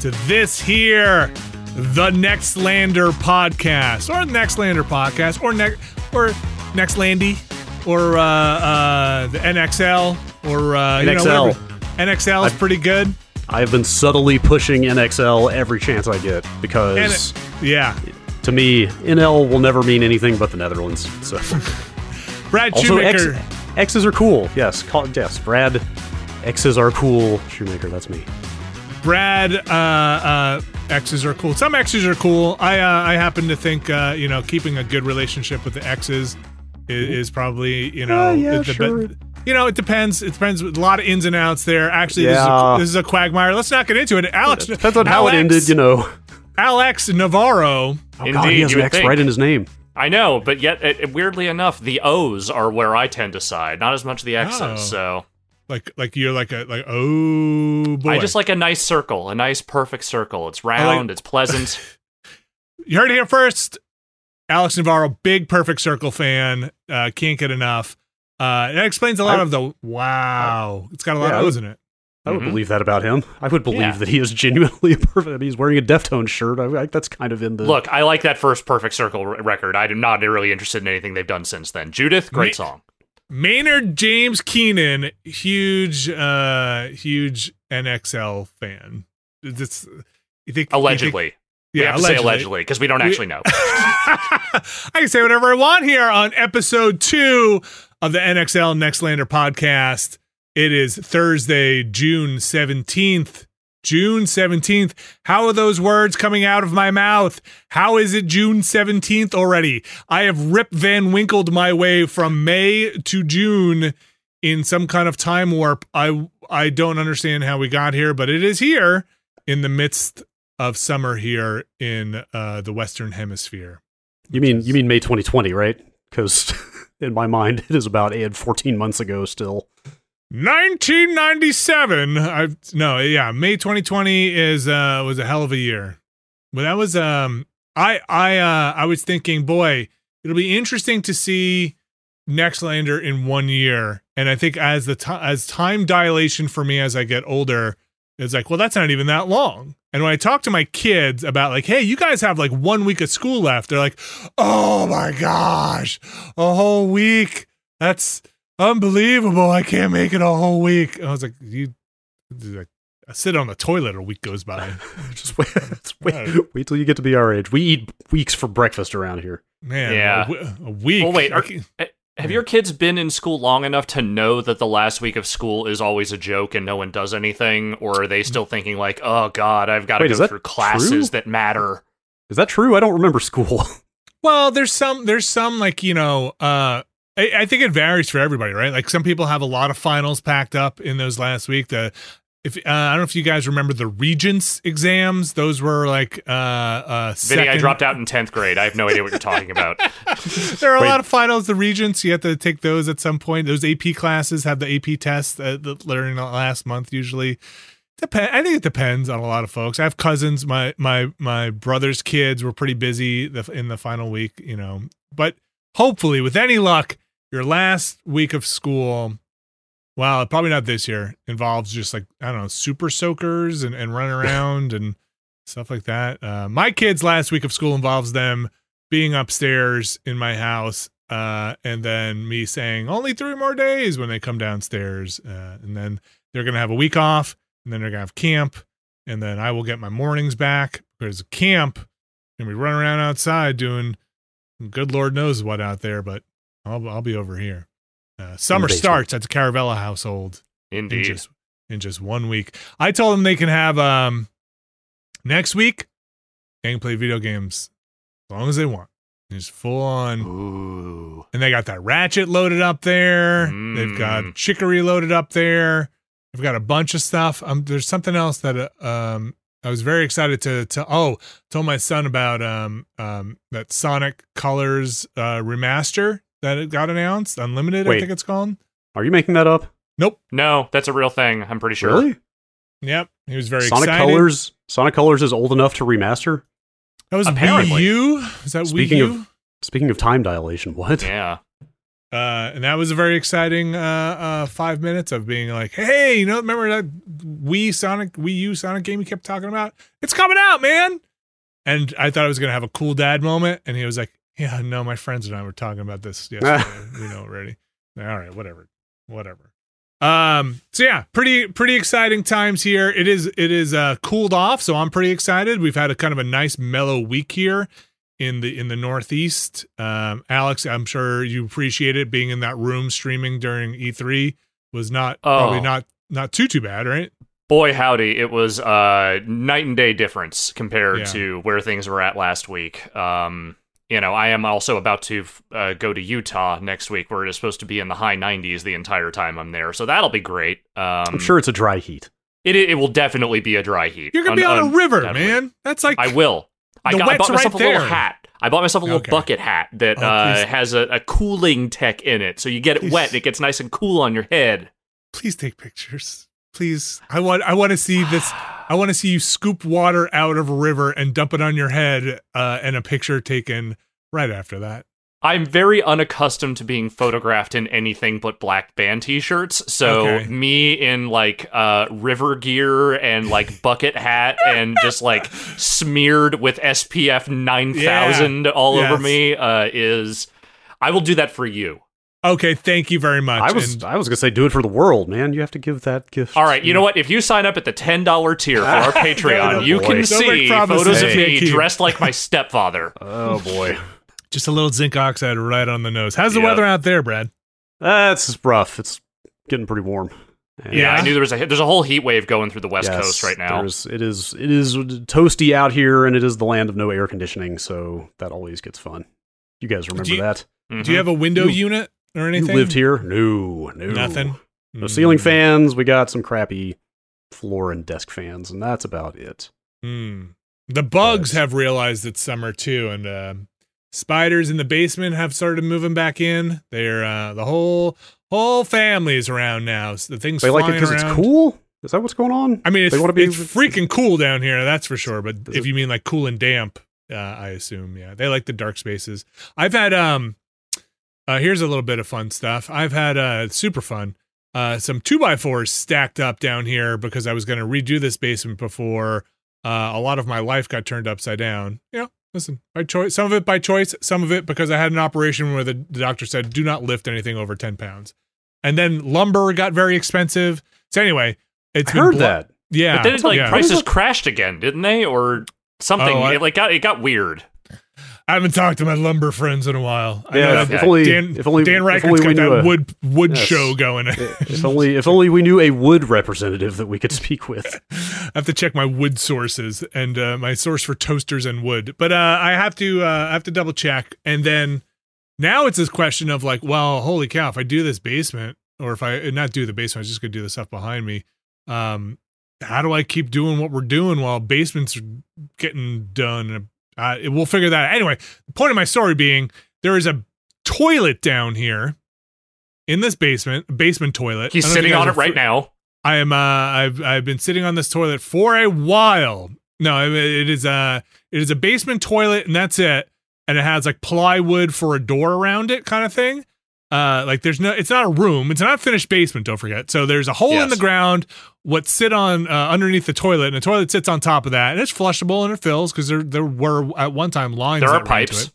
to this here, the Nextlander podcast, or the Nextlander podcast, or ne- or Nextlandy, or uh, uh, the NXL, or uh, you know, NXL. whatever. NXL is I- pretty good. I have been subtly pushing NXL every chance I get because it, yeah, to me, NL will never mean anything but the Netherlands. So Brad also, X, X's are cool. Yes, call, yes, Brad. X's are cool. Shoemaker, that's me. Brad, uh, uh, X's are cool. Some X's are cool. I uh, I happen to think uh, you know keeping a good relationship with the X's is, is probably you know Uh, yeah, the- the- sure. you know it depends. It depends. A lot of ins and outs there. Actually, Yeah. this, is a, this is a quagmire. Let's not get into it. Alex Depends on how it ended, you know. Alex Navarro. Oh God, he has an X think. right in his name. I know, but yet, it, it- weirdly enough, the O's are where I tend to side, not as much the X's. Oh. So Like like you're like a like oh boy. I just like a nice circle, a nice perfect circle. It's round, it's pleasant. you heard it here first. Alex Navarro, big Perfect Circle fan. Uh, can't get enough. Uh, that explains a lot I- of the wow. It's got a lot Yeah, I of would- O's in it. I would Mhm. believe that about him. I would believe Yeah. that he is genuinely perfect. I mean, he's wearing a Deftones shirt. I, I, that's kind of in the Look, I like that first perfect circle r- record. I'm not really interested in anything they've done since then. Judith, great Me- song. Maynard James Keenan, huge, uh, huge NXL fan. It's, you think you think- Allegedly. we yeah, have to say allegedly because we don't actually know. I can say whatever I want here on episode two of the NXL Nextlander podcast. It is Thursday, June 17th. June 17th. How are those words coming out of my mouth? How is it June 17th already? I have Rip Van Winkled my way from May to June in some kind of time warp. I I don't understand how we got here, but it is here in the midst of summer here in uh, the Western Hemisphere. You mean you mean May 2020, right? Because in my mind, it is about and 14 months ago still. 1997. I no, yeah, May 2020 is uh was a hell of a year. But that was um I I uh I was thinking, boy, it'll be interesting to see Nextlander in one year. And I think as the time as time dilation for me as I get older, it's like, well, that's not even that long. And when I talk to my kids about like, hey, you guys have like one week of school left, they're like, oh my gosh, a whole week. That's unbelievable. I can't make it a whole week. I was like, you like, I sit on the toilet, a week goes by. Just wait, just wait, wait till you get to be our age. We eat weeks for breakfast around here. Man, Yeah. a, w- a week. Well, wait, are- can't- Eh, Have your kids been in school long enough to know that the last week of school is always a joke and no one does anything? Or are they still thinking, like, oh, God, I've got to Wait, go through classes true? that matter? Is that true? I don't remember school. Well, there's some there's some like you know uh I, I think it varies for everybody, right? Like some people have a lot of finals packed up in those last week. The if uh, I don't know if you guys remember the Regents exams, those were like uh uh Vinny, I dropped out in 10th grade. I have no idea what you're talking about. there are a lot of finals. The Regents, you have to take those at some point. Those AP classes have the AP tests uh, that learn the last month usually. Depend. I think it depends on a lot of folks. I have cousins. My my my brother's kids were pretty busy the, in the final week, you know. But hopefully, with any luck, your last week of school. Well, probably not this year. Involves just like I don't know, super soakers and and running around and stuff like that. Uh, my kids' last week of school involves them being upstairs in my house uh, and then me saying only three more days when they come downstairs uh, and then they're gonna have a week off and then they're gonna have camp and then i will get my mornings back because camp and we run around outside doing good lord knows what out there but i'll, I'll be over here uh, summer starts at the caravella household in Indeed. just in just one week. I told them they can have um next week they can play video games as long as they want. It's full on Ooh. and they got that ratchet loaded up there. They've got Mm. chicory loaded up there. They've got a bunch of stuff. Um there's something else that uh, um I was very excited to to oh told my son about um um that Sonic Colors uh remaster that it got announced unlimited I Wait. think it's called. Are you making that up? Nope. No, that's a real thing. I'm pretty sure. Really? Yep. He was very Sonic excited. Colors. Sonic Colors is old enough to remaster. That was Apparently. Wii U. Is that Speaking Wii of- Speaking of time dilation, what? Yeah. Uh, and that was a very exciting uh, uh, five minutes of being like, "Hey, you know, remember that Wii Sonic Wii U Sonic game you kept talking about? It's coming out, man!" And I thought I was gonna have a cool dad moment, and he was like, "Yeah, no, my friends and I were talking about this yesterday. we know already. All right, whatever, whatever." Um. So yeah, pretty pretty exciting times here. It is it is uh cooled off, so I'm pretty excited. We've had a kind of a nice mellow week here in the in the Northeast. Um, Alex, I'm sure you appreciate it being in that room streaming during E3 was not probably Oh. not not too too bad, right? Boy, howdy, it was uh, night and day difference compared Yeah. to where things were at last week. Um, you know, I am also about to uh, go to Utah next week, where it is supposed to be in the high 90s the entire time I'm there. So that'll be great. Um, I'm sure it's a dry heat. it, it will definitely be a dry heat. You're gonna be Un- on a river, undoubtedly. man. That's like I will. I, got, I bought myself right a little hat. I bought myself a little Okay. bucket hat that Oh, uh, has a, a cooling tech in it, so you get it Please. wet and it gets nice and cool on your head. please take pictures. Please. I want I want to see this I want to see you scoop water out of a river and dump it on your head uh and a picture taken right after that. I'm very unaccustomed to being photographed in anything but black band t-shirts. So Okay. me in like uh river gear and like bucket hat and just like smeared with SPF 9000 all Yes. over me uh is I will do that for you. Okay, thank you very much. I was And- I was gonna say do it for the world, man. You have to give that gift. All right, you know what? If you sign up at the $10 tier for our Patreon, no, you boy. can Don't see photos you of me dressed like my stepfather. Oh boy, just a little zinc oxide right on the nose. How's the Yeah. weather out there, Brad? that's rough. It's getting pretty warm. And Yeah, Yeah. I knew there was a there's a whole heat wave going through the West yes, Coast right now. there's- It is it is toasty out here, and it is the land of no air conditioning, so that always gets fun. You guys remember you- that? Do you have a window You- unit or You anything? lived here? No, no, Nothing. No ceiling Mm. fans. We got some crappy floor and desk fans, and that's about it. Hmm. The bugs But- have realized it's summer too, and uh, spiders in the basement have started moving back in. They're uh, the whole whole family is around now. So the things They like it because it's cool. Is that what's going on? I mean, it's, They be- it's freaking cool down here. That's for sure. But if you mean like cool and damp, Uh, I assume. Yeah, they like the dark spaces. I've had um. Uh, here's a little bit of fun stuff. I've had uh super fun. Uh, some two by fours stacked up down here because I was going to redo this basement before uh, a lot of my life got turned upside down. You know, listen, by choice. Some of it by choice. Some of it because I had an operation where the, the doctor said do not lift anything over ten pounds, and then lumber got very expensive. So anyway, it's I been heard blo- that. Yeah, But then it, like yeah. prices crashed again, didn't they? Or something. Oh, I- it like got it got weird. I haven't talked to my lumber friends in a while. I Yeah, know if, only Dan, if only Dan Ryckert's only got that a, wood wood Yes. show going. If only if only we knew a wood representative that we could speak with. I have to check my wood sources and uh, my source for toasters and wood. But uh, I have to uh, I have to double check. And then now it's this question of like, well, holy cow, if I do this basement, or if I not do the basement, I was just gonna do the stuff behind me. Um, how do I keep doing what we're doing while basements are getting done? Uh, we'll figure that out. Anyway, the point of my story being there is a toilet down here in this basement, basement toilet. He's I don't know if you sitting on it right fr- now. I am. Uh, I've I've been sitting on this toilet for a while. No, it is a it is a basement toilet, and that's it. And it has like plywood for a door around it, kind of thing. Uh, like there's no, it's not a room. It's not a finished basement. Don't forget. So there's a hole in the ground. What sit on uh, underneath the toilet, and the toilet sits on top of that, and it's flushable and it fills because there there were at one time lines. There are pipes.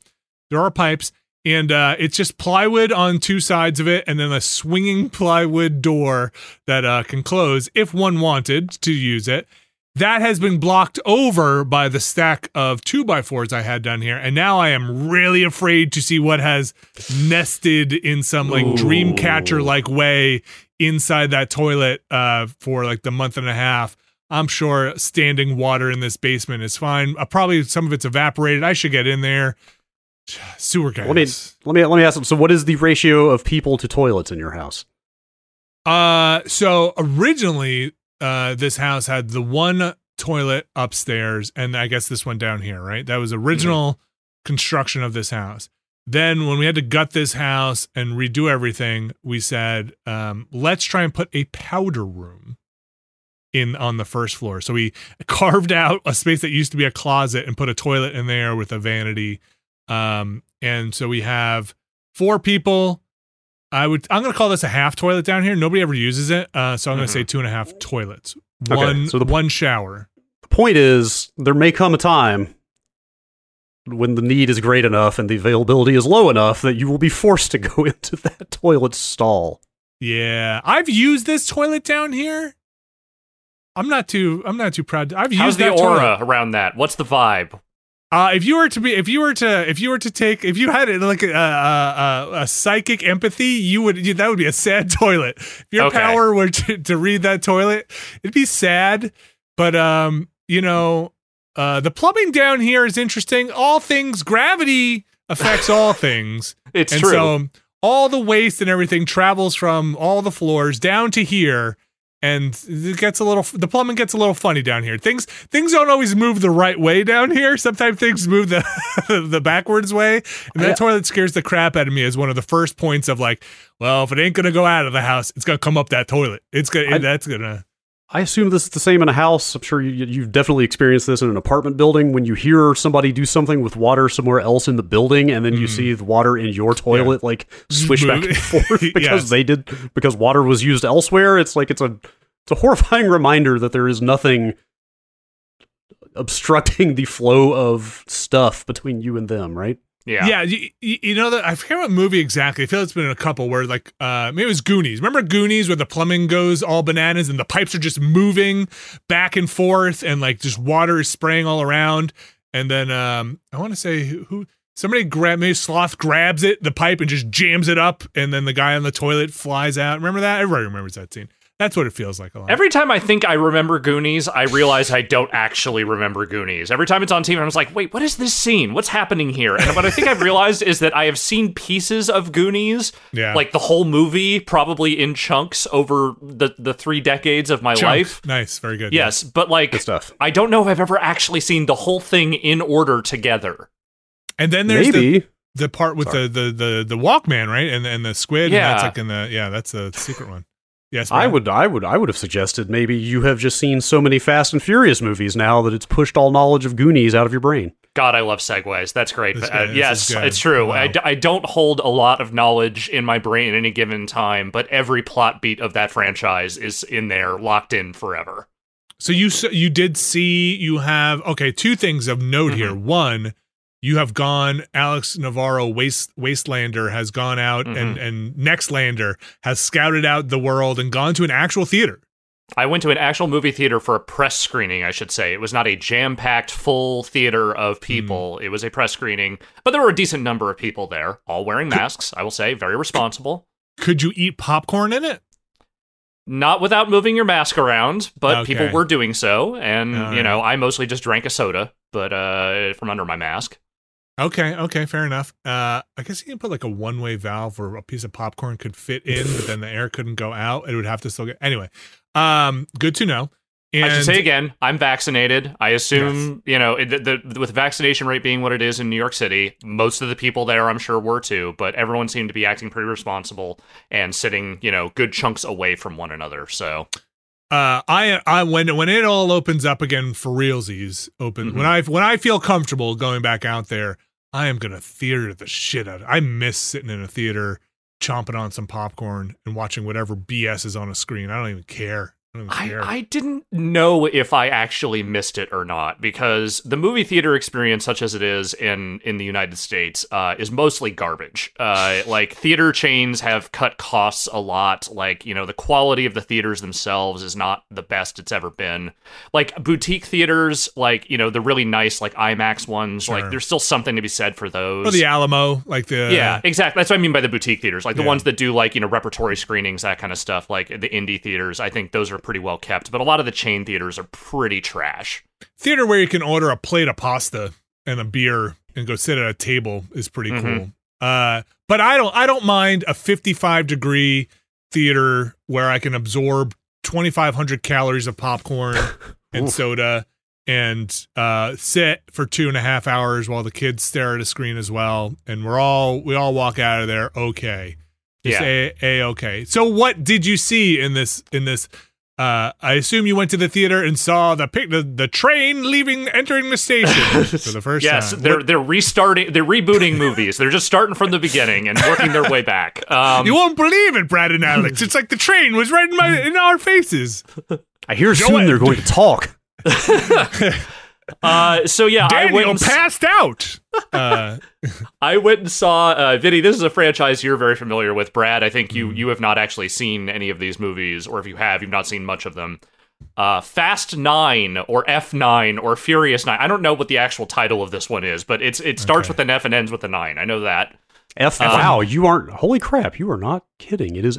There are pipes, and uh, it's just plywood on two sides of it, and then a swinging plywood door that uh, can close if one wanted to use it. That has been blocked over by the stack of two by fours I had down here, and now I am really afraid to see what has nested in some like Ooh. dream catcher like way inside that toilet uh, for like the month and a half. I'm sure standing water in this basement is fine. Uh, probably some of it's evaporated. I should get in there. Sewer guys. Let me let me let me ask. So, what is the ratio of people to toilets in your house? Uh, so originally, uh, this house had the one toilet upstairs, and I guess this one down here, right? That was original construction of this house. Then, when we had to gut this house and redo everything, we said, um, let's try and put a powder room in on the first floor. So we carved out a space that used to be a closet and put a toilet in there with a vanity. Um, and so we have four people. I would. I'm going to call this a half toilet down here. Nobody ever uses it, uh, so I'm going to say two and a half toilets. Okay, One, so the- one shower. The point is, there may come a time when the need is great enough and the availability is low enough that you will be forced to go into that toilet stall. Yeah, I've used this toilet down here. I'm not too. I'm not too proud. I've used How's the aura toilet. around that? What's the vibe? Uh, if you were to be, if you were to, if you were to take, if you had it like a, a, a, a psychic empathy, you would. You, that would be a sad toilet. If your Okay. power were to, to read that toilet, it'd be sad. But um, you know, uh, the plumbing down here is interesting. All things gravity affects all things. It's and true. so all the waste and everything travels from all the floors down to here and it gets a little the plumbing gets a little funny down here. Things things don't always move the right way down here. Sometimes things move the the backwards way. And that Yeah. toilet scares the crap out of me as one of the first points of like well if it ain't gonna go out of the house it's gonna come up that toilet. It's gonna I- that's gonna I assume this is the same in a house. I'm sure you, you've definitely experienced this in an apartment building when you hear somebody do something with water somewhere else in the building, and then you Mhm. see the water in your toilet like swish back and forth because Yes. they did because water was used elsewhere. It's like it's a it's a horrifying reminder that there is nothing obstructing the flow of stuff between you and them. Right? Yeah. Yeah, you, you know that I forget what movie exactly. I feel it's been in a couple where like uh maybe it was Goonies. Remember Goonies where the plumbing goes all bananas and the pipes are just moving back and forth and like just water is spraying all around. And then um I want to say who, who somebody grab maybe Sloth grabs it the pipe and just jams it up and then the guy on the toilet flies out. Remember that? Everybody remembers that scene. That's what it feels like a lot. Every time I think I remember Goonies, I realize I don't actually remember Goonies. Every time it's on TV, I'm just like, wait, what is this scene? What's happening here? And what I think I've realized is that I have seen pieces of Goonies, yeah. like the whole movie, probably in chunks over the, the three decades of my Chunk. life. Nice, very good. Yes, but like, Good stuff. I don't know if I've ever actually seen the whole thing in order together. And then there's the Maybe. the part with Sorry. the, the the the Walkman, right? And and the squid. Yeah. And that's like in the yeah, that's the secret one. Yes, I would, I would, I would have suggested maybe you have just seen so many Fast and Furious movies now that it's pushed all knowledge of Goonies out of your brain. God, I love segues. That's great. This But, uh, this yes, it's true. Wow. I, d- I don't hold a lot of knowledge in my brain at any given time, but every plot beat of that franchise is in there, locked in forever. So you you did see you have okay two things of note here. Mm-hmm. One, you have gone. Alex Navarro Waste Wastelander has gone out and Mhm. and Nextlander has scouted out the world and gone to an actual theater. I went to an actual movie theater for a press screening, I should say. It was not a jam packed full theater of people. It was a press screening, but there were a decent number of people there, all wearing masks, I will say, very responsible. Could you eat popcorn in it? Not without moving your mask around, but Okay. people were doing so. And, you know, I mostly just drank a soda, but uh, from under my mask. Okay, okay, fair enough. Uh, I guess you can put like a one way valve where a piece of popcorn could fit in, but then the air couldn't go out. It would have to still get anyway. Um, good to know. And I should say again, I'm vaccinated. I assume, you know, it, the, the, with vaccination rate being what it is in New York City, most of the people there, I'm sure, were too, but everyone seemed to be acting pretty responsible and sitting, you know, good chunks away from one another. So, uh, I, I, when when it all opens up again for realsies, open Mhm. when I when I feel comfortable going back out there, I am gonna theater the shit out. of I miss sitting in a theater, chomping on some popcorn and watching whatever BS is on a screen. I don't even care. I I. Didn't know if I actually missed it or not because the movie theater experience, such as it is in in the United States, uh, is mostly garbage. Uh, like theater chains have cut costs a lot. Like you know, the quality of the theaters themselves is not the best it's ever been. Like boutique theaters, like you know, the really nice like IMAX ones, Sure. like there's still something to be said for those. or the Alamo, like the Yeah, exactly. That's what I mean by the boutique theaters, like the Yeah. ones that do like you know repertory screenings, that kind of stuff. Like the indie theaters, I think those are pretty well kept. But a lot of the chain theaters are pretty trash. theater where you can order a plate of pasta and a beer and go sit at a table is pretty Mhm. cool. Uh, but I don't I don't mind a 55 degree theater where I can absorb 2500 calories of popcorn and soda and uh, sit for two and a half hours while the kids stare at a screen as well and we're all we all walk out of there okay just Yeah. a, a okay so what did you see in this in this uh, I assume you went to the theater and saw the pic- the, the train leaving, entering the station for the first yes, time. they're What- they're restarting, they're rebooting movies. They're just starting from the beginning and working their way back. Um, you won't believe it, Brad and Alex. It's like the train was right in my in our faces. I hear Joe- soon they're going to talk. uh, so yeah, I went Daniel and s- passed out. Uh, I went and saw uh, Vinny. This is a franchise you're very familiar with, Brad. I think you you have not actually seen any of these movies, or if you have, you've not seen much of them. Uh, Fast Nine or F Nine or Furious Nine. I don't know what the actual title of this one is, but it's it starts Okay. with an F and ends with a nine. I know that. F. Um, wow, you aren't. Holy crap, you are not kidding. It is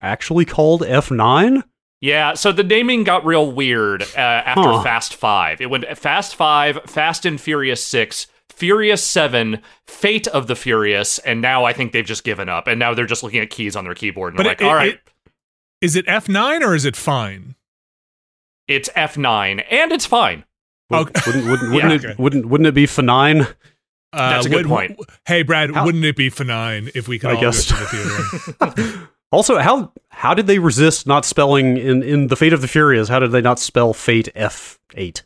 actually called F9. Yeah, so the naming got real weird uh, after Huh. Fast Five. It went Fast Five, Fast and Furious Six, Furious Seven, Fate of the Furious, and now I think they've just given up. And now they're just looking at keys on their keyboard and but they're it, like, all right. it- is it F nine or is it fine? It's F9, and it's fine. Okay. Wouldn't wouldn't wouldn't, Yeah, it, okay. wouldn't wouldn't it be F9? Uh, That's a good point. Hey, Brad, How- wouldn't it be for nine if we could I all guess. go to the theater? Also, how how did they resist not spelling in in the Fate of the Furious? How did they not spell Fate F8?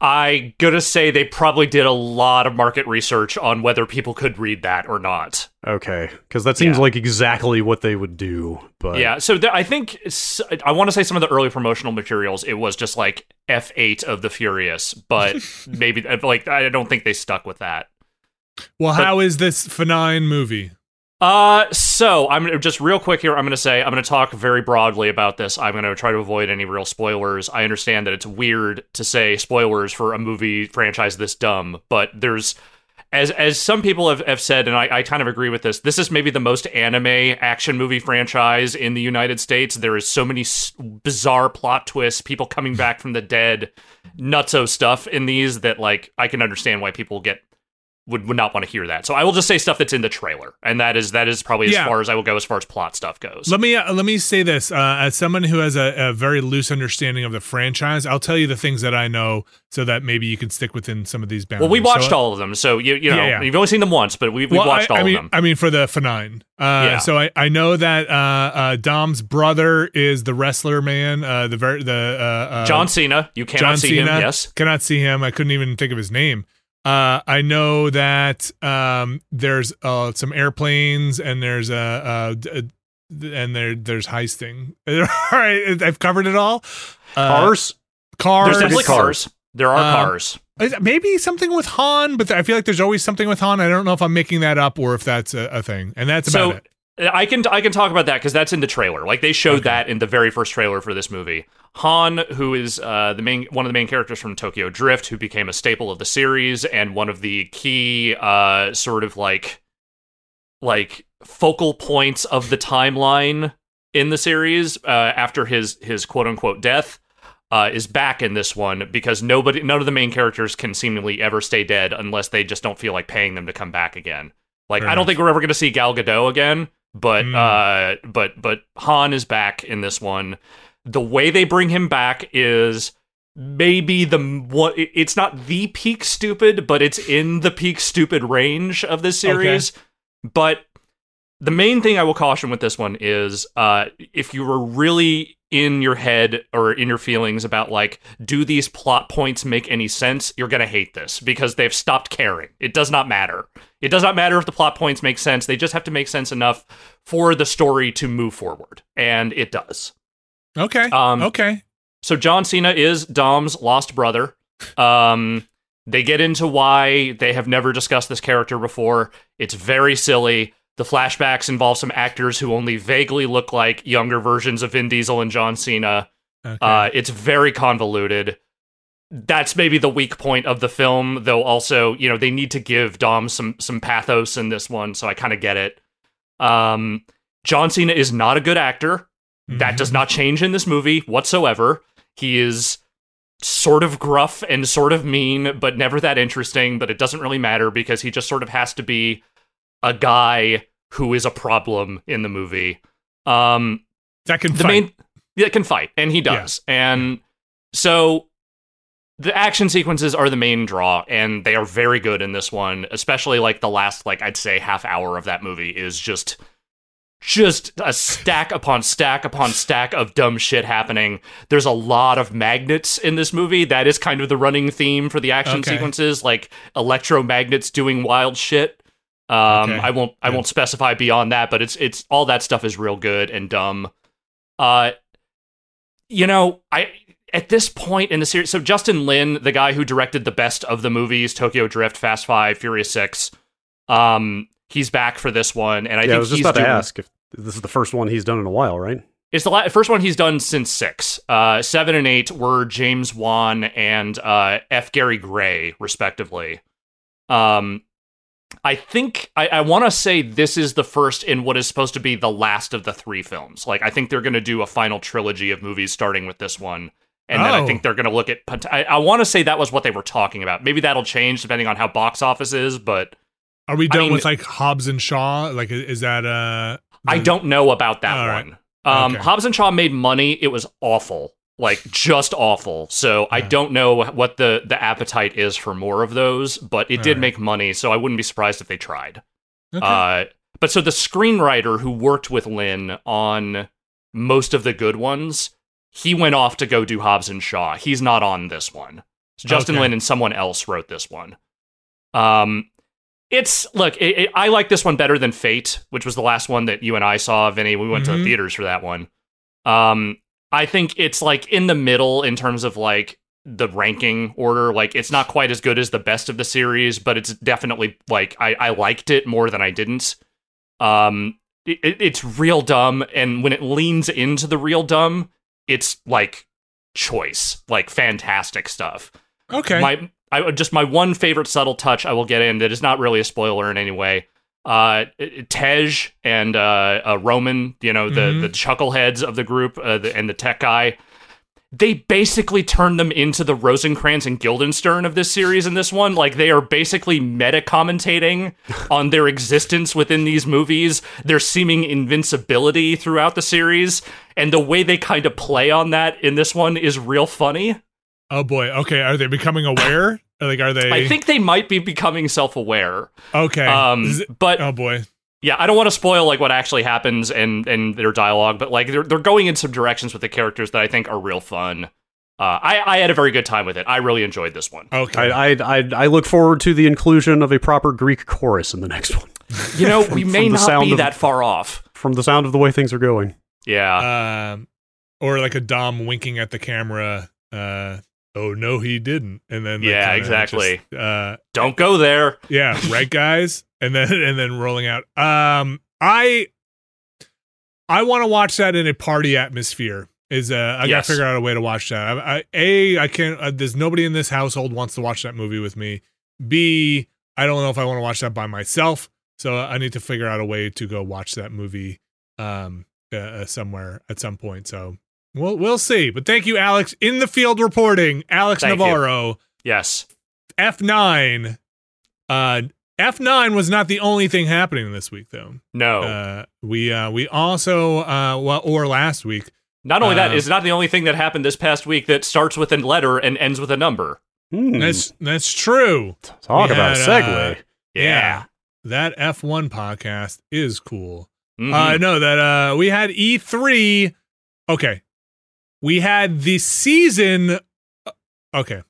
I gotta say they probably did a lot of market research on whether people could read that or not. Okay, because that seems Yeah. like exactly what they would do. But Yeah, so th- I think s- I want to say some of the early promotional materials. It was just like F8 of the Furious, but maybe like I don't think they stuck with that. well, But- how is this for movie? Uh, so I'm just real quick here. I'm gonna say I'm gonna talk very broadly about this. I'm gonna try to avoid any real spoilers. I understand that it's weird to say spoilers for a movie franchise this dumb, but there's as as some people have, have said, and I, I kind of agree with this. This is maybe the most anime action movie franchise in the United States. There is so many s- bizarre plot twists, people coming back from the dead, nutso stuff in these that like I can understand why people get would, would not want to hear that. So I will just say stuff that's in the trailer, and that is that is probably as Yeah. far as I will go as far as plot stuff goes. Let me uh, let me say this uh, as someone who has a, a very loose understanding of the franchise. I'll tell you the things that I know so that maybe you can stick within some of these boundaries. well, we watched So- all of them, so you you know Yeah, yeah. you've only seen them once, but we we Well, watched I, all I mean, of them. I mean, for the for nine. Uh, Yeah. So I, I know that uh, uh, Dom's brother is the wrestler man. Uh, the ver- the uh, uh, John Cena, you cannot John see Cena. him. Yes, Cannot see him. I couldn't even think of his name. Uh, I know that um, there's uh, some airplanes and there's a, a, a and there there's heisting. all right, I've covered it all. Uh, Cars. cars. There's definitely cars. cars. There are Um, cars. Maybe something with Han, but I feel like there's always something with Han. I don't know if I'm making that up or if that's a, a thing. And that's about So it. I can I can talk about that because that's in the trailer. Like they showed Okay. that in the very first trailer for this movie. Han, who is uh, the main one of the main characters from Tokyo Drift, who became a staple of the series and one of the key uh, sort of like like focal points of the timeline in the series uh, after his his quote unquote death. Uh, is back in this one because nobody, none of the main characters can seemingly ever stay dead unless they just don't feel like paying them to come back again. Like Fair I don't enough. think we're ever going to see Gal Gadot again, but Mm. uh, but but Han is back in this one. The way they bring him back is maybe the what it's not the peak stupid, but it's in the peak stupid range of this series. But the main thing I will caution with this one is uh, if you were really in your head or in your feelings about like, do these plot points make any sense? You're going to hate this because they've stopped caring. It does not matter. It does not matter if the plot points make sense. They just have to make sense enough for the story to move forward. And it does. Okay. Um, okay. So John Cena is Dom's lost brother. Um, they get into why they have never discussed this character before. It's very silly. The flashbacks involve some actors who only vaguely look like younger versions of Vin Diesel and John Cena. Okay. Uh, it's very convoluted. That's maybe the weak point of the film, though. Also, you know, they need to give Dom some some pathos in this one, so I kind of get it. Um, John Cena is not a good actor. That Mhm. does not change in this movie whatsoever. He is sort of gruff and sort of mean, but never that interesting. But it doesn't really matter because he just sort of has to be a guy who is a problem in the movie. Um, that can the fight. main that can fight, and he does. And so the action sequences are the main draw, and they are very good in this one. Especially like the last, like I'd say, half hour of that movie is just just a stack upon stack upon stack of dumb shit happening. There's a lot of magnets in this movie. That is kind of the running theme for the action Okay. sequences, like electromagnets doing wild shit. Um, Okay. I won't I won't specify beyond that, but it's it's all that stuff is real good and dumb. Uh, you know, I at this point in the series, so Justin Lin, the guy who directed the best of the movies, Tokyo Drift, Fast Five, Furious Six, um, he's back for this one, and I yeah, think I was just he's about doing, to ask if this is the first one he's done in a while, right? It's the la- first one he's done since six. Uh, seven and eight were James Wan and uh, F. Gary Gray, respectively. Um, I think I, I want to say this is the first in what is supposed to be the last of the three films. Like I think they're going to do a final trilogy of movies starting with this one, and then I Oh. think they're going to look at. I, I want to say that was what they were talking about. Maybe that'll change depending on how box office is, but Are we I done mean- with like Hobbs and Shaw? Like, is that uh? I don't know about that All right. one. Um, Okay. Hobbs and Shaw made money. It was awful, like just awful. So I don't know what the the appetite is for more of those, but it All did right. make money. So I wouldn't be surprised if they tried. Okay. Uh, but so the screenwriter who worked with Lin on most of the good ones, he went off to go do Hobbs and Shaw. He's not on this one. So Justin Okay. Lin and someone else wrote this one. Um, it's look, it, it, I like this one better than Fate, which was the last one that you and I saw, Vinny. We went to Mhm. the theaters for that one. Um, I think it's like in the middle in terms of like the ranking order. Like it's not quite as good as the best of the series, but it's definitely like I, I liked it more than I didn't. Um, it- it's real dumb, and when it leans into the real dumb, it's like choice, like fantastic stuff. okay. My I just my one favorite subtle touch I will get in that is not really a spoiler in any way. Uh, Tej and uh, uh, Roman, you know the Mhm. the chuckleheads of the group, uh, the, and the tech guy. They basically turn them into the Rosencrantz and Guildenstern of this series in this one. Like they are basically meta commentating on their existence within these movies, their seeming invincibility throughout the series, and the way they kind of play on that in this one is real funny. Oh boy. Okay. Are they becoming aware? like, are they? I think they might be becoming self-aware. Okay. Um, it- but oh boy. yeah, I don't want to spoil like what actually happens and and their dialogue, but like they're they're going in some directions with the characters that I think are real fun. Uh, I, I had a very good time with it. I really enjoyed this one. Okay. I, I, I, I look forward to the inclusion of a proper Greek chorus in the next one. You know, we may not sound be of- that far off. From the sound of the way things are going. Yeah. um, or like a Dom winking at the camera. Uh, oh no, he didn't. And then Yeah, exactly. just, uh, Don't go there. yeah, right, guys. And then and then rolling out. Um, I I want to watch that in a party atmosphere. Is uh, I Yes. gotta figure out a way to watch that. I, I a I can't. Uh, there's nobody in this household wants to watch that movie with me. B I don't know if I want to watch that by myself. So I need to figure out a way to go watch that movie um uh, uh, somewhere at some point. So we'll we'll see. But thank you, Alex, in the field reporting. Alex Thank you. Navarro. Yes. F9. Uh, F9 was not the only thing happening this week, though. No. Uh, we uh, we also uh, well, or last week. not only that, uh, it's not the only thing that happened this past week that starts with a letter and ends with a number. Hmm. That's that's true. Talk we about a had, segue. uh, Yeah. That F1 podcast is cool. Mhm. Uh, no, that uh, we had E3. Okay, we had the season. uh, Okay,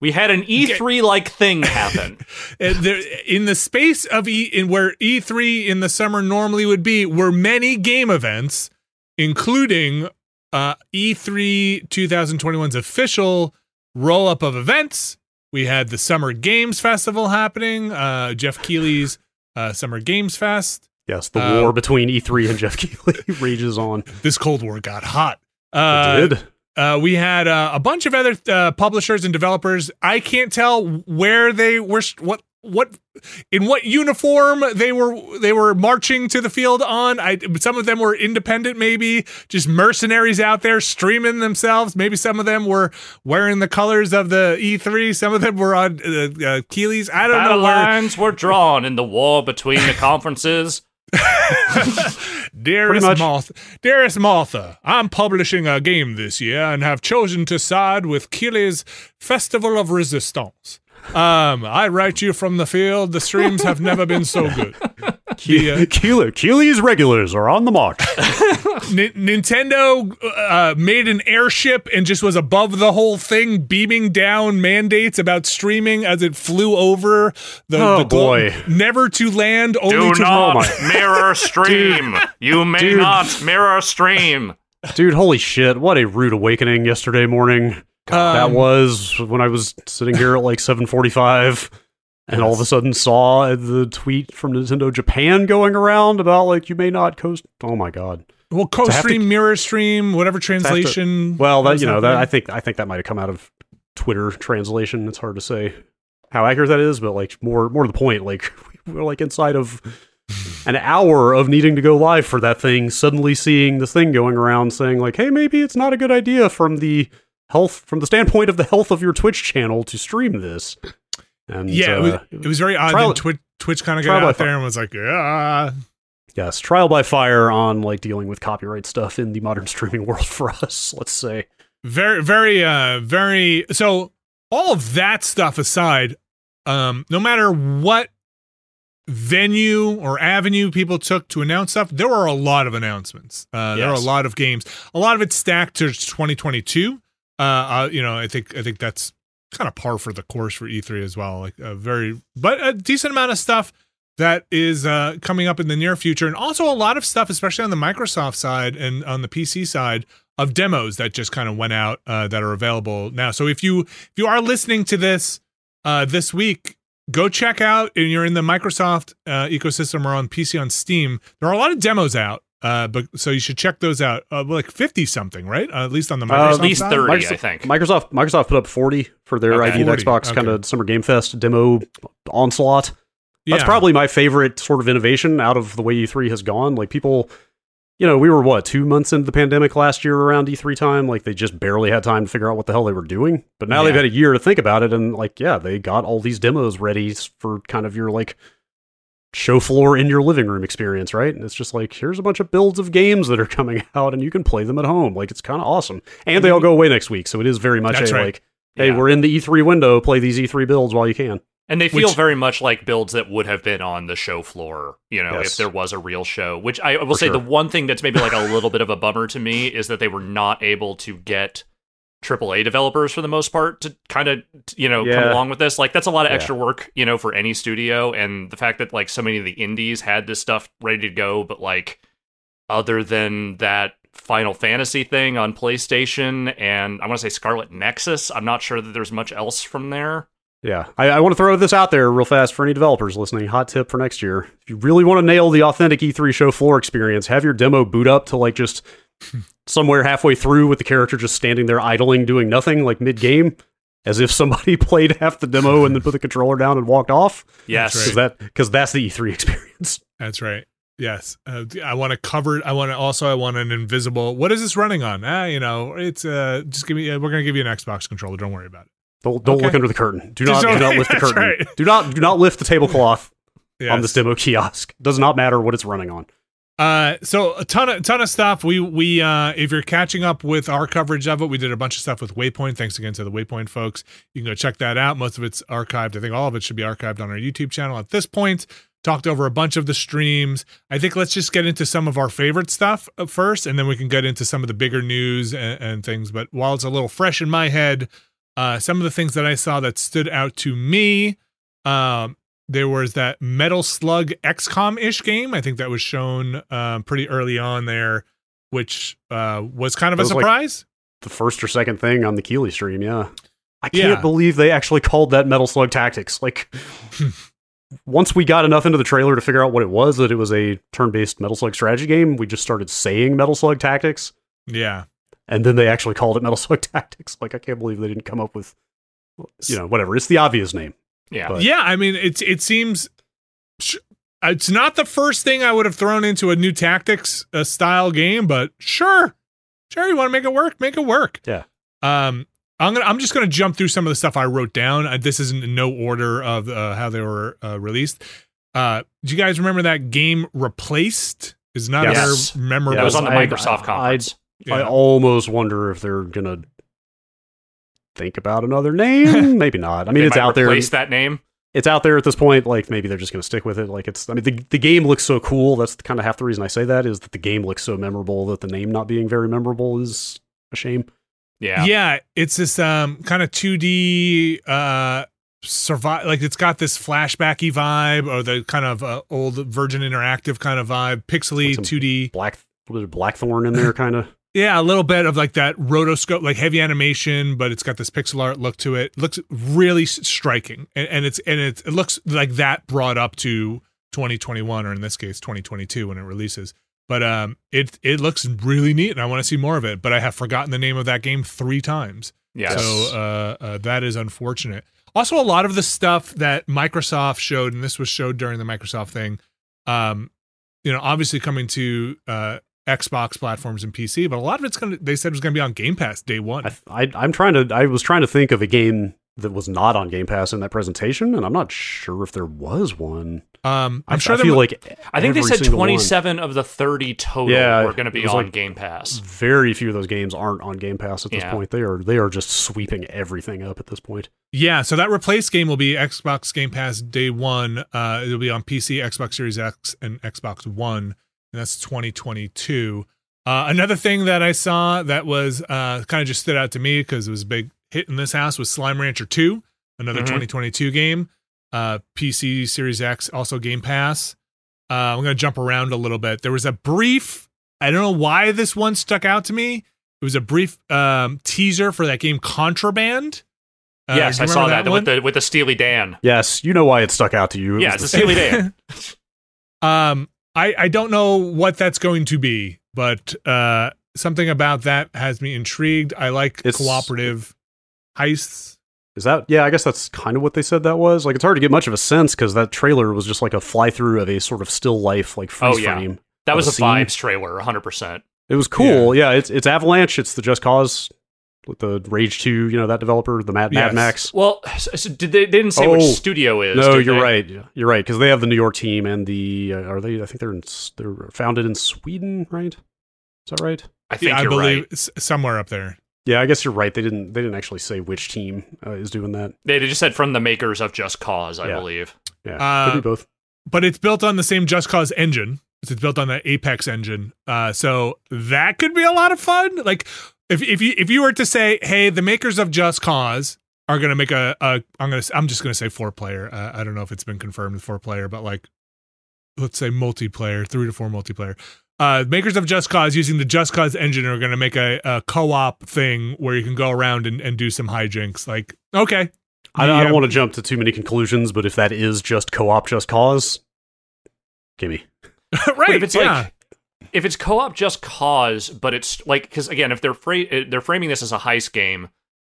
we had an E3 like thing happen. In the space of E, in where E3 in the summer normally would be, were many game events, including uh, E3 2021's official roll up of events. We had the Summer Games Festival happening, uh, Jeff Keighley's uh, Summer Games Fest. Yes, the war between E3 and Jeff Keighley rages on. This Cold War got hot. It Uh, did. Uh, we had uh, a bunch of other uh, publishers and developers. I can't tell where they were, what what in what uniform they were they were marching to the field on. I some of them were independent, maybe just mercenaries out there streaming themselves. Maybe some of them were wearing the colors of the E3. Some of them were on uh, uh, Keighley's. I don't Battle know where. lines were drawn in the war between the conferences. Dearest. Martha, dearest Martha, I'm publishing a game this year and have chosen to side with Keighley's Festival of Resistance. Um, I write you from the field. The streams have never been so good. The, uh, Keighley, Keighley's regulars are on the march. Ni- Nintendo uh, made an airship and just was above the whole thing, beaming down mandates about streaming as it flew over the, Oh, the globe. boy. Never to land, only Do to not my- mirror stream. You may Dude. not mirror stream. Dude, holy shit, what a rude awakening yesterday morning. that Um, was when I was sitting here at like 7:45 and all of a sudden saw the tweet from Nintendo Japan going around about like you may not coast Oh my god. well, co-stream, mirror stream, whatever to- translation. Well, that you know, that. I think I think that might have come out of Twitter translation. It's hard to say how accurate that is, but like more more to the point, like we're like inside of an hour of needing to go live for that thing, suddenly seeing this thing going around saying like, "Hey, maybe it's not a good idea from the health from the standpoint of the health of your Twitch channel to stream this." And yeah, it was, uh, it was very odd. trial- Twitch, Twitch kind of got out there and was like, yeah. yes, trial by fire on like dealing with copyright stuff in the modern streaming world for us. Let's say. very very uh very so all of that stuff aside um no matter what venue or avenue people took to announce stuff there were a lot of announcements uh there were a lot of games a lot of it stacked to 2022 uh, uh you know i think i think that's kind of par for the course for e3 as well like a very but a decent amount of stuff that is uh, coming up in the near future, and also a lot of stuff, especially on the Microsoft side and on the PC side, of demos that just kind of went out uh, that are available now. So if you if you are listening to this uh, this week, go check out. And you're in the Microsoft uh, ecosystem or on PC on Steam. There are a lot of demos out, uh, but so you should check those out. Uh, like fifty something, right? Uh, at least on the Microsoft at least side? 30, I Microsoft- think. Microsoft Microsoft put up 40 for their Okay. ID at 40, Xbox okay. kind of Summer Game Fest demo onslaught. That's Yeah. probably my favorite sort of innovation out of the way E3 has gone. Like people, you know, we were what two months into the pandemic last year around E3 time. Like they just barely had time to figure out what the hell they were doing. But now they've had a year to think about it, and like, yeah, they got all these demos ready for kind of your like show floor in your living room experience, right? And it's just like here's a bunch of builds of games that are coming out, and you can play them at home. Like it's kind of awesome, and they all mm-hmm. go away next week, so it is very much That's a right. like. Hey, Yeah. we're in the E3 window. Play these E3 builds while you can. And they feel Which- very much like builds that would have been on the show floor, you know, Yes. if there was a real show. Which I will For say sure. the one thing that's maybe like a little bit of a bummer to me is that they were not able to get AAA developers for the most part to kind of you know come along with this. Like that's a lot of Yeah. extra work, you know, for any studio. And the fact that like so many of the indies had this stuff ready to go, but like other than that Final Fantasy thing on PlayStation and I want to say Scarlet Nexus, I'm not sure that there's much else from there. Yeah, I, I want to throw this out there real fast for any developers listening. Hot tip for next year: if you really want to nail the authentic E3 show floor experience, have your demo boot up to like just somewhere halfway through with the character just standing there idling, doing nothing, like mid game, as if somebody played half the demo and then put the controller down and walked off. Yes. That's Because that because that's the E3 experience. That's right. Yes, uh, I want to cover. I want to also. I want an invisible. What is this running on? Ah, you know, it's uh, just give me. Uh, we're gonna give you an Xbox controller. Don't worry about it. Don't, don't look under the curtain. Do not do don't- lift the curtain. right. Do not do not lift the tablecloth on Yes. this demo kiosk. Does not matter what it's running on. Uh, so a ton of ton of stuff. We we uh, if you're catching up with our coverage of it, we did a bunch of stuff with Waypoint. Thanks again to the Waypoint folks. You can go check that out. Most of it's archived. I think all of it should be archived on our YouTube channel at this point. Talked over a bunch of the streams. I think let's just get into some of our favorite stuff uh, first, and then we can get into some of the bigger news and, and things. But while it's a little fresh in my head, uh, some of the things that I saw that stood out to me. Um, there was that Metal Slug XCOM ish game. I think that was shown um, pretty early on there, which uh, was kind of a was like- surprise. the first or second thing on the Keighley stream. Yeah, I can't Yeah. believe they actually called that Metal Slug Tactics. Like, once we got enough into the trailer to figure out what it was, that it was a turn-based Metal Slug strategy game, we just started saying Metal Slug Tactics, yeah, and then they actually called it Metal Slug Tactics. Like, I can't believe they didn't come up with, you know, whatever. It's the obvious name. Yeah. But- yeah. I mean, it's it seems it's not the first thing I would have thrown into a new tactics uh, style game, but sure, sure. You want to make it work? Make it work. Yeah. Um, I'm gonna. I'm just gonna jump through some of the stuff I wrote down. Uh, this isn't in no order of uh, how they were uh, released. Uh, do you guys remember that game Replaced? Is not Yes. very memorable. That was on the I- Microsoft I- conference. I Yeah. almost wonder if they're gonna think about another name. maybe not. I mean, They it's might out there. replace that name. it's out there at this point. Like maybe they're just going to stick with it. Like it's. I mean, the the game looks so cool. That's kind of half the reason I say that is that the game looks so memorable that the name not being very memorable is a shame. Yeah. Yeah, it's this um kind of 2D uh survive like it's got this flashbacky vibe or the kind of uh, old Virgin Interactive kind of vibe, pixely 2D. Black there's Blackthorne in there, kind of. Yeah, a little bit of like that rotoscope, like heavy animation, but it's got this pixel art look to it. Looks really striking, and, and it's and it, it looks like that brought up to 2021 or in this case 2022 when it releases. But um, it it looks really neat, and I want to see more of it. But I have forgotten the name of that game three times. Yes. So uh, uh, that is unfortunate. Also, a lot of the stuff that Microsoft showed, and this was showed during the Microsoft thing, um, you know, obviously coming to uh, Xbox platforms and PC, but a lot of it's going to, they said it was going to be on Game Pass day one. I, I I'm trying to. I was trying to think of a game that was not on Game Pass in that presentation, and I'm not sure if there was one. um, I'm I, sure I there feel mu- like I think they said single one- 27 of the 30 total Yeah, were going to be on like- Game Pass. very few of those games aren't on Game Pass at this Yeah. point. They are they are just sweeping everything up at this point. Yeah, so that replace game will be Xbox Game Pass day one. Uh, it'll be on PC, Xbox Series X, and Xbox One, and that's 2022. Uh, another thing that I saw that was uh, kind of just stood out to me because it was a big hit in this house was Slime Rancher 2, another Mhm. 2022 game. Uh, PC, Series X, also Game Pass. Uh, I'm going to jump around a little bit. There was a brief, I don't know why this one stuck out to me. It was a brief um, teaser for that game Contraband. Uh, yes, I saw remember that, one? with the with the Steely Dan. Yes, you know why it stuck out to you. It Yeah, it's the a Steely Dan. Um, I I don't know what that's going to be, but uh, something about that has me intrigued. I like It's- cooperative heists. Is that? Yeah, I guess that's kind of what they said that was. Like, it's hard to get much of a sense because that trailer was just like a fly through of a sort of still life, like freeze Oh, yeah. frame. That was a a scene. Vibes trailer, 100%. It was cool. Yeah. it's it's Avalanche. It's the Just Cause with the Rage Two. You know that developer, the Mad, Yes. Mad Max. Well, so, so did they, they didn't say which Oh. studio is. No, you're they? right. You're right because they have the New York team and the uh, are they? I think they're in, they're founded in Sweden, right? Is that right? I think Yeah, I you're believe right. somewhere up there. Yeah, I guess you're right. They didn't they didn't actually say which team uh, is doing that. They just said from the makers of Just Cause, I Yeah. believe. Yeah, Uh, could be both. But it's built on the same Just Cause engine. It's built on the Apex engine. Uh, so that could be a lot of fun. Like if if you if you were to say, hey, the makers of Just Cause are gonna make a, a I'm gonna I'm just gonna say four player. Uh, I don't know if it's been confirmed four player, but like let's say multiplayer, three to four multiplayer. Uh, makers of Just Cause using the Just Cause engine are going to make a, a co-op thing where you can go around and, and do some hijinks. Like, okay, I, I don't want to jump to too many conclusions, but if that is just co-op, just cause, gimme. right? But if it's yeah. like if it's co-op just cause, but it's like because again, if they're fra- they're framing this as a heist game,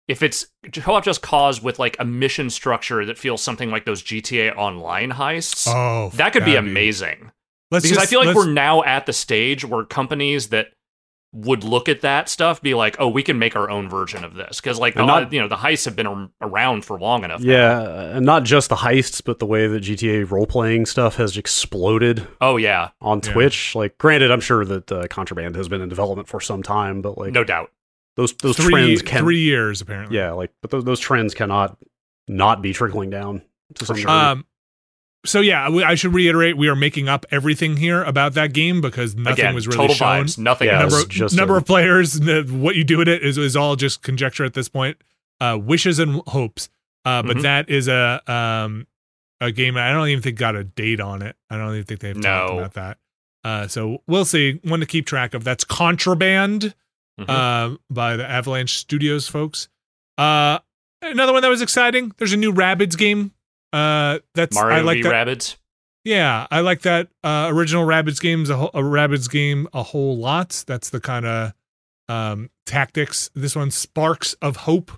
if it's co-op just cause with like a mission structure that feels something like those GTA Online heists, oh, that could be amazing. Let's because I feel like we're now at the stage where companies that would look at that stuff be like, oh, we can make our own version of this because like the not- you know the heists have been around for long enough. now. Yeah, and not just the heists, but the way that GTA role-playing stuff has exploded Oh yeah, on Yeah. Twitch. Like, granted, I'm sure that uh, Contraband has been in development for some time, but like no doubt. those those three trends can three years apparently. yeah, like but those, those trends cannot not be trickling down to some sure. degree. Um. So yeah, we- I should reiterate we are making up everything here about that game because nothing Again, was really total shown. vibes. Nothing. Yeah, else. number just number a- of players, what you do with it is is all just conjecture at this point. Uh, wishes and hopes. Uh, but Mhm. that is a um a game I don't even think got a date on it. I don't even think they've talked about that. Uh, so we'll see. One to keep track of. That's Contraband Mhm. uh, by the Avalanche Studios folks. Uh, another one that was exciting. There's a new Rabbids game. Uh, that's Mario I like v that. Rabbids. Yeah, I like that uh, original Rabbids games, a, whole, a Rabbids game a whole lot. That's the kind of um, tactics. This one, Sparks of Hope,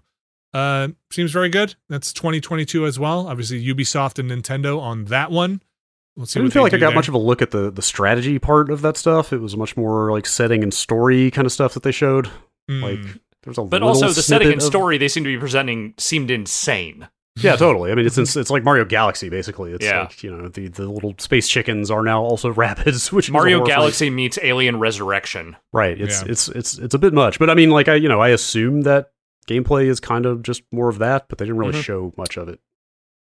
uh, seems very good. That's 2022 as well. Obviously, Ubisoft and Nintendo on that one. We'll see. I didn't feel like I got there. much of a look at the the strategy part of that stuff. It was much more like setting and story kind of stuff that they showed. Mm. Like there's a But little also the setting and snippet of- story they seem to be presenting seemed insane. Yeah, totally. I mean, it's it's like Mario Galaxy basically. It's Yeah. like you know the the little space chickens are now also Rabbids, which Mario horrifying- Galaxy meets Alien Resurrection. Right. It's Yeah. it's it's it's a bit much, but I mean, like I you know I assume that gameplay is kind of just more of that, but they didn't really Mhm. show much of it.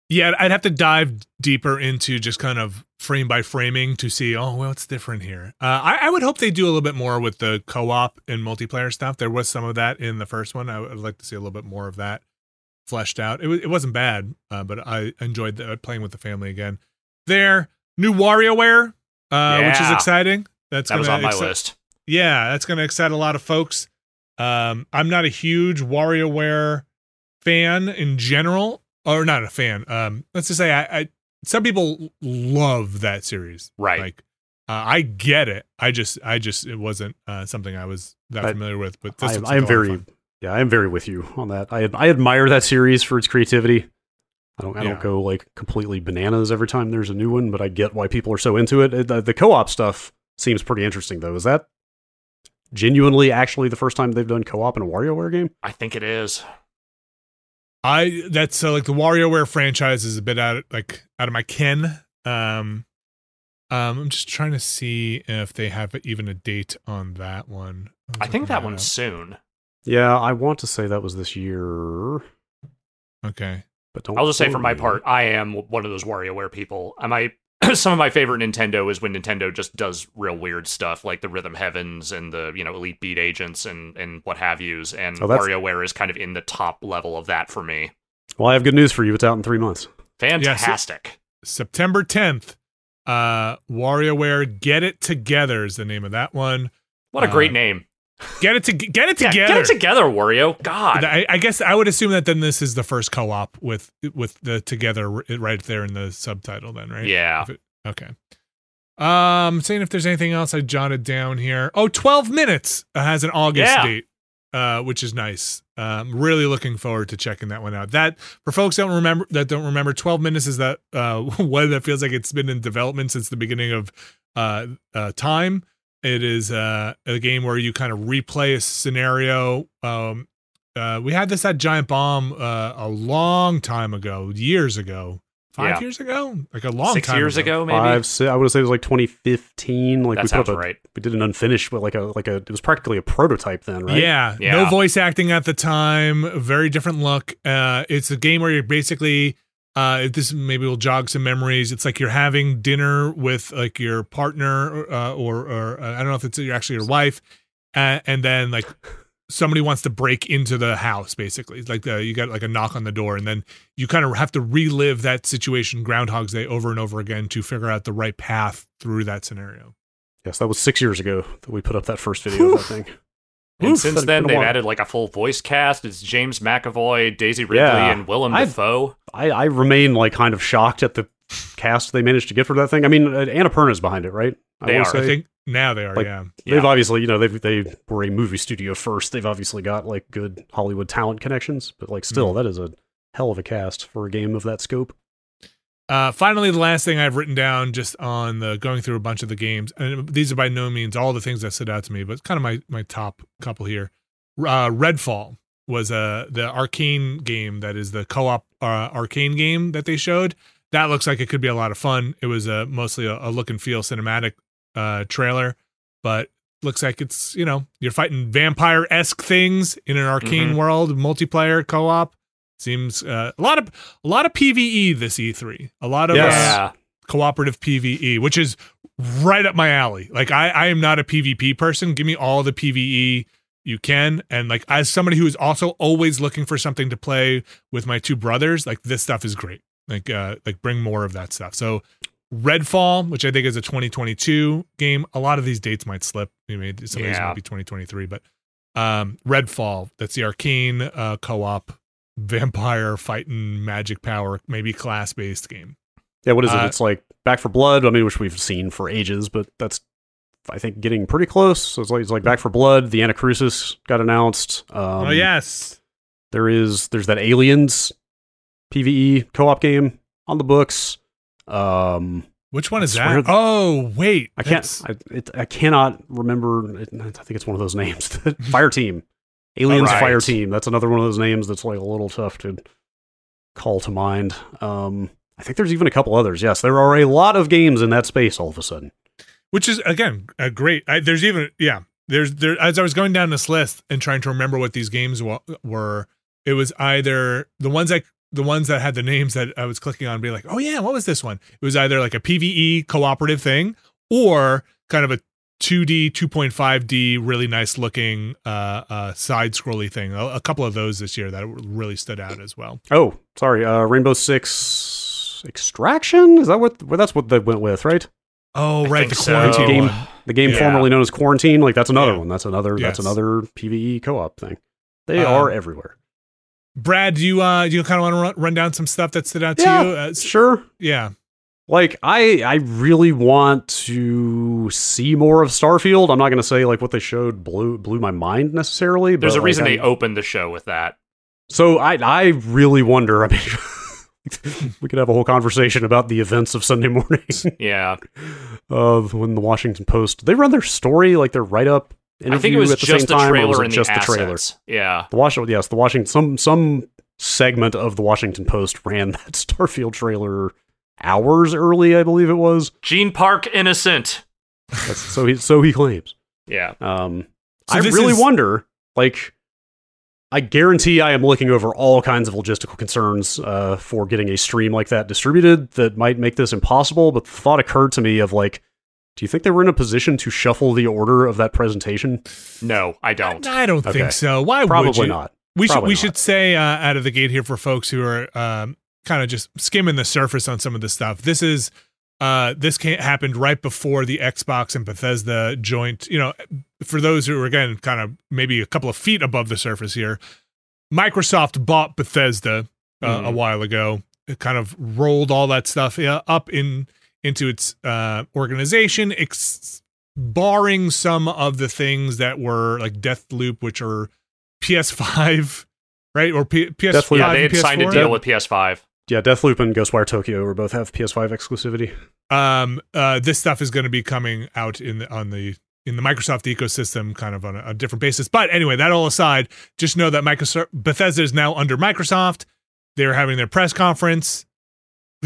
Yeah, I'd have to dive deeper into just kind of frame by framing to see, oh, well, it's different here. Uh, I, I would hope they do a little bit more with the co op and multiplayer stuff. There was some of that in the first one. I would like to see a little bit more of that fleshed out. It, it wasn't bad, uh, but I enjoyed the, playing with the family again. There, new WarioWare, uh, which is exciting. That's That was on my excite- list. yeah, that's going to excite a lot of folks. Um, I'm not a huge WarioWare fan in general, or not a fan. Um, let's just say I, I some people love that series. Right. Like, uh, I get it. I just, I just, it wasn't uh, something I was that I- familiar with. But this I, I am a lot of very fun. Yeah, I am very with you on that. I I admire that series for its creativity. I don't I Yeah. don't go like completely bananas every time there's a new one, but I get why people are so into it. It- The, the co-op stuff seems pretty interesting though. Is that genuinely actually the first time they've done co-op in a WarioWare game? I think it is. I that's uh, like the WarioWare franchise is a bit out of, like out of my ken. Um, um, I'm just trying to see if they have even a date on that one. was I think that it one's soon. Yeah, I want to say that was this year, okay. but don't. I'll just say for quote my part, I am one of those WarioWare people. Am I might. Some of my favorite Nintendo is when Nintendo just does real weird stuff, like the Rhythm Heavens and the you know Elite Beat Agents and and what have yous. And Oh, that's- WarioWare is kind of in the top level of that for me. Well, I have good news for you. It's out in three months. Fantastic. September 10th. Uh, WarioWare Get It Together is the name of that one. What a great Uh, name. Get it to get it Yeah, together. get it together, Wario. God. I, I guess I would assume that then this is the first co-op with with the together right there in the subtitle. Then right? Yeah. It- okay. Um, saying if there's anything else I jotted down here. Oh, 12 minutes has an August Yeah. date, uh, which is nice. Um, really looking forward to checking that one out. That for folks that don't remember that don't remember, 12 minutes is that uh one that feels like it's been in development since the beginning of uh, uh time. It is uh, a game where you kind of replay a scenario. Um, uh, we had this at Giant Bomb uh, a long time ago, years ago, five Yeah. years ago, like a long Six time years ago, maybe. Five, si- I would say it was like 2015. Like that we put sounds up a, right. we did an unfinished, but like a like a it was practically a prototype then, right? Yeah, Yeah. no voice acting at the time. Very different look. Uh, it's a game where you're basically. Uh, this maybe will jog some memories. It's like you're having dinner with like your partner, uh, or or uh, I don't know if it's actually your wife, uh, and then like somebody wants to break into the house basically It's like the, you got like a knock on the door and then you kind of have to relive that situation groundhog's day over and over again to figure out the right path through that scenario Yes, that was six years ago that we put up that first video of that thing. And Oof, since then, they've added like a full voice cast. It's James McAvoy, Daisy Ridley, Yeah. and Willem I've- Dafoe. I, I remain like kind of shocked at the cast they managed to get for that thing. I mean, uh, Annapurna's behind it, right? I They wanna are. i think now they are Like- yeah They've Yeah. obviously, you know, they've they were a movie studio first. They've obviously got like good Hollywood talent connections, but like still, that is a hell of a cast for a game of that scope. Uh, finally, the last thing I've written down just on the going through a bunch of the games, and these are by no means all the things that stood out to me, but kind of my my top couple here. Uh, Redfall was uh, the arcane game that is the co-op uh, arcane game that they showed. That looks like it could be a lot of fun. It was uh, mostly a, a look and feel cinematic uh, trailer, but looks like it's you know you're fighting vampire esque things in an arcane Mhm. world, multiplayer co-op. Seems uh, a lot of a lot of PVE this E3. A lot of Yes. uh, cooperative PVE, which is right up my alley. Like I, I am not a PvP person. Give me all the PVE you can. And like as somebody who is also always looking for something to play with my two brothers, like this stuff is great. Like uh like bring more of that stuff. So Redfall, which I think is a 2022 game. A lot of these dates might slip. You know, some of these might be 2023, but um Redfall, that's the arcane uh co-op vampire fighting magic power, maybe class-based game. Yeah, what is it? Uh, it's like Back 4 Blood. I mean, which we've seen for ages, but that's I think getting pretty close. So it's like it's like Back 4 Blood. The Anacrusis got announced. Um, oh yes. there is there's that Aliens PVE co-op game on the books. Um, Which one is that? Oh, wait. I can't. I, it, I cannot remember. It, I think it's one of those names. Fireteam, Aliens Right. Fireteam. That's another one of those names that's like a little tough to call to mind. Um, I think there's even a couple others. Yes, there are a lot of games in that space. All of a sudden, which is again a great. I, there's even yeah. There's there as I was going down this list and trying to remember what these games wa- were. It was either the ones that the ones that had the names that I was clicking on, be like, oh yeah, what was this one? It was either like a PVE cooperative thing or kind of a 2D, 2.5D, really nice looking uh, uh, side scrolly thing. A, a couple of those this year that really stood out as well. oh, sorry, uh, Rainbow Six Extraction. Is that what? Well, that's what they went with, right? Oh I right, think the so. Game- The game Yeah. formerly known as Quarantine. Like that's another Yeah. one. That's another. Yes. That's another PVE co-op thing. They Um, are everywhere. Brad, do you uh, do you kind of want to run, run down some stuff that stood out to you? Uh, Sure. yeah. Like I I really want to see more of Starfield. I'm not going to say like what they showed blew blew my mind necessarily. But There's a like, reason I- they opened the show with that. So I I really wonder. I mean, we could have a whole conversation about the events of Sunday morning Yeah. of when the Washington Post they run their story like their write up interview I think it was at the just same the time. or trailer was it and just the, the trailer? Yeah. The Washington, yes, the Washington, some some segment of the Washington Post ran that Starfield trailer hours early, I believe it was. Gene Park innocent. That's, so he so he claims. Yeah. Um, So I really is- wonder, like, I guarantee I am looking over all kinds of logistical concerns uh, for getting a stream like that distributed that might make this impossible. But the thought occurred to me of like, do you think they were in a position to shuffle the order of that presentation? No, I don't. I don't Okay. think so. Why would Probably you? not. We should we not. should say uh, out of the gate here for folks who are um, kind of just skimming the surface on some of this stuff. This is uh, this can't happened right before the Xbox and Bethesda joint. You know, for those who are again kind of maybe a couple of feet above the surface here, Microsoft bought Bethesda uh, a Mhm. while ago. It kind of rolled all that stuff uh, up in into its uh, organization, ex- barring some of the things that were like Deathloop, which are PS5, right? Or P- PS5. Yeah, they and had signed a PS4? deal with PS5. Yeah, Deathloop and Ghostwire Tokyo were both have PS5 exclusivity. um uh this stuff is going to be coming out in the on the in the Microsoft ecosystem kind of on a, a different basis. But anyway, that all aside, just know that Microsoft Bethesda is now under Microsoft. They're having their press conference.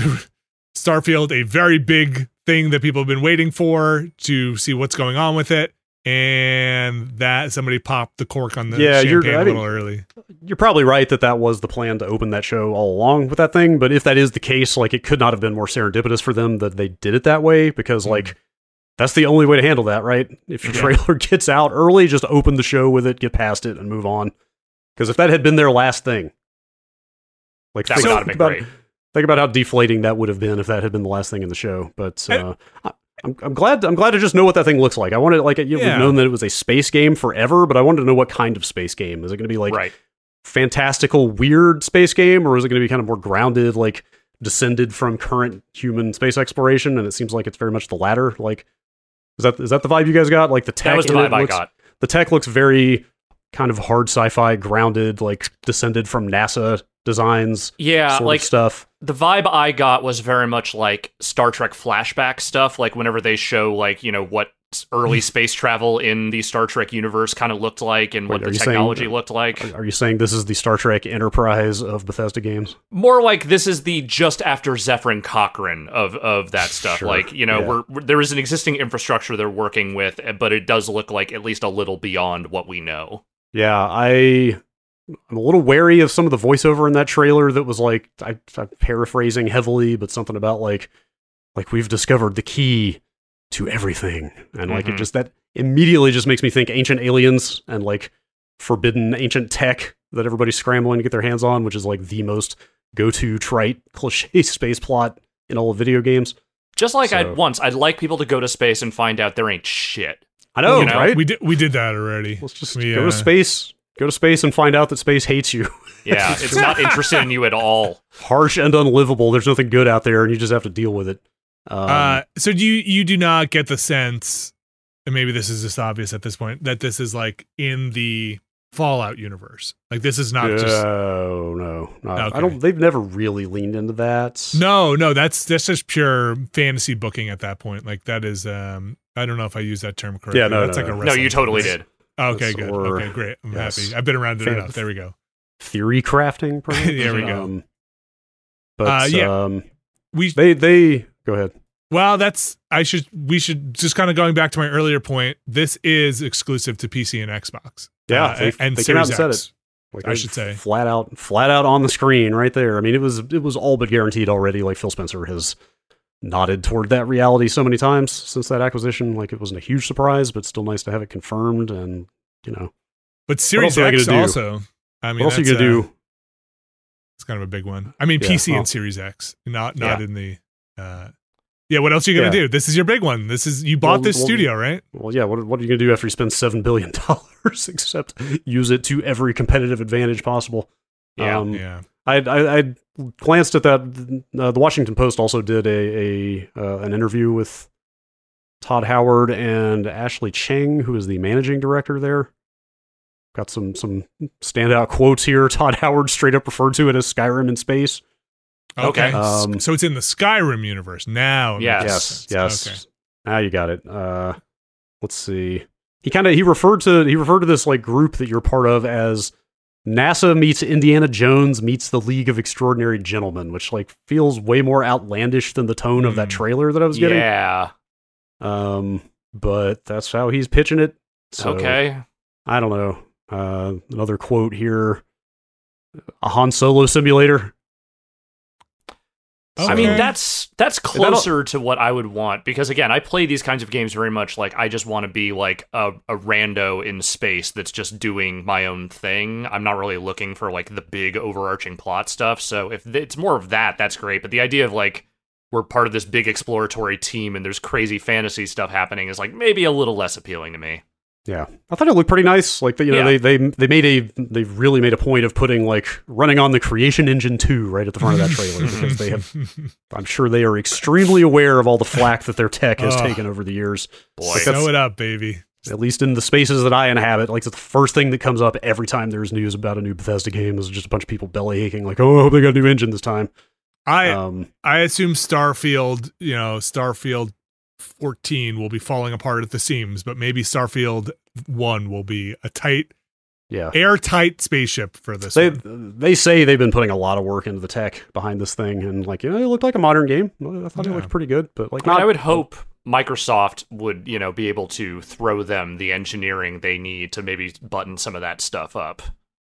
Starfield, a very big thing that people have been waiting for to see what's going on with it. And that somebody popped the cork on the Yeah, you're- champagne I a mean- little early. You're probably right that that was the plan to open that show all along with that thing. But if that is the case, like it could not have been more serendipitous for them that they did it that way because, Mhm. like, that's the only way to handle that, right? If your Yeah. trailer gets out early, just open the show with it, get past it, and move on. Because if that had been their last thing, like That think, would not have been about, great. think about how deflating that would have been if that had been the last thing in the show. But uh, I, I'm, I'm glad I'm glad to just know what that thing looks like. I wanted like you know, Yeah. we've known that it was a space game forever, but I wanted to know what kind of space game. Is it going to be like right. fantastical, weird space game, or is it going to be kind of more grounded, like descended from current human space exploration? And it seems like it's very much the latter. Like, is that is that the vibe you guys got? Like the tech That was the vibe I got. The tech looks very kind of hard sci-fi, grounded, like descended from NASA designs, Yeah, like stuff. the vibe I got was very much like Star Trek flashback stuff. Like whenever they show like you know what early space travel in the Star Trek universe kind of looked like and what Wait, are the you saying- technology looked like. Are, are you saying this is the Star Trek Enterprise of Bethesda games? More like this is the just after Zefram Cochrane of of that stuff. Sure, Like you know, yeah. we're, we're- there is an existing infrastructure they're working with, eh, but it does look like at least a little beyond what we know. Yeah, I I'm a little wary of some of the voiceover in that trailer that was like I, I'm paraphrasing heavily, but something about like like we've discovered the key to everything, and like it Mhm. just that immediately just makes me think ancient aliens and like forbidden ancient tech that everybody's scrambling to get their hands on, which is like the most go-to trite cliche space plot in all of video games. Just like So- I'd once, I'd like people to go to space and find out there ain't shit. I know, You know, right? We did we did that already. Let's just we, go uh, to space, go to space, and find out that space hates you. Yeah, it's not interested in you at all. harsh and unlivable. There's nothing good out there, and you just have to deal with it. Um, uh, so do you you do not get the sense, and maybe this is just obvious at this point, that this is like in the Fallout universe. Like this is not just no, no, no. Okay. I don't. They've never really leaned into that. no, no. That's that's just pure fantasy booking at that point. Like that is. um I don't know if I use that term correctly. Yeah, no, that's no, like a no. No, you totally term. did. Okay, good. or- okay, great. I'm yes. happy. I've been around it enough. There we go. theory crafting. Perhaps? There we go. Um, but Uh, yeah. um, We they they go ahead. Well, that's I should we should just kind of going back to my earlier point. This is exclusive to PC and Xbox. Yeah, Uh, they- and they came out Series and said it. Like I should say. flat out, flat out on the screen right there. I mean, it was it was all but guaranteed already. Like Phil Spencer has nodded toward that reality so many times since that acquisition. Like it wasn't a huge surprise, but still nice to have it confirmed. And you know, But Series else are they X do? also. I mean, what else are you that's, gonna uh, do? It's kind of a big one. I mean, Yeah, PC well. and Series X, not not Yeah. in the. uh Yeah, what else are you gonna Yeah. do? This is your big one. This is you bought Well, this well, studio, right? Well, yeah. What, what are you going to do after you spend seven billion dollars? Except use it to every competitive advantage possible. Yeah. Um, yeah. I, I, I glanced at that. Uh, the Washington Post also did a, a uh, an interview with Todd Howard and Ashley Cheng, who is the managing director there. Got some some standout quotes here. Todd Howard straight up referred to it as Skyrim in space. Okay. Um, so it's in the Skyrim universe now. Yes. Yes, yes. Okay. Now you got it. Uh, let's see. He kind of he referred to he referred to this like group that you're part of as NASA meets Indiana Jones meets the League of Extraordinary Gentlemen, which like feels way more outlandish than the tone of that Hmm. trailer that I was getting. Yeah. Um, but that's how he's pitching it. So, okay. I don't know. Uh, another quote here: a Han Solo simulator. I mean, that's that's closer to what I would want because again, I play these kinds of games very much like I just want to be like a, a rando in space that's just doing my own thing. I'm not really looking for like the big overarching plot stuff. So if it's more of that, that's great. But the idea of like we're part of this big exploratory team and there's crazy fantasy stuff happening is like maybe a little less appealing to me. Yeah, I thought it looked pretty nice. Like you know, Yeah. they they they made a they really made a point of putting like running on the Creation Engine two right at the front of that trailer because they have. I'm sure they are extremely aware of all the flack that their tech has Ugh. taken over the years. Boy, Like, Sew it up, baby. At least in the spaces that I inhabit, like it's the first thing that comes up every time there's news about a new Bethesda game is just a bunch of people belly aching, like, "Oh, I hope they got a new engine this time." I Um, I assume Starfield, you know, Starfield 14 will be falling apart at the seams, but maybe Starfield 1 will be a tight, yeah, airtight spaceship for this they one. they say they've been putting a lot of work into the tech behind this thing, and like, you know, it looked like a modern game. I thought it looked pretty good, but like, I, mean, not. I would hope Microsoft would, you know, be able to throw them the engineering they need to maybe button some of that stuff up.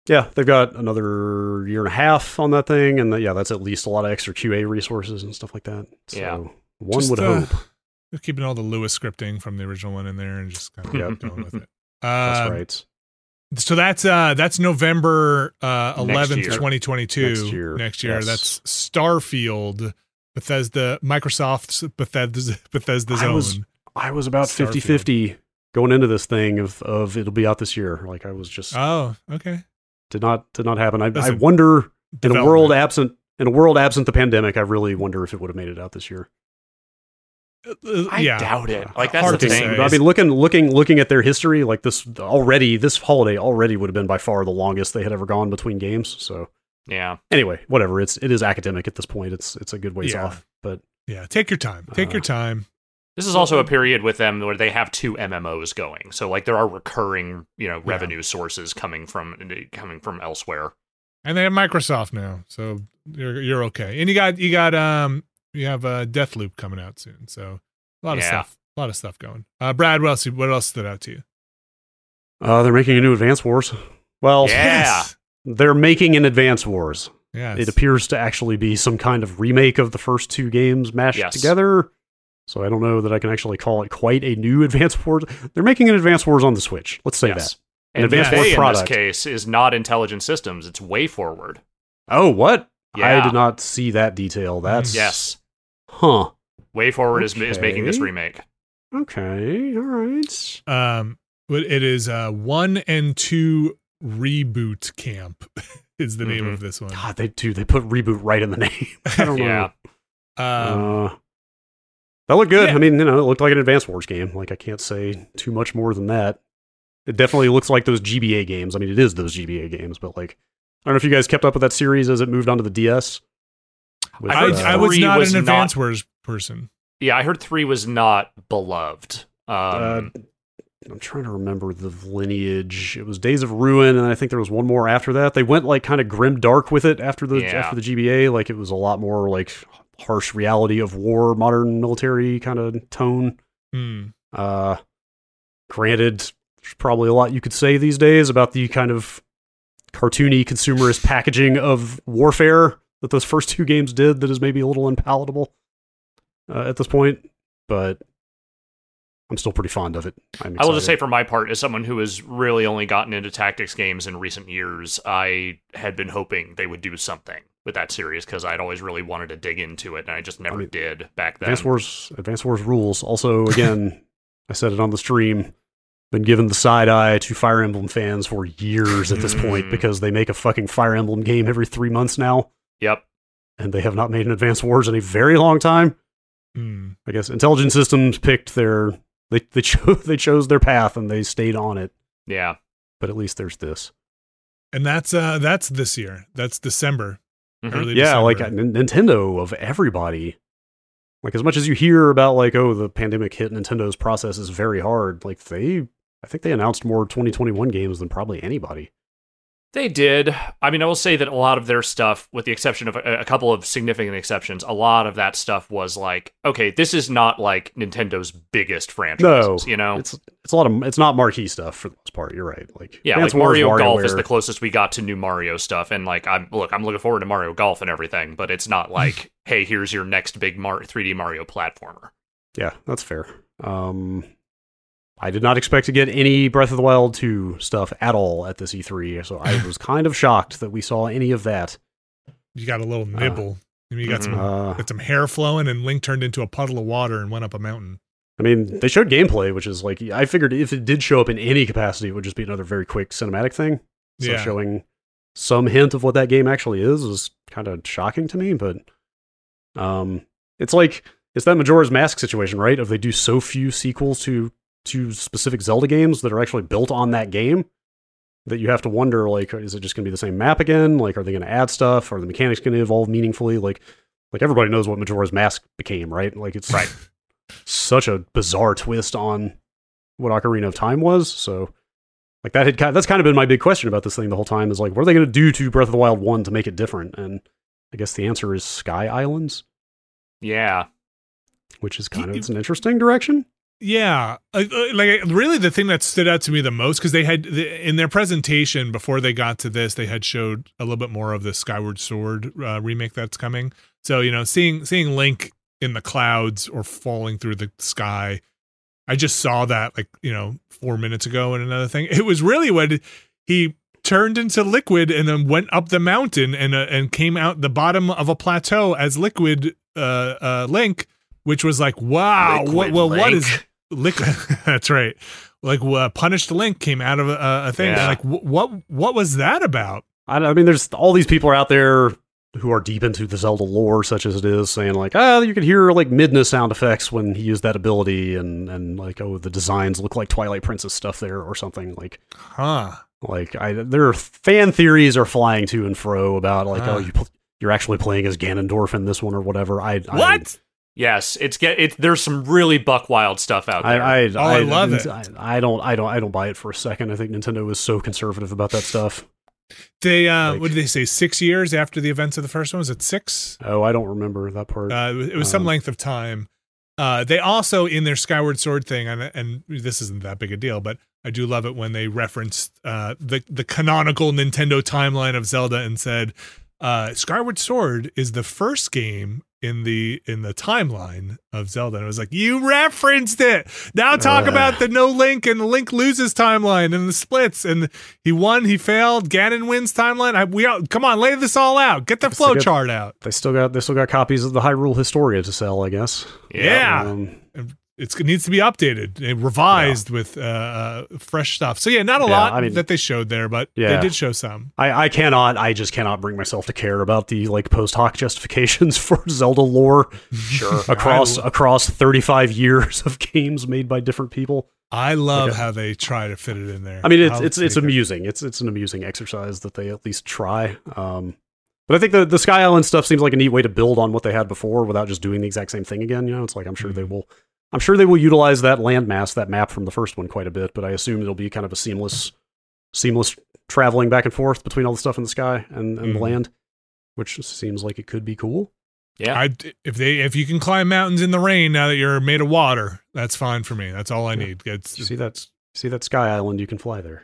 Yeah, they've got another year and a half on that thing, and yeah, that's at least a lot of extra QA resources and stuff like that. So Yeah. one Just, would uh, hope. They're keeping all the Lewis scripting from the original one in there and just kind of Yep. going with it. Uh, That's Um, right. So that's uh that's November uh eleventh, twenty twenty two. Next year. Next year. Yes. That's Starfield, Bethesda, Microsoft's Bethesda's Bethesda's I own. was- I was about Starfield. 50-50 going into this thing of of it'll be out this year. Like I was just Oh, okay. did not did not happen. I, I wonder in a world absent in a world absent the pandemic. I really wonder if it would have made it out this year. Uh, I yeah. doubt it. Like that's Hard the thing. say. I mean, looking looking looking at their history, like this already, this holiday already would have been by far the longest they had ever gone between games. So Yeah. anyway, whatever. It's it is academic at this point. It's it's a good ways Yeah. off. But Yeah. Take your time. Take Uh, your time. This is also a period with them where they have two MMOs going. So like there are recurring, you know, Yeah. revenue sources coming from coming from elsewhere. And they have Microsoft now, so you're you're okay. And you got you got um you have a uh Deathloop coming out soon, so a lot of stuff, a lot of stuff going. Uh, Brad, what else? What else stood out to you? uh, they're making a new Advance Wars. Well, Yeah. They're making an Advance Wars. Yes. It appears to actually be some kind of remake of the first two games mashed Yes. together. So I don't know that I can actually call it quite a new Advance Wars. They're making an Advance Wars on the Switch. Let's say Yes. that. An And Advanced they, Wars in product. this case is not intelligent systems, it's WayForward. Oh, what? Yeah. I did not see that detail. That's Yes. Huh. WayForward is, is making this remake. Okay. All right. Um, but it is uh one and two reboot camp is the name Mhm. of this one. God, they do. They put reboot right in the name. I don't Yeah. know. Um, uh, that looked good. yeah. I mean, you know, it looked like an Advance Wars game. Like I can't say too much more than that. It definitely looks like those GBA games. I mean, it is those GBA games, but like, I don't know if you guys kept up with that series as it moved onto the DS. With, I, uh, I was not was an not- Advance Wars person. Yeah, I heard three was not beloved. Um, uh, I'm trying to remember the lineage. It was Days of Ruin, and I think there was one more after that. They went like kind of grim dark with it after the Yeah. after the GBA. Like it was a lot more like harsh reality of war, modern military kind of tone. Hmm. Uh, granted, there's probably a lot you could say these days about the kind of cartoony consumerist packaging of warfare that those first two games did that is maybe a little unpalatable uh, at this point, but I'm still pretty fond of it. I will just say, for my part, as someone who has really only gotten into tactics games in recent years, I had been hoping they would do something with that series because I'd always really wanted to dig into it, and I just never mean, did back then. Advance Wars, Advance Wars rules. Also, again, I said it on the stream. Been given the side eye to Fire Emblem fans for years at this point Mm. because they make a fucking Fire Emblem game every three months now, Yep. and they have not made an Advance Wars in a very long time. Hmm. I guess Intelligent Systems picked their they they chose they chose their path and they stayed on it. Yeah. But at least there's this. And that's uh that's this year. That's December. Mhm. Early yeah, December. like uh, N- Nintendo of everybody. Like as much as you hear about like oh the pandemic hit Nintendo's process is very hard. Like they, I think they announced more 2021 games than probably anybody. They did. I mean, I will say that a lot of their stuff, with the exception of a, a couple of significant exceptions, a lot of that stuff was like, okay, this is not like Nintendo's biggest franchise. No, you know, It's it's a lot of it's not marquee stuff for the most part. You're right. Like yeah, like Wars, Mario Golf is the closest we got to new Mario stuff, and like, I'm look, I'm looking forward to Mario Golf and everything, but it's not like, hey, here's your next big Mar- 3D Mario platformer. Yeah, that's fair. Um, I did not expect to get any Breath of the Wild 2 stuff at all at this E3, so I was kind of shocked that we saw any of that. You got a little nibble. Maybe you got some Uh, got some hair flowing and Link turned into a puddle of water and went up a mountain. I mean, they showed gameplay, which is like I figured if it did show up in any capacity, it would just be another very quick cinematic thing. So Yeah. showing some hint of what that game actually is was kind of shocking to me, but um, it's like it's that Majora's Mask situation, right? Of they do so few sequels to to specific Zelda games that are actually built on that game that you have to wonder like is it just going to be the same map again? Like are they going to add stuff? Are the mechanics going to evolve meaningfully? Like like everybody knows what Majora's Mask became, right? Like it's Right. such a bizarre twist on what Ocarina of Time was. So, like that had that's kind of been my big question about this thing the whole time is like, what are they going to do to Breath of the Wild one to make it different? And I guess the answer is Sky Islands, Yeah. which is kind of it's an interesting direction. Yeah, like really, the thing that stood out to me the most because they had in their presentation before they got to this, they had showed a little bit more of the Skyward Sword uh, remake that's coming. So you know, seeing seeing Link in the clouds or falling through the sky. I just saw that like, you know, 4 minutes ago in another thing. It was really when he turned into liquid and then went up the mountain and uh, and came out the bottom of a plateau as liquid uh uh link which was like wow what Liquid well what Link. is liquid that's right like uh, punished link came out of a, a thing Yeah. like wh- what what was that about I, I mean, there's all these people are out there who are deep into the Zelda lore, such as it is, saying like, ah, you could hear like Midna sound effects when he used that ability, and and like, oh, the designs look like Twilight Princess stuff there or something. Like, huh like I, there are fan theories are flying to and fro about like, oh, you you're actually playing as Ganondorf in this one or whatever. I I- what Yes, it's get it. There's some really buck wild stuff out there. I, I, Oh, I love it. I, I don't, I don't, I don't buy it for a second. I think Nintendo is so conservative about that stuff. they uh Like- what did they say 6 years after the events of the first one was it 6 Oh, I don't remember that part. Uh, it was, it was some Um, length of time. Uh, they also in their Skyward Sword thing, and and this isn't that big a deal, but I do love it when they referenced uh, the the canonical Nintendo timeline of Zelda and said uh, Skyward Sword is the first game in the in the timeline of Zelda. And it was like you referenced it. Now talk Uh. about the no Link and the Link loses timeline and the splits and he won, he failed. Ganon wins timeline. I, we all, come on, lay this all out. Get the flow chart out. they still got, they still got copies of the Hyrule Historia to sell, I guess. Yeah. Um, it's, it needs to be updated and revised with uh, uh, fresh stuff. So yeah, not a Yeah, lot I mean- that they showed there, but Yeah. they did show some. I, I cannot, I just cannot bring myself to care about the like post hoc justifications for Zelda lore sure. across I- across 35 years of games made by different people. I love Okay. how they try to fit it in there. I mean, it's I'll it's it's take it. amusing. It's it's an amusing exercise that they at least try. Um, but I think the the Sky Island stuff seems like a neat way to build on what they had before without just doing the exact same thing again. You know, it's like I'm sure they Mhm. will. I'm sure they will utilize that landmass, that map from the first one, quite a bit. But I assume it'll be kind of a seamless, seamless traveling back and forth between all the stuff in the sky and, and the Mhm. land, which seems like it could be cool. Yeah. I, if they if you can climb mountains in the rain now that you're made of water, that's fine for me. That's all I Yeah. need. It's You see that? See that Sky Island? You can fly there.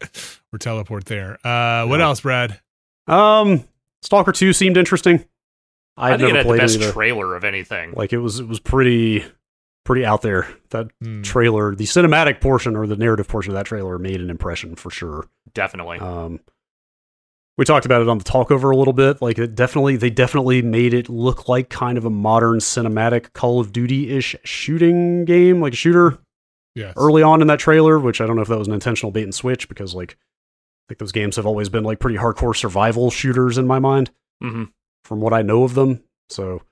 or teleport there. Uh, what Yeah. else, Brad? Um, Stalker Two seemed interesting. I I've think it never had the played best any trailer of anything. Like it was, it was pretty, pretty out there. That Hmm. trailer, the cinematic portion or the narrative portion of that trailer made an impression for sure. Definitely. Um, we talked about it on the talkover a little bit. Like it definitely, they definitely made it look like kind of a modern cinematic Call of Duty ish shooting game, like a shooter Yeah. early on in that trailer. Which I don't know if that was an intentional bait and switch because like I think those games have always been like pretty hardcore survival shooters in my mind hmm from what I know of them. So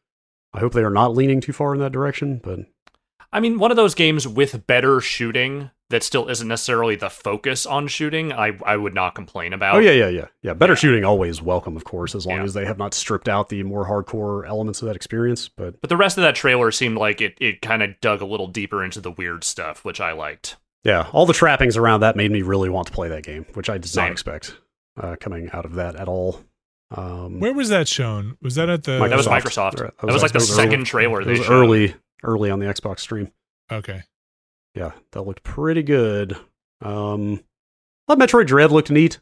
I hope they are not leaning too far in that direction. But I mean, one of those games with better shooting that still isn't necessarily the focus on shooting. I I would not complain about. oh yeah, yeah, yeah, yeah. Better Yeah. shooting always welcome, of course, as long Yeah. as they have not stripped out the more hardcore elements of that experience. But But the rest of that trailer seemed like it it kind of dug a little deeper into the weird stuff, which I liked. yeah, all the trappings around that made me really want to play that game, which I did Same. not expect uh, coming out of that at all. Um, Where was that shown? Was that at the? That was Microsoft. Microsoft. That That was was like the Xbox. second trailer it they was showed. early, early on the Xbox stream. Okay. Yeah, that looked pretty good. Um, thought Metroid Dread looked neat.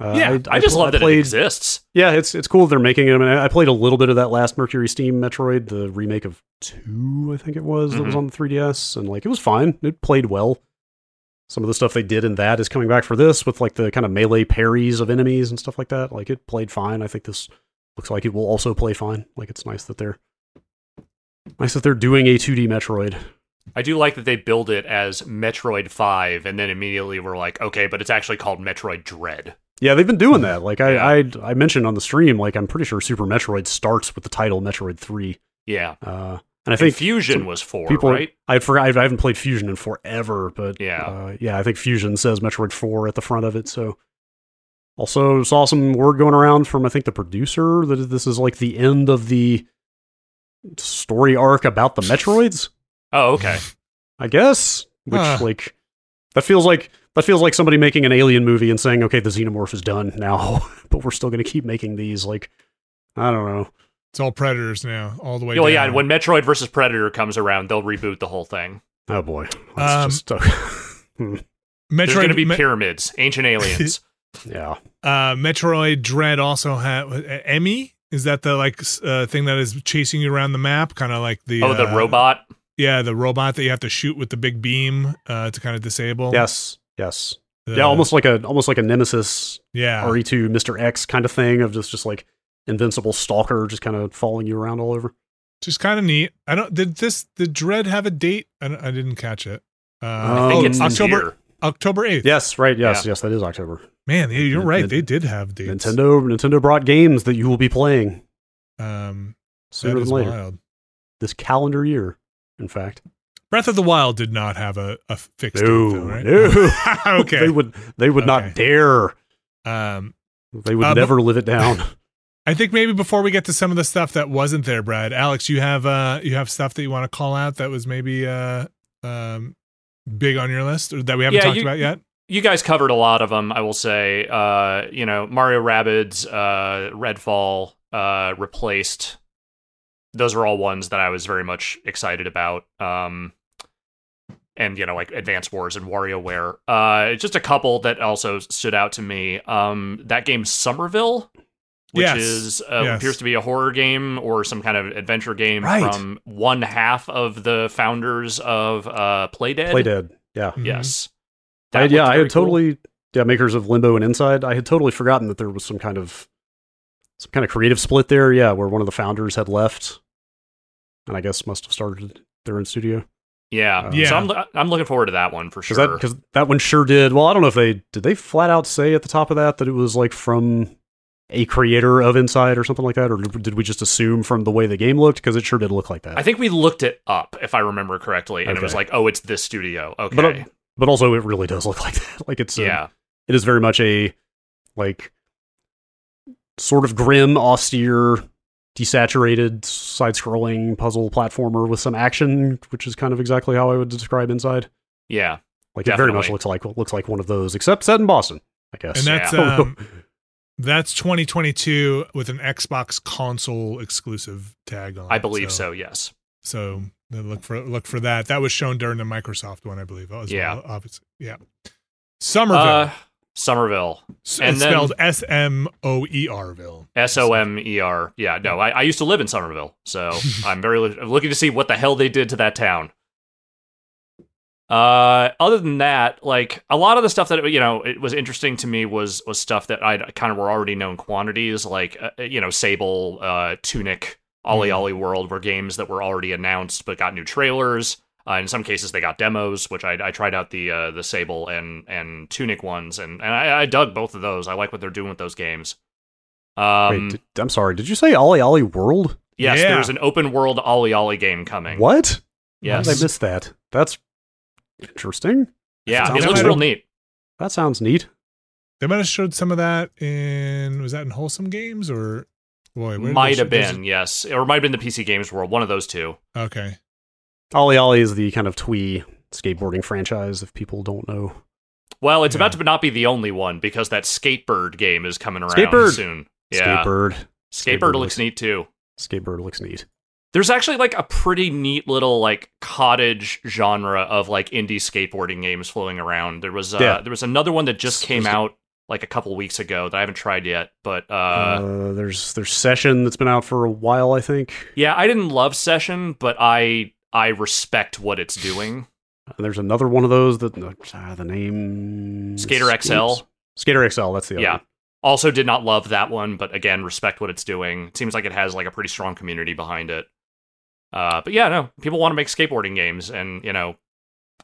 Uh, Yeah, I just pl- love that it played, exists. Yeah, it's it's cool they're making it. I, mean, I played a little bit of that last MercurySteam Metroid, the remake of two, I think it was, that was Mhm. on the 3DS, and like it was fine. It played well. Some of the stuff they did in that is coming back for this with like the kind of melee parries of enemies and stuff like that. Like it played fine. I think this looks like it will also play fine. Like it's nice that they're nice that they're doing a 2D Metroid. I do like that they build it as Metroid 5 and then immediately we're like, okay, but it's actually called Metroid Dread. Yeah, they've been doing that. Like I, Yeah. I I mentioned on the stream, like I'm pretty sure Super Metroid starts with the title Metroid 3. Yeah. Uh, and I And think Fusion was 4, people right? I forgot. I haven't played Fusion in forever, but Yeah. uh, yeah, I think Fusion says Metroid Four at the front of it. So, also saw some word going around from I think the producer that this is like the end of the story arc about the Metroids. Oh, okay. I guess, which Huh. like that feels like that feels like somebody making an alien movie and saying, okay, the xenomorph is done now, but we're still going to keep making these. Like, I don't know. It's all predators now, all the way. well, yeah, when Metroid versus Predator comes around, they'll reboot the whole thing. Oh boy, that's Um, just uh, hmm, There's going to be Me- pyramids, ancient aliens. yeah. uh, Metroid Dread also had uh, E.M.M.I. Is that the like uh, thing that is chasing you around the map? Kind of like the oh, the uh, robot. Yeah, the robot that you have to shoot with the big beam uh, to kind of disable. Yes, yes, The- yeah, almost like a almost like a Nemesis Yeah. RE2 Mister X kind of thing of just just like invincible stalker just kind of following you around all over. just kind of neat. I don't. Did this? Did Dread have a date? I, I didn't catch it. Uh, I I think Oh, it's October year. October eighth. Yes, right. Yes, Yeah. yes, that is October. Man, yeah, you're Nin- right. nin- They did have dates. Nintendo Nintendo brought games that you will be playing Um, sooner is than later wild. this calendar year. In fact, Breath of the Wild did not have a, a fixed No, date, though, right? no. okay. they would they would Okay. not dare. um, They would Uh, but- never live it down. I think maybe before we get to some of the stuff that wasn't there, Brad, Alex, you have uh, you have stuff that you want to call out that was maybe uh, um, big on your list or that we haven't Yeah, talked you- about yet. You guys covered a lot of them. I will say, uh, you know, Mario Rabbids, uh, Redfall, uh, replaced. Those are all ones that I was very much excited about. Um, and you know, like Advance Wars and WarioWare. Uh, just a couple that also stood out to me. Um, that game Somerville, which Yes. is uh, Yes. appears to be a horror game or some kind of adventure game Right. from one half of the founders of uh, Playdead. Play dead. Yeah. Mhm. Yes. I, yeah, I had cool. totally yeah, makers of Limbo and Inside. I had totally forgotten that there was some kind of some kind of creative split there, yeah, where one of the founders had left and I guess must have started their own studio. Yeah. Uh, Yeah. So I'm I'm looking forward to that one for sure. because that one sure did. Well, I don't know if they did they flat out say at the top of that that it was like from a creator of Inside or something like that, or did we just assume from the way the game looked? Because it sure did look like that. I think we looked it up if I remember correctly, and it was like, oh, it's this studio. Okay. but uh, but also it really does look like that. Like it's a- yeah. it is very much a like sort of grim, austere, desaturated, side-scrolling puzzle platformer with some action, which is kind of exactly how I would describe Inside. Yeah. Like it very much looks like looks like one of those, except set in Boston, I guess. And that's Yeah. um, that's 2022 with an Xbox console exclusive tag on. I believe so. Yes. So uh, look for look for that. That was shown during the Microsoft one, I believe. Yeah. well, obviously. Yeah. Somerville. Uh, Somerville. S- and it's then- spelled S M O E R Ville. S O M E R. Yeah. No, I, I used to live in Somerville, so I'm very li- looking to see what the hell they did to that town. Uh, other than that, like a lot of the stuff that you know, it was interesting to me was was stuff that I kind of were already known quantities, like uh, you know, Sable, uh, Tunic, Ollie Mhm. Ollie World were games that were already announced but got new trailers. Uh, in some cases, they got demos, which I, I tried out the uh, the Sable and and Tunic ones, and and I, I dug both of those. I like what they're doing with those games. Um, Wait, did, I'm sorry. Did you say Ollie Ollie World? yes, Yeah. there's an open world Ollie Ollie game coming. What? How Yes, did I missed that? That's interesting. yeah, Sounds it looks real neat. That sounds neat. They might have showed some of that in was that in Wholesome Games or boy where Might have show- there's- been, yes, or might have been the PC Games World. One of those two. Okay. Ollie Ollie is the kind of twee skateboarding franchise. If people don't know, Well, it's Yeah. about to not be the only one because that Skatebird game is coming around Skatebird. soon. Yeah, Skatebird. Skatebird, Skatebird looks looks- neat too. Skatebird looks neat. There's actually like a pretty neat little like cottage genre of like indie skateboarding games flowing around. There was uh, Yeah. there was another one that just came out like a couple weeks ago that I haven't tried yet, but uh, Uh, there's there's session that's been out for a while. I think. yeah, I didn't love Session, but I I respect what it's doing. And there's another one of those that uh, the name Skater XL. Skater XL. That's the other. Yeah. one. Also did not love that one, but again, respect what it's doing. It seems like it has like a pretty strong community behind it. Uh, but yeah, no, people want to make skateboarding games, and you know,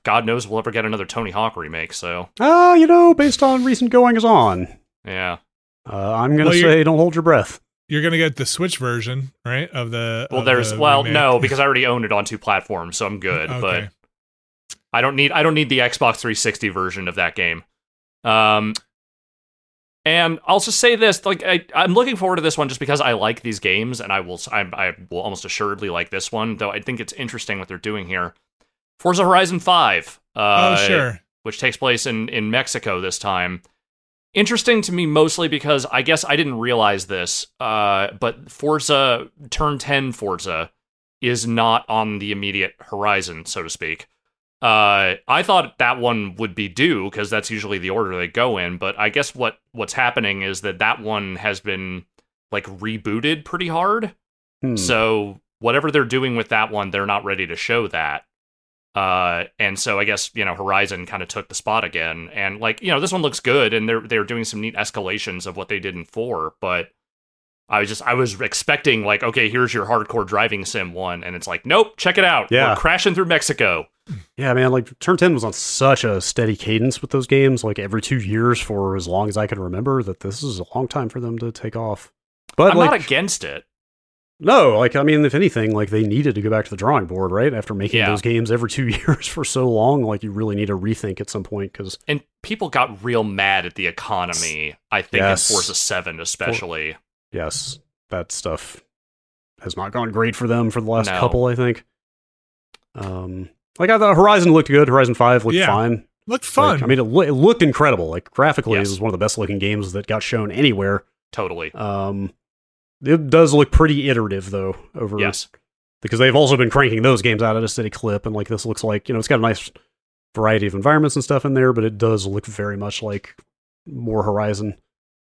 God knows we'll ever get another Tony Hawk remake. So Ah, you know, based on recent goings on, yeah, uh, I'm gonna Well, say don't hold your breath. You're gonna get the Switch version, right? Of the well, of there's the well, remake. no, because I already own it on two platforms, so I'm good. Okay. But I don't need I don't need the Xbox 360 version of that game. Um, and I'll just say this: like I, I'm looking forward to this one just because I like these games, and I will I, I will almost assuredly like this one. Though I think it's interesting what they're doing here. Forza Horizon Five. Uh, oh sure. which takes place in in Mexico this time. Interesting to me mostly because I guess I didn't realize this, uh, but Forza Turn 10 Forza is not on the immediate horizon, so to speak. Uh, I thought that one would be due because that's usually the order they go in, but I guess what what's happening is that that one has been like rebooted pretty hard. Hmm. So whatever they're doing with that one, they're not ready to show that. Uh, and so I guess you know Horizon kind of took the spot again, and like you know this one looks good, and they're they're doing some neat escalations of what they did in four, but I was just I was expecting like okay here's your hardcore driving sim one, and it's like nope check it out Yeah. we're crashing through Mexico. Yeah, man, like Turn 10 was on such a steady cadence with those games, like every two years for as long as I can remember, that this is a long time for them to take off. But I'm like, not against it. No, like I mean, if anything, like they needed to go back to the drawing board, right? After making Yeah. those games every two years for so long, like you really need to rethink at some point because And people got real mad at the economy. I think Yes. in Forza Seven especially. yes, that stuff has not gone great for them for the last No. couple. I think. Um, like I thought Horizon looked good. Horizon Five looked Yeah. fine. Looked fun. Like, I mean, it, loo- it looked incredible. Like graphically, Yes. it was one of the best looking games that got shown anywhere. Totally. Um, it does look pretty iterative though over Yes. because they've also been cranking those games out at a steady clip, and like this looks like you know it's got a nice variety of environments and stuff in there, but it does look very much like more Horizon.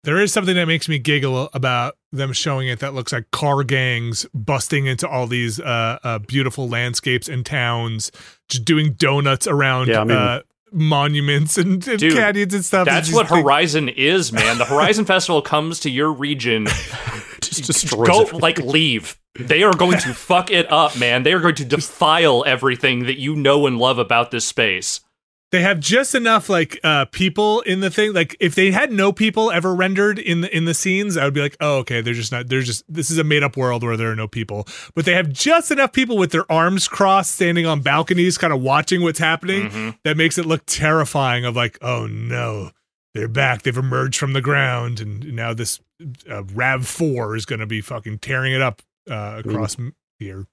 There is something that makes me giggle about them showing it that looks like car gangs busting into all these uh, uh, beautiful landscapes and towns, just doing donuts around Yeah, I mean- uh, monuments and, and Dude, canyons and stuff. That's what like- Horizon is, man. The Horizon Festival comes to your region. Just destroys Go it. like leave. They are going to fuck it up, man. They are going to defile everything that you know and love about this space. They have just enough like uh people in the thing. Like if they had no people ever rendered in the in the scenes i would be like oh okay they're just not they're just this is a made up world where there are no people. But they have just enough people with their arms crossed standing on balconies kind of watching what's happening Mhm. that makes it look terrifying of like oh no they're back they've emerged from the ground and now this uh, rav 4 is going to be fucking tearing it up uh across m here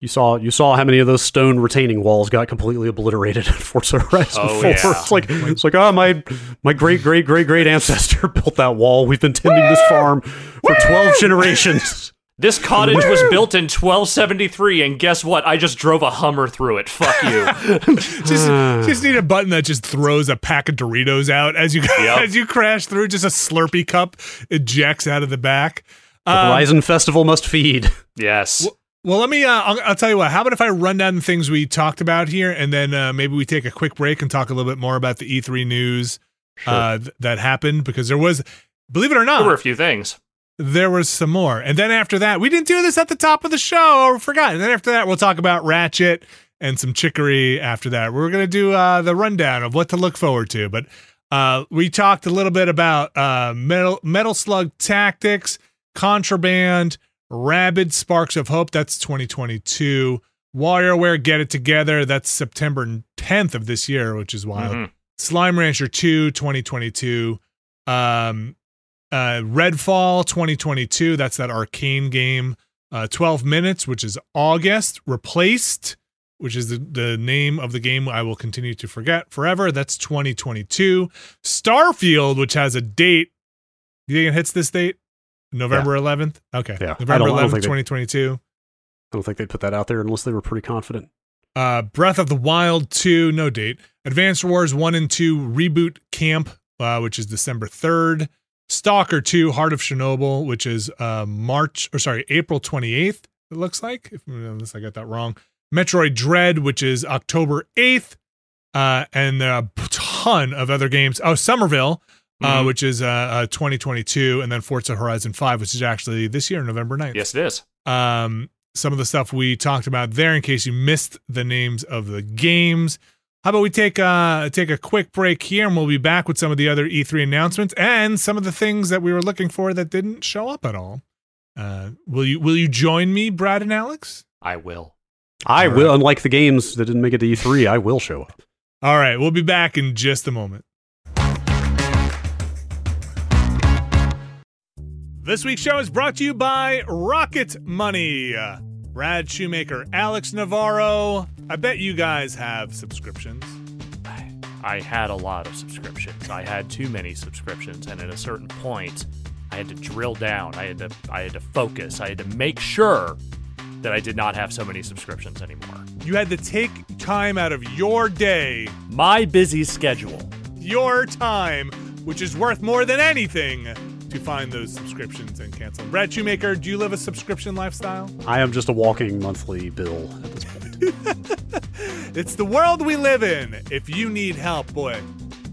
You saw you saw how many of those stone retaining walls got completely obliterated in Forza Horizon Oh, 4. yeah. It's like it's like oh my my great great great great ancestor built that wall. We've been tending this farm for twelve generations. This cottage was built in 1273, and guess what? I just drove a Hummer through it. Fuck you. just just need a button that just throws a pack of Doritos out as you Yep. as you crash through. Just a Slurpee cup ejects out of the back. The Um, Horizon Festival must feed. yes. well, let me. Uh, I'll, I'll tell you what. How about if I run down the things we talked about here, and then uh, maybe we take a quick break and talk a little bit more about the E3 news uh, th- that happened because there was, believe it or not, There were a few things. there was some more. And then after that, we didn't do this at the top of the show or forgot. And then after that, we'll talk about Ratchet and some chicory after that. We're going to do uh, the rundown of what to look forward to. But uh, we talked a little bit about uh, Metal, Metal Slug Tactics, Contraband, Rabbids Sparks of Hope. That's 2022. WarioWare Get It Together. That's September 10th of this year, which is wild. Mhm. Slime Rancher 2 2022 um uh Redfall 2022 that's that Arkane game uh 12 minutes which is August replaced which is the, the name of the game I will continue to forget forever that's 2022 Starfield which has a date you think it hits this date November 11th okay Yeah. November don't- I don't 11th 2022 I don't think they'd put that out there unless they were pretty confident. uh, Breath of the Wild 2, no date. Advance Wars 1 and 2 Reboot Camp, uh, which is December 3rd. Stalker 2 Heart of Chernobyl, which is uh, March, or sorry, April 28th, it looks like, if, unless I got that wrong. Metroid Dread, which is October 8th. Uh, and a ton of other games. Oh, Somerville, uh, Mhm. which is uh, uh, 2022. And then Forza Horizon 5, which is actually this year, November 9th Yes, it is. um, some of the stuff we talked about there in case you missed the names of the games. How about we take uh take a quick break here and we'll be back with some of the other E3 announcements and some of the things that we were looking for that didn't show up at all. Uh, will you will you join me, Brad and Alex? I will. I All will, right. unlike the games that didn't make it to E3, I will show up. All right, we'll be back in just a moment. This week's show is brought to you by Rocket Money. Brad Shoemaker, Alex Navarro. I bet you guys have subscriptions. I had a lot of subscriptions. I had too many subscriptions, and at a certain point, I had to drill down. I had to I had to focus. I had to make sure that I did not have so many subscriptions anymore. You had to take time out of your day, My busy schedule. your time, which is worth more than anything, to find those subscriptions and cancel. them. Brad Shoemaker, do you live a subscription lifestyle? I am just a walking monthly bill at this point. It's the world we live in. If you need help, boy,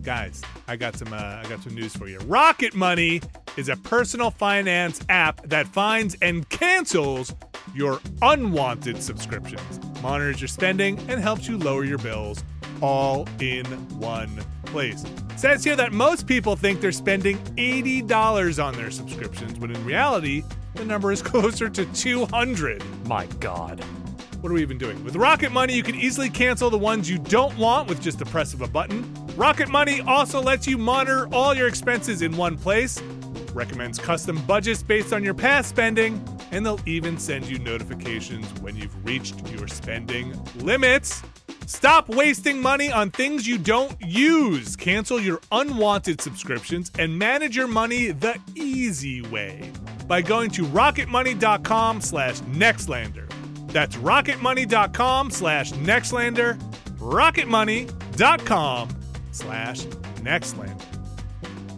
guys, I got some. Uh, I got some news for you. Rocket Money is a personal finance app that finds and cancels your unwanted subscriptions, monitors your spending, and helps you lower your bills all in one place. It says here that most people think they're spending $80 on their subscriptions, when in reality, the number is closer to 200. My God. What are we even doing? With Rocket Money, you can easily cancel the ones you don't want with just the press of a button. Rocket Money also lets you monitor all your expenses in one place, recommends custom budgets based on your past spending, and they'll even send you notifications when you've reached your spending limits. Stop wasting money on things you don't use. Cancel your unwanted subscriptions and manage your money the easy way by going to rocketmoney.com slash nextlander. That's rocketmoney.com slash nextlander, rocketmoney.com slash nextlander.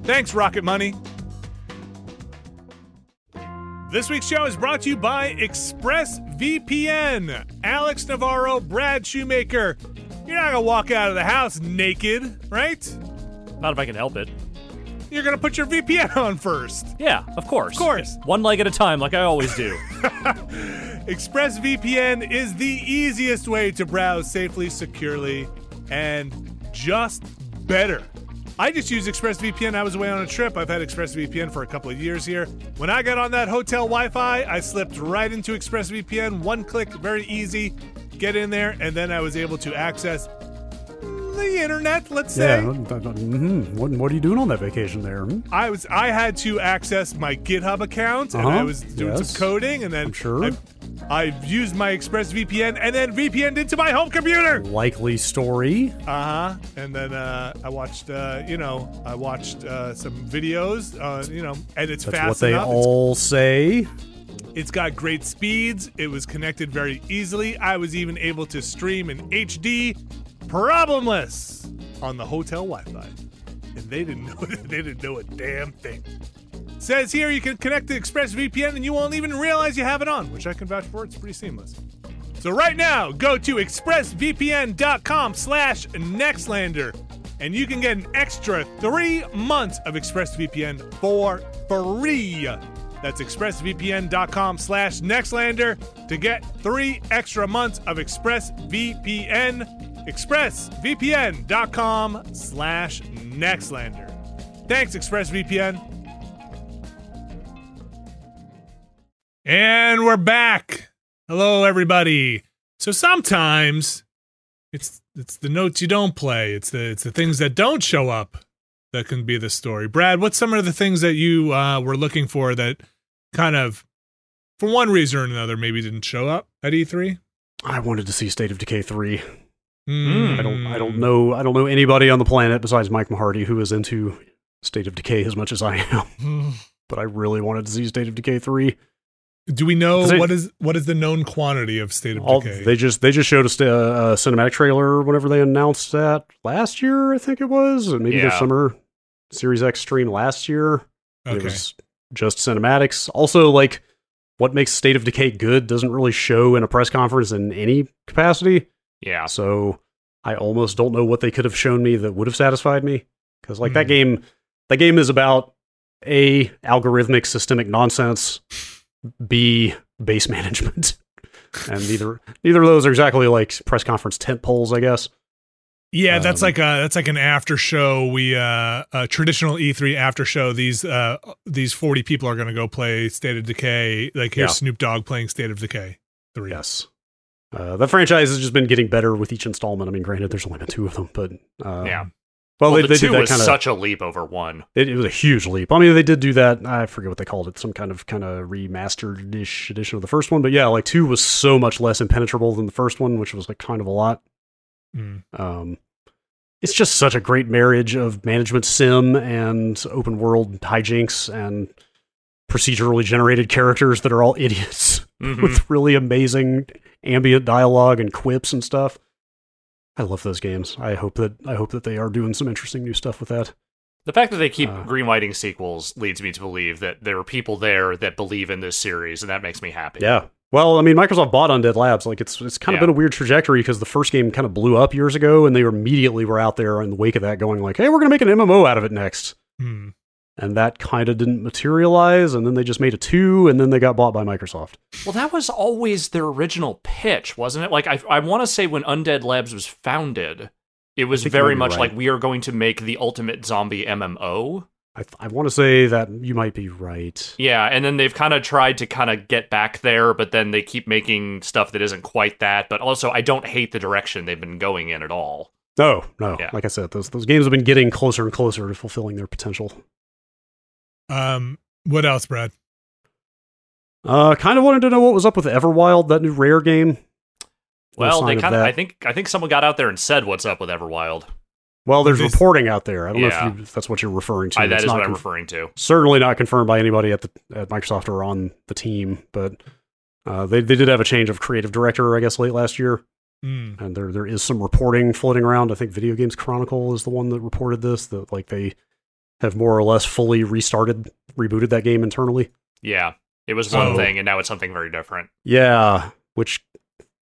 Thanks, Rocket Money. This week's show is brought to you by ExpressVPN. Alex Navarro, Brad Shoemaker. You're not gonna walk out of the house naked, right? Not if I can help it. You're gonna put your VPN on first. Yeah, of course. Of course. One leg at a time, like I always do. ExpressVPN is the easiest way to browse safely, securely, and just better. I just used ExpressVPN. I was away on a trip. I've had ExpressVPN for a couple of years here. When I got on that hotel Wi Fi, I slipped right into ExpressVPN. One click, very easy. Get in there, and then I was able to access the internet, let's say. yeah. mhm. What, what are you doing on that vacation there? hmm? I was I had to access my GitHub account and Uh-huh. I was doing Yes. some coding and then I'm sure. I, I used my ExpressVPN and then VPN'd into my home computer. Likely story. Uh huh. And then uh, I watched, uh, you know, I watched uh, some videos, uh, you know, and it's That's fast what they enough. It's- all say. it's got great speeds. It was connected very easily. I was even able to stream in HD, problemless, on the hotel Wi-Fi, and they didn't know. They didn't know a damn thing. Says here you can connect to ExpressVPN and you won't even realize you have it on, which I can vouch for. It's pretty seamless. So right now, go to expressvpn.com slash nextlander and you can get an extra three months of ExpressVPN for free. That's expressvpn.com slash nextlander to get three extra months of ExpressVPN. expressvpn.com slash nextlander. Thanks, ExpressVPN. And we're back. Hello, everybody. So sometimes it's it's the notes you don't play. It's the it's the things that don't show up that can be the story. Brad, what's some of the things that you uh, were looking for that kind of, for one reason or another, maybe didn't show up at E E3? I wanted to see State of Decay three. Mm. I don't. I don't know. I don't know anybody on the planet besides Mike Mahardy who is into State of Decay as much as I am. But I really wanted to see State of Decay three. Do we know Is it- what is what is the known quantity of State of All, Decay? they just they just showed us a, a cinematic trailer whenever they announced that last year. I think it was and maybe their summer Series X stream last year. Okay. It was just cinematics. Also, like what makes State of Decay good doesn't really show in a press conference in any capacity. Yeah. So I almost don't know what they could have shown me that would have satisfied me. Because like that Hmm. game, that game is about a algorithmic systemic nonsense, b base management, and neither neither of those are exactly like press conference tent poles, I guess. Yeah, that's Um, like a that's like an after show. We uh a traditional E3 after show. These uh these forty people are gonna go play State of Decay. Like here's Yeah. Snoop Dogg playing State of Decay three. Yes. Uh, the franchise has just been getting better with each installment. I mean, granted, there's only been two of them, but um, Yeah. Well, Well, they, the they two did that was kind of. such a leap over one. It, it was a huge leap. I mean, they did do that. I forget what they called it. Some kind of kind of remastered-ish edition of the first one. But yeah, like two was so much less impenetrable than the first one, which was like kind of a lot. Mm. Um, it's just such a great marriage of management sim and open world hijinks and procedurally generated characters that are all idiots Mhm. with really amazing ambient dialogue and quips and stuff. I love those games. I hope that I hope that they are doing some interesting new stuff with that. The fact that they keep Uh. greenlighting sequels leads me to believe that there are people there that believe in this series, and that makes me happy. Yeah. Well, I mean, Microsoft bought Undead Labs. Like, it's it's kind of Yeah. been a weird trajectory because the first game kind of blew up years ago, and they immediately were out there in the wake of that, going like, "Hey, we're gonna make an MMO out of it next," Hmm. And that kind of didn't materialize. And then they just made a two, and then they got bought by Microsoft. Well, that was always their original pitch, wasn't it? Like, I, I want to say when Undead Labs was founded, it was very much right. like we are going to make the ultimate zombie MMO. I I want to say that you might be right. Yeah, and then they've kind of tried to kind of get back there, but then they keep making stuff that isn't quite that. But also, I don't hate the direction they've been going in at all. No, no. Yeah. Like I said, those those games have been getting closer and closer to fulfilling their potential. Um, what else, Brad? Uh, kind of wanted to know what was up with Everwild, that new Rare game. No Well, sign they kind of. that. I think. I think someone got out there and said, "What's up with Everwild?" Well, there's This- reporting out there. I don't know Yeah. if, you, if that's what you're referring to. I, that It's is not what I'm conf- referring to. certainly not confirmed by anybody at the at Microsoft or on the team, but uh, they they did have a change of creative director, I guess, late last year, Hmm. and there there is some reporting floating around. I think Video Games Chronicle is the one that reported this that like they have more or less fully restarted, rebooted that game internally. Yeah, it was one thing, and now it's something very different. Yeah, which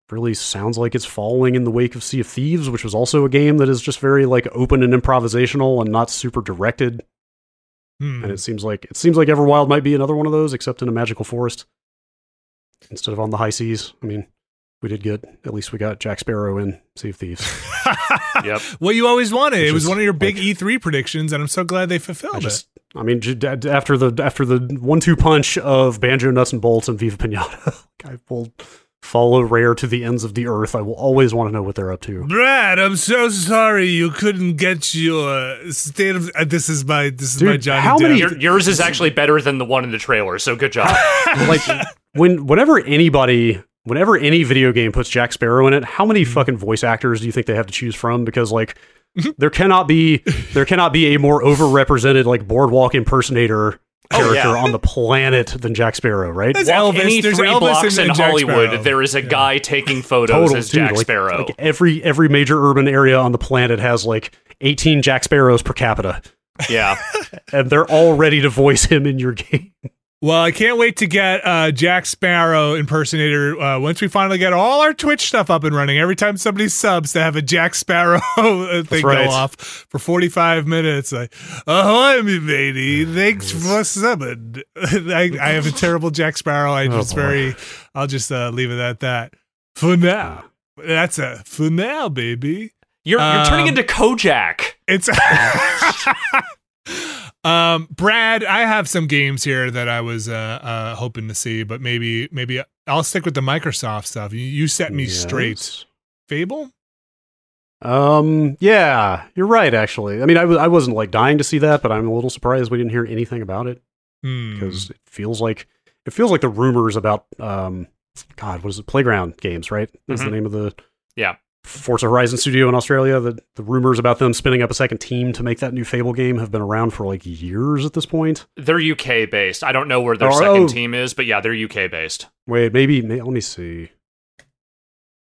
really sounds like it's following in the wake of Sea of Thieves, which was also a game that is just very like open and improvisational and not super directed. Hmm. And it seems like it seems like Everwild might be another one of those, except in a magical forest instead of on the high seas. I mean, we did good. At least we got Jack Sparrow in Sea of Thieves. Yep. Well, you always wanted. Which it was is one of your big like- E3 predictions, and I'm so glad they fulfilled I just, it. I mean, after the after the one-two punch of Banjo Nuts and Bolts and Viva Pinata, I will follow Rare to the ends of the earth. I will always want to know what they're up to. Brad, I'm so sorry you couldn't get your state of. Uh, this is my this is Dude, my Johnny how many- Your, yours is actually better than the one in the trailer, so good job. like when whenever anybody whenever any video game puts Jack Sparrow in it, how many mm-hmm. fucking voice actors do you think they have to choose from? Because like mm-hmm. there cannot be there cannot be a more overrepresented like boardwalk impersonator Oh, character yeah. on the planet than Jack Sparrow, right? That's Walk Elvis. any There's three Elvis blocks in- in, in Hollywood, there is a Yeah. guy taking photos Total as dude, Jack like- Sparrow. Like every every major urban area on the planet has like 18 Jack Sparrows per capita, yeah, and they're all ready to voice him in your game. Well, I can't wait to get uh, Jack Sparrow impersonator uh, once we finally get all our Twitch stuff up and running. Every time somebody subs, to have a Jack Sparrow uh, thing right. go off for 45 minutes. Like, ahoy, me matey. Thanks for subbing. I, I have a terrible Jack Sparrow. I Oh, just boy. very, I'll just uh, leave it at that. For now. That's a for now, baby. you're you're turning Um, into Kojak. It's um Brad, I have some games here that I was uh uh hoping to see, but maybe maybe I'll stick with the Microsoft stuff. You, you set me straight. Fable? Um. Yeah, you're right. Actually, I mean, I, w- I wasn't like dying to see that, but I'm a little surprised we didn't hear anything about it Hmm. because it feels like it feels like the rumors about um, God, what is it? Playground games, right? Is the Mhm. name of the Yeah. Forza Horizon studio in Australia. The the rumors about them spinning up a second team to make that new Fable game have been around for like years at this point. They're UK based. I don't know where their Oh, second oh. team is, but yeah, they're UK based. Wait, maybe, may let me see.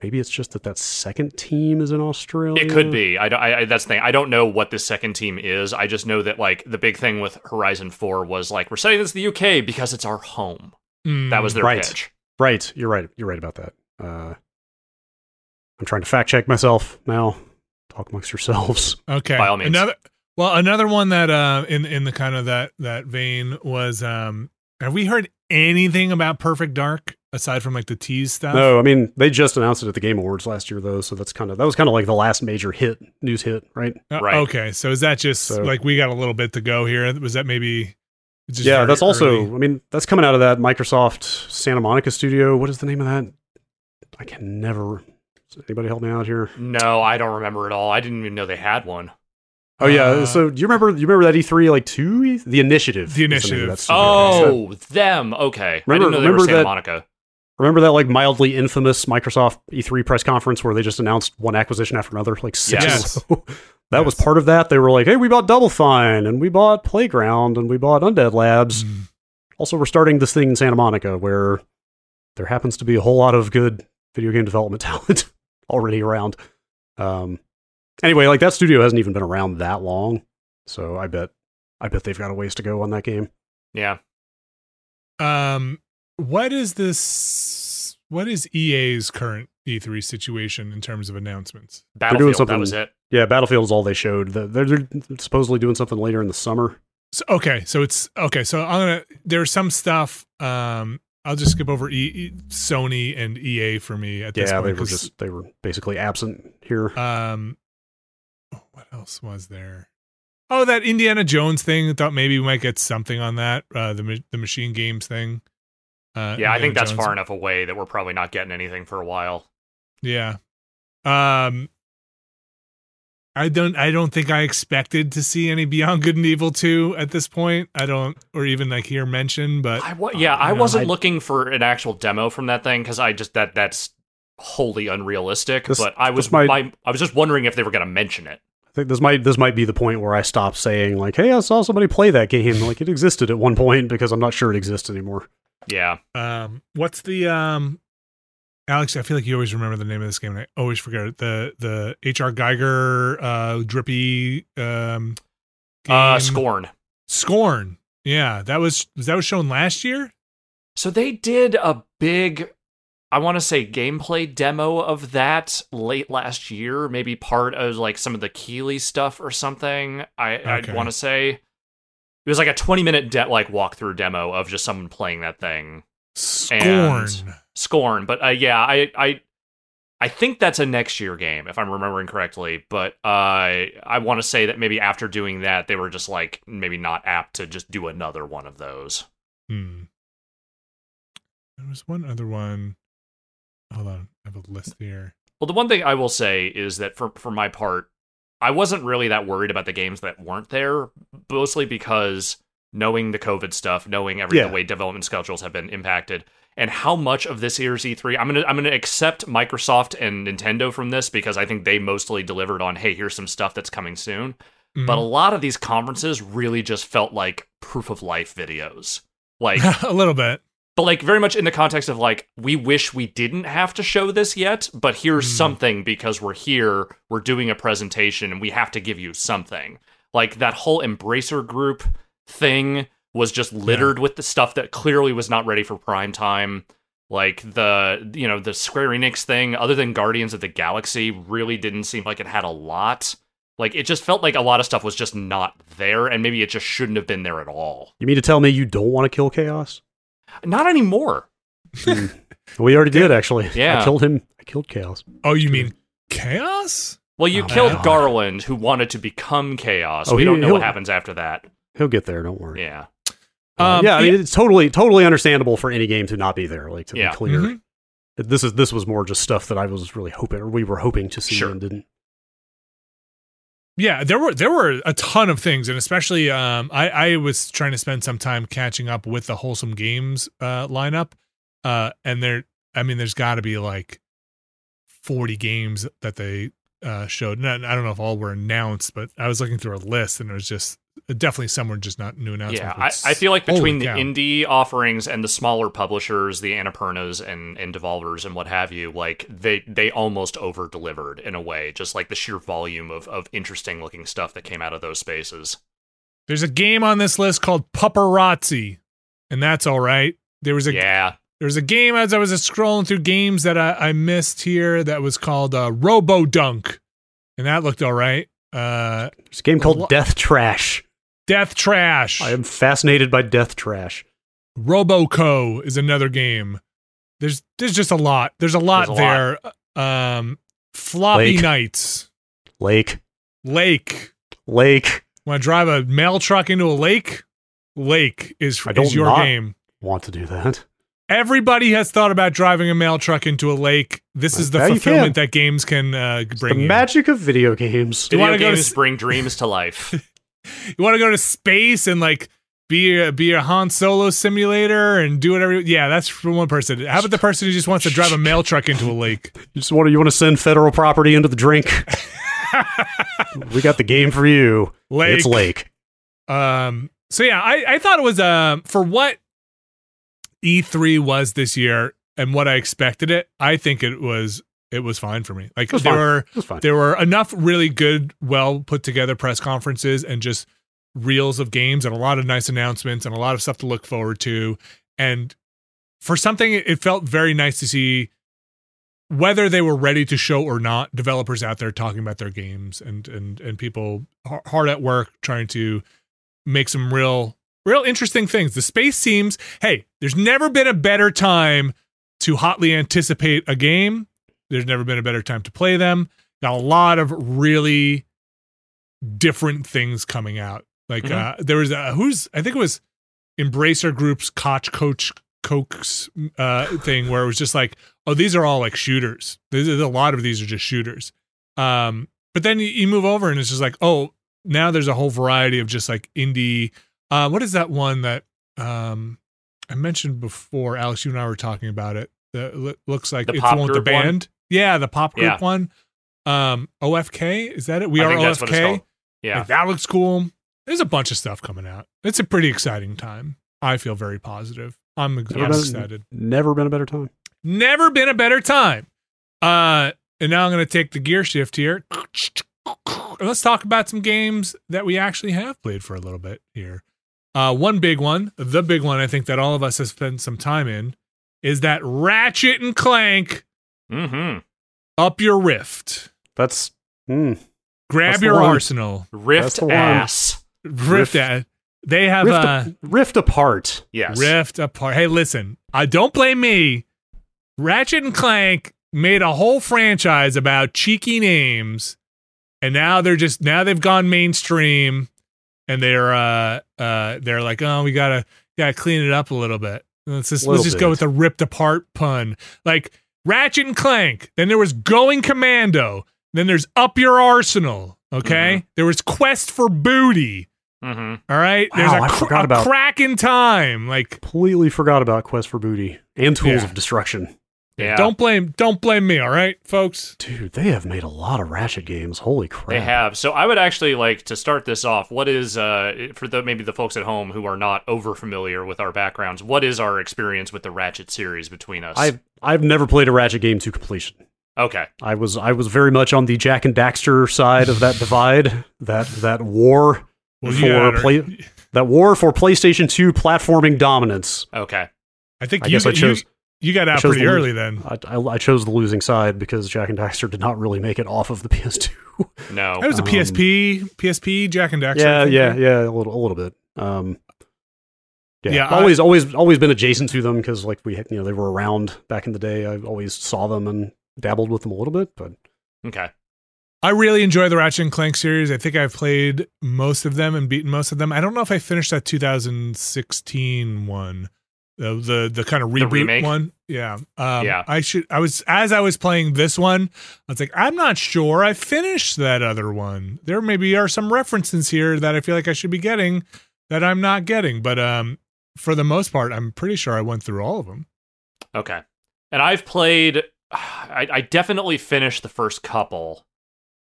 Maybe it's just that that second team is in Australia. It could be. I, don't- I, I that's the thing. I don't know what the second team is. I just know that like the big thing with Horizon Four was like we're setting this to the UK because it's our home. Hmm. That was their Right. pitch. Right, you're right. You're right about that. Uh, I'm trying to fact check myself now. Talk amongst yourselves. okay. by all means. Another well, another one that uh in in the kind of that that vein was um have we heard anything about Perfect Dark aside from like the tease stuff? No, I mean they just announced it at the Game Awards last year, though. So that's kind of that was kind of like the last major hit, news hit, right? Uh, Right. Okay, so is that just So- like we got a little bit to go here? Was that maybe? just yeah, that's also. early? I mean, that's coming out of that Microsoft Santa Monica studio. What is the name of that? I can never. Does anybody help me out here? No, I don't remember at all. I didn't even know they had one. Oh yeah. Uh, so do you remember? You remember that E3 like two? The Initiative. The is name of Initiative. that studio. Oh, them. Okay. I Remember- didn't know they were remember Santa that- Monica. Remember that like mildly infamous Microsoft E3 press conference where they just announced one acquisition after another, like six Yes. in a row? that was part of that. They were like, "Hey, we bought Double Fine, and we bought Playground, and we bought Undead Labs. Mm. Also, we're starting this thing in Santa Monica where there happens to be a whole lot of good video game development talent already around." Um, anyway, like that studio hasn't even been around that long, so I bet I bet they've got a ways to go on that game. Yeah. Um, what is this? What is EA's current E3 situation in terms of announcements? doing Battlefield, that was it. Yeah, Battlefield is all they showed. They're, they're supposedly doing something later in the summer. So, okay, so it's okay. So I'm gonna. There's some stuff. Um, I'll just skip over e, E- Sony and EA for me at this Yeah, point. they were 'cause, just they were basically absent here. Um, what else was there? Oh, that Indiana Jones thing. I thought maybe we might get something on that. Uh, the the MachineGames thing. Uh, Yeah, I think that's Jones. far enough away that we're probably not getting anything for a while. Yeah. Um I don't I don't think I expected to see any Beyond Good and Evil 2 at this point. I don't or even like hear mention, but I wa- yeah, I know, wasn't I- looking for an actual demo from that thing because I just that that's wholly unrealistic. This- but I was might- my, I was just wondering if they were going to mention it. I think this might this might be the point where I stop saying like, "Hey, I saw somebody play that game." Like it existed at one point because I'm not sure it exists anymore. Yeah, um what's the um Alex, I feel like you always remember the name of this game and I always forget it. The the HR Giger uh drippy um uh. Scorn. Scorn. Yeah, that was was that was shown last year? So they did a big, I want to say, gameplay demo of that late last year. Maybe part of like some of the Keighley stuff or something. I Okay. I want to say it was like a twenty minute de- like walkthrough demo of just someone playing that thing. Scorn. Scorn, but uh, yeah, I I I think that's a next year game if I'm remembering correctly. But uh, I want to say that maybe after doing that, they were just like maybe not apt to just do another one of those. Hmm. There was one other one. Hold on, I have a list here. Well, the one thing I will say is that for for my part, I wasn't really that worried about the games that weren't there, mostly because knowing the COVID stuff, knowing every Yeah. the way development schedules have been impacted, and how much of this year's E3, I'm gonna I'm gonna accept Microsoft and Nintendo from this because I think they mostly delivered on, hey, here's some stuff that's coming soon. But a Mhm. lot of these conferences really just felt like proof of life videos. Like a little bit. but like very much in the context of like we wish we didn't have to show this yet but here's Hmm. something because we're here we're doing a presentation and we have to give you something like that whole embracer group thing was just littered with the stuff that clearly was not ready for prime time like the you know the square enix thing other than guardians of the galaxy really didn't seem like it had a lot like it just felt like a lot of stuff was just not there and maybe it just shouldn't have been there at all You mean to tell me you don't want to kill Chaos? not anymore Hmm. we already did actually. Yeah. I killed him. I killed Chaos. Oh, you mean chaos? Well, you Oh, killed man. Garland, who wanted to become Chaos. Oh, we he- don't know what happens after that. He'll get there. Don't worry. Yeah. Um, yeah, I mean yeah. it's totally totally understandable for any game to not be there. Like to Yeah. be clear, Mhm. this is this was more just stuff that I was really hoping, or we were hoping to see Sure. and didn't. Yeah, there were there were a ton of things, and especially um, I I was trying to spend some time catching up with the wholesome games uh, lineup, uh, and there I mean there's got to be like forty games that they uh, showed. Not, I don't know if all were announced, but I was looking through a list, and it was just definitely some were just not new announcements. Yeah. I, I feel like between the cow. indie offerings and the smaller publishers, the Annapurnas and, and Devolvers and what have you, like they they almost over delivered in a way, just like the sheer volume of, of interesting looking stuff that came out of those spaces. there's a game on this list called Paparazzi, and that's all right. There was a yeah. There was a game as I was scrolling through games that I, I missed here that was called uh, Robo Dunk, and that looked all right. Uh, There's a game called lo- Death Trash. Death Trash, I am fascinated by Death Trash. Roboco is another game. There's there's just a lot. There's a lot There's a there. Um, Floppy Lake. Nights, Lake, Lake. Lake. Want to drive a mail truck into a lake? Lake is I is your not- game. Want to do that? Everybody has thought about driving a mail truck into a lake. This is the Yeah, fulfillment that games can uh, It's bring. the you. magic of video games. You Video wanna go to games s- bring dreams to life. you want to go to space and like be a, be a Han Solo simulator and do whatever. Yeah, that's for one person. How about the person who just wants to drive a mail truck into a lake? You just want to you want to send federal property into the drink. we got the game for you. Lake. It's Lake. Um. So yeah, I I thought it was um for what E3 was this year and what I expected it. I think it was it was fine for me. Like there fine. were It was fine. there were enough really good, well put together press conferences and just reels of games and a lot of nice announcements and a lot of stuff to look forward to. And for something, it felt very nice to see whether they were ready to show or not developers out there talking about their games and and and people hard at work trying to make some real real interesting things the space seems hey there's never been a better time to hotly anticipate a game there's never been a better time to play them. Got a lot of really different things coming out. Like Mhm. uh there was a who's i think it was embracer group's koch coach cokes uh thing where it was just like oh these are all like shooters. There's, a lot of these are just shooters. Um but then you, you move over and it's just like oh now there's a whole variety of just like indie uh what is that one that um i mentioned before alex you and i were talking about it that looks like The it's the one with the group one? Band yeah the pop group Yeah. one um ofk is that it we I are think that's what it's ofk. Yeah. like, that looks cool. There's a bunch of stuff coming out. It's a pretty exciting time. I feel very positive. I'm, Never I'm been- excited. Never been a better time. Never been a better time. Uh, and now I'm going to take the gear shift here. Let's talk about some games that we actually have played for a little bit here. Uh, one big one, the big one, I think that all of us have spent some time in, is that Ratchet and Clank Mm-hmm. Up Your Rift. That's mm, Grab That's your arsenal. Rift That's the one. ass. Rift. Rift. at- They have rift, uh, rift apart. Yes. rift apart. Hey, listen, I don't blame me. Ratchet and Clank made a whole franchise about cheeky names, and now they're just now they've gone mainstream, and they're uh uh they're like, oh, we gotta gotta clean it up a little bit. Let's just let's Little just go with the ripped apart pun, like Ratchet and Clank. Then there was Going Commando. Then there's Up Your Arsenal. Okay, Mm-hmm. there was Quest for Booty. Mm-hmm. All right, there's Wow, a, I cr- forgot a about- crack in time. Like Completely forgot about Quest for Booty and Tools Yeah. of Destruction. Yeah. Don't blame don't blame me, all right, folks? Dude, they have made a lot of Ratchet games. Holy crap. They have. So I would actually like to start this off. What is uh for the maybe the folks at home who are not over familiar with our backgrounds, what is our experience with the Ratchet series between us? I've I've never played a Ratchet game to completion. Okay. I was I was very much on the Jak and Daxter side of that divide, that that war Well, for you gotta- play, that war for PlayStation 2 platforming dominance. Okay. I think I you, guess I you- chose you, got out chose pretty the- early then. I, I, I chose the losing side because Jak and Daxter did not really make it off of the PS2. No. That was a Um, PSP, PSP, Jak and Daxter. Yeah, yeah, yeah, a little a little bit. Um yeah, Yeah, I- always, always, always been adjacent to them because, like, we, had- you know, they were around back in the day. I always saw them and dabbled with them a little bit, but Okay. I really enjoy the Ratchet and Clank series. I think I've played most of them and beaten most of them. I don't know if I finished that 2016 one, the the, the kind of reboot remake? one. Yeah, um, Yeah. I should. I was as I was playing this one, I was like, I'm not sure I finished that other one. There maybe are some references here that I feel like I should be getting that I'm not getting, but um, for the most part, I'm pretty sure I went through all of them. Okay. And I've played I, I definitely finished the first couple.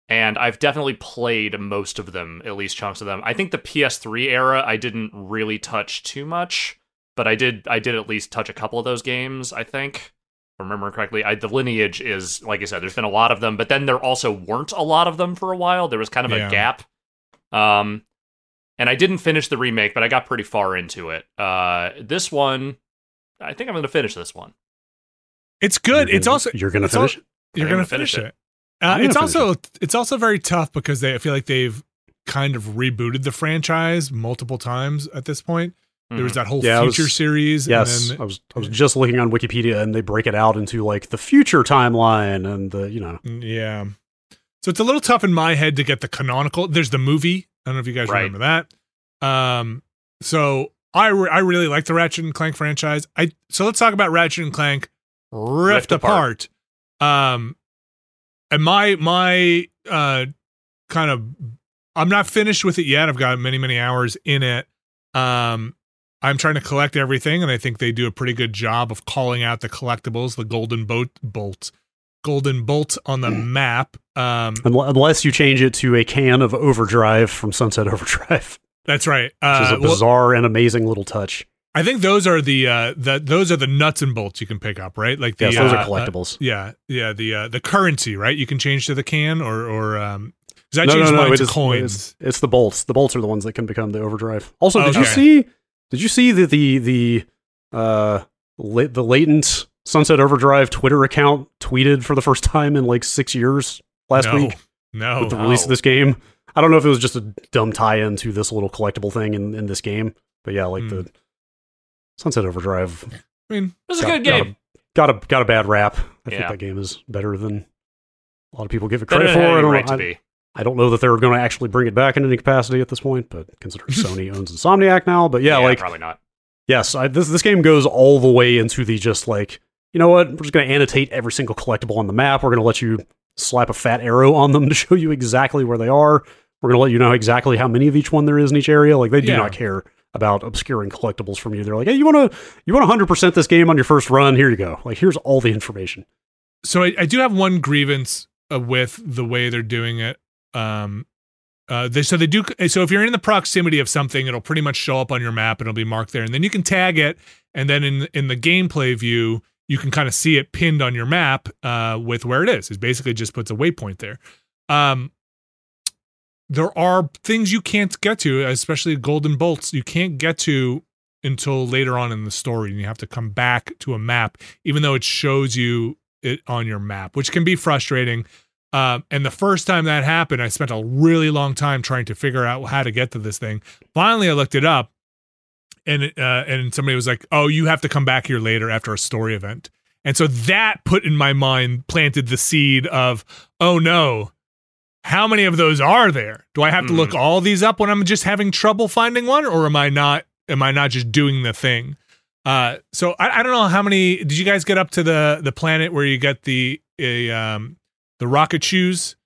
And I've definitely played most of them, at least chunks of them. I think the PS3 era I didn't really touch too much, but I did I did at least touch a couple of those games, I think. If I remember correctly. I, the lineage is like I said, there's been a lot of them, but then there also weren't a lot of them for a while. There was kind of Yeah. a gap. Um and I didn't finish the remake, but I got pretty far into it. Uh this one I think I'm gonna finish this one. It's good. you're it's also you're gonna it's al- finish. it? You're gonna gonna finish, finish it. Uh, it's gonna finish also it's also very tough because they I feel like they've kind of rebooted the franchise multiple times at this point. There was Mhm. that whole Yeah, I was- future series. Yes, And I was I was just looking on Wikipedia, and they break it out into like the future timeline and the you know yeah. So it's a little tough in my head to get the canonical. There's the movie. I don't know if you guys Right. remember that. Um. So I re- I really like the Ratchet and Clank franchise. I so let's talk about Ratchet and Clank Rift, Rift apart. Apart. Um, and my my uh kind of I'm not finished with it yet. I've got many many hours in it. Um, I'm trying to collect everything, and I think they do a pretty good job of calling out the collectibles, the golden boat bolt, golden bolt on the map. Um, unless you change it to a can of Overdrive from Sunset Overdrive, that's right. which is Uh, a well, bizarre and amazing little touch. I think those are the uh the those are the nuts and bolts you can pick up, right? Like the Yes, those uh, are collectibles. Yeah, yeah, the uh, the currency, right? You can change to the can or or um no, no, no, it to is- coins. It's, it's the bolts. The bolts are the ones that can become the overdrive. Also, did you see? Did you see that the the uh la- the latent Sunset Overdrive Twitter account tweeted for the first time in like six years last no, week No. with the release of this game? I don't know if it was just a dumb tie-in to this little collectible thing in, in this game, but yeah, like Hmm. the Sunset Overdrive I mean, It was a got- good got game. got a got a bad rap. I think that game is better than a lot of people give it credit for. it I don't, right know, to I, be. I don't know that they're going to actually bring it back in any capacity at this point, but considering Sony owns Insomniac now, but yeah, like probably not. yes, I, this this game goes all the way into the just like you know what, we're just going to annotate every single collectible on the map. We're going to let you slap a fat arrow on them to show you exactly where they are. We're going to let you know exactly how many of each one there is in each area. Like they do Yeah. not care about obscuring collectibles from you. They're like, hey, you want to you want 100 percent this game on your first run? Here you go. Like here's all the information. so I, I do have one grievance uh, with the way they're doing it. Um, uh, they, so they do. So if you're in the proximity of something, it'll pretty much show up on your map and it'll be marked there, and then you can tag it, and then in in the gameplay view, you can kind of see it pinned on your map uh, with where it is. It basically just puts a waypoint there. Um, there are things you can't get to, especially golden bolts. You can't get to until later on in the story, and you have to come back to a map, even though it shows you it on your map, which can be frustrating. Um, and the first time that happened, I spent a really long time trying to figure out how to get to this thing. Finally, I looked it up, and uh, and somebody was like, "Oh, you have to come back here later after a story event." And so that put in my mind planted the seed of, "Oh no, how many of those are there? Do I have to look all these up when I'm just having trouble finding one, or am I not? Am I not just doing the thing?" Uh, so I, I don't know how many. Did you guys get up to the the planet where you get the a um the rocket shoes?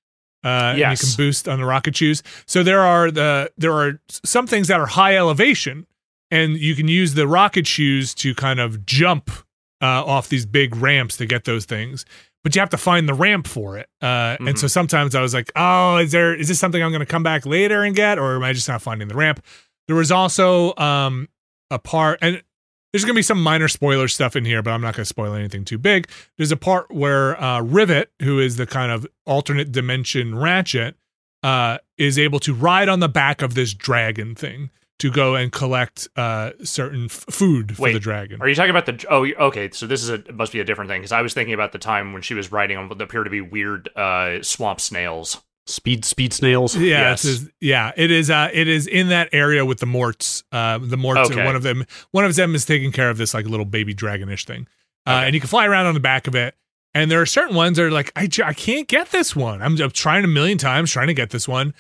Uh, and you can boost on the rocket shoes. So there are the there are some things that are high elevation, and you can use the rocket shoes to kind of jump uh, off these big ramps to get those things. But you have to find the ramp for it. Uh, And so sometimes I was like, "Oh, is there is this something I'm going to come back later and get, or am I just not finding the ramp?" There was also um, a part, and there's going to be some minor spoiler stuff in here, but I'm not going to spoil anything too big. There's a part where uh, Rivet, who is the kind of alternate dimension Ratchet, uh, is able to ride on the back of this dragon thing to go and collect uh, certain f- food for Wait, the dragon. Are you talking about the? Oh, okay. So this is a must be a different thing because I was thinking about the time when she was riding on what appear to be weird uh, swamp snails. Speed speed snails. Yeah, Yes. is, yeah, it is. Uh, it is in that area with the morts. Uh, the morts, Okay. one of them, one of them is taking care of this like little baby dragonish thing, uh, Okay. and you can fly around on the back of it. And there are certain ones that are like, I, I can't get this one. I'm, I'm trying a million times trying to get this one,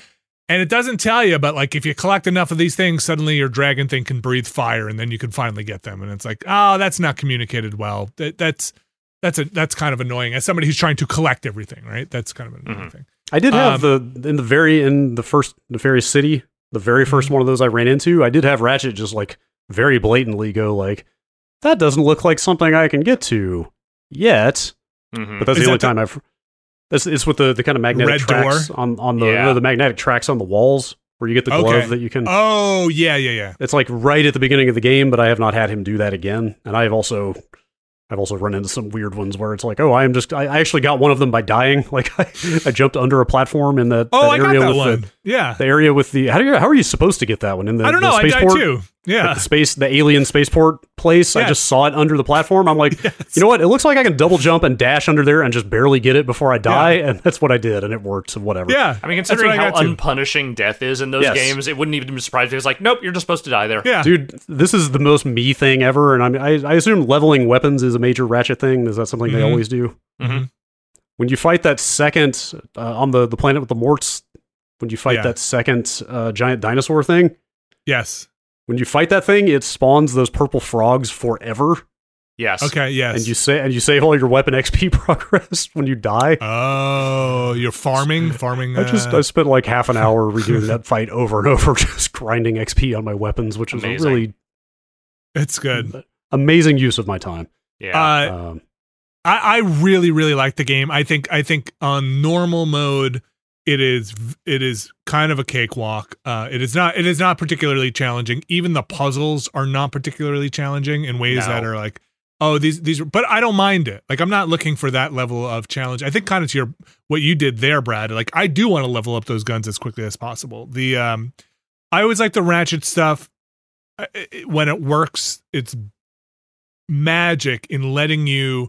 and it doesn't tell you. But like, if you collect enough of these things, suddenly your dragon thing can breathe fire, and then you can finally get them. And it's like, oh, that's not communicated well. That, that's that's a that's kind of annoying. As somebody who's trying to collect everything, right? That's kind of an annoying Mhm. thing. I did have Um, the in the very in the first nefarious city, the very 1st Mhm. one of those I ran into. I did have Ratchet just like very blatantly go like, "That doesn't look like something I can get to yet." Mhm. But that's Is the only that the- time I've. It's, it's with the, the kind of magnetic Red tracks on on the Yeah. you the magnetic tracks on the walls where you get the glove Okay. that you can. Oh yeah, yeah, yeah. It's like right at the beginning of the game, but I have not had him do that again. And I've also I've also run into some weird ones where it's like, oh, I am just I, I actually got one of them by dying. Like I, I jumped under a platform in that, Oh, that I got area that with one. the yeah. the area with the how do you how are you supposed to get that one in the I don't the know. I died spaceport? too. Yeah. The space the alien spaceport place. I just saw it under the platform. I'm like, Yes. you know what? It looks like I can double jump and dash under there and just barely get it before I die, and that's what I did, and it worked. Whatever. Yeah. I mean, considering I how got to. unpunishing death is in those Yes. games, it wouldn't even surprise me. It's like, nope, you're just supposed to die there. Yeah. Dude, this is the most me thing ever, and I mean, I, I assume leveling weapons is a major Ratchet thing. Is that something they Mhm. always do? Mhm. When you fight that second uh, on the the planet with the Morts, when you fight Yeah. that second uh, giant dinosaur thing, Yes. when you fight that thing, it spawns those purple frogs forever, Yes. Okay. Yes. and you say and you save all your weapon XP progress when you die. Oh, you're farming, farming. I just uh, I spent like half an hour redoing that fight over and over, just grinding XP on my weapons, which was a really it's good. amazing use of my time. Yeah. Uh, Um, I, I really, really like the game. I think, I think on normal mode, it is, it is kind of a cakewalk. Uh, it is not, it is not particularly challenging. Even the puzzles are not particularly challenging in ways No. that are like oh these these but I don't mind it. Like I'm not looking for that level of challenge. I think kind of to your what you did there, Brad. Like I do want to level up those guns as quickly as possible. The um I always like the ratchet stuff when it works. It's magic in letting you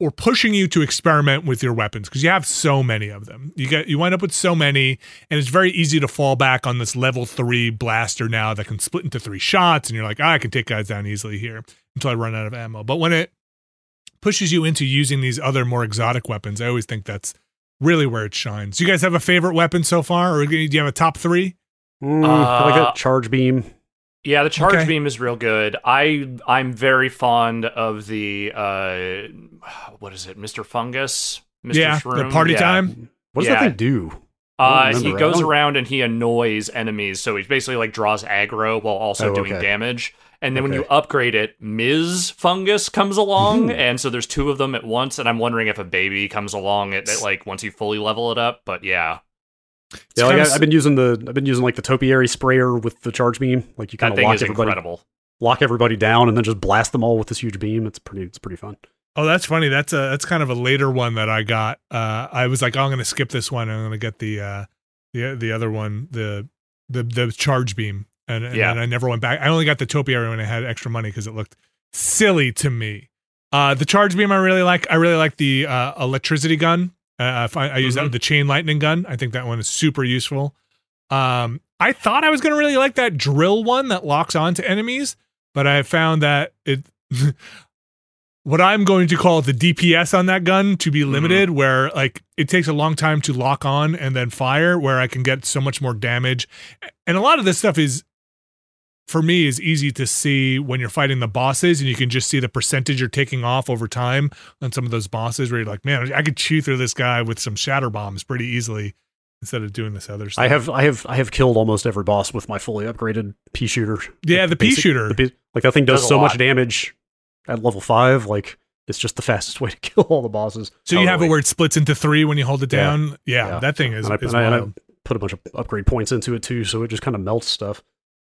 or pushing you to experiment with your weapons because you have so many of them. You get you wind up with so many, and it's very easy to fall back on this level three blaster now that can split into three shots, and you're like, ah, I can take guys down easily here until I run out of ammo. But when it pushes you into using these other more exotic weapons, I always think that's really where it shines. Do you guys have a favorite weapon so far, or do you have a top three? Mm, I like Uh, that charge beam. Yeah, the charge Okay. beam is real good. I I'm very fond of the uh what is it, Mr. Fungus? Mr. yeah, Shroom? the party Yeah. time. What does yeah. that thing do? Uh, he goes don't- around and he annoys enemies, so he basically like draws aggro while also Oh, doing okay. damage. And then when you upgrade it, Ms. Fungus comes along, and so there's two of them at once. And I'm wondering if a baby comes along at, at like once you fully level it up. But yeah, Yeah, like kinda I, s- I've been using the I've been using like the topiary sprayer with the charge beam. Like you kind of lock everybody incredible. lock everybody down and then just blast them all with this huge beam. It's pretty it's pretty fun. Oh, that's funny. That's a that's kind of a later one that I got. Uh, I was like, oh, I'm going to skip this one. I'm going to get the uh, the the other one, the the the charge beam, and, and Yeah. then I never went back. I only got the topiary when I had extra money because it looked silly to me. Uh, the charge beam I really like. I really like the uh, electricity gun. Uh, if I, I use that Mhm. with the chain lightning gun. I think that one is super useful. Um, I thought I was going to really like that drill one that locks onto enemies, but I found that it. what I'm going to call the DPS on that gun to be limited, where like it takes a long time to lock on and then fire, where I can get so much more damage. And a lot of this stuff is, for me, is easy to see when you're fighting the bosses, and you can just see the percentage you're taking off over time on some of those bosses, where you're like, man, I could chew through this guy with some shatter bombs pretty easily instead of doing this other stuff. I have I have I have killed almost every boss with my fully upgraded pea shooter. yeah, the pea Basic- shooter. the bas- like that thing does, Does a so much damage at level five. Like it's just the fastest way to kill all the bosses. So you have it where it splits into three when you hold it down. Yeah, Yeah. that thing is, And I, is and I- and I put a bunch of upgrade points into it too, so it just kind of melts stuff.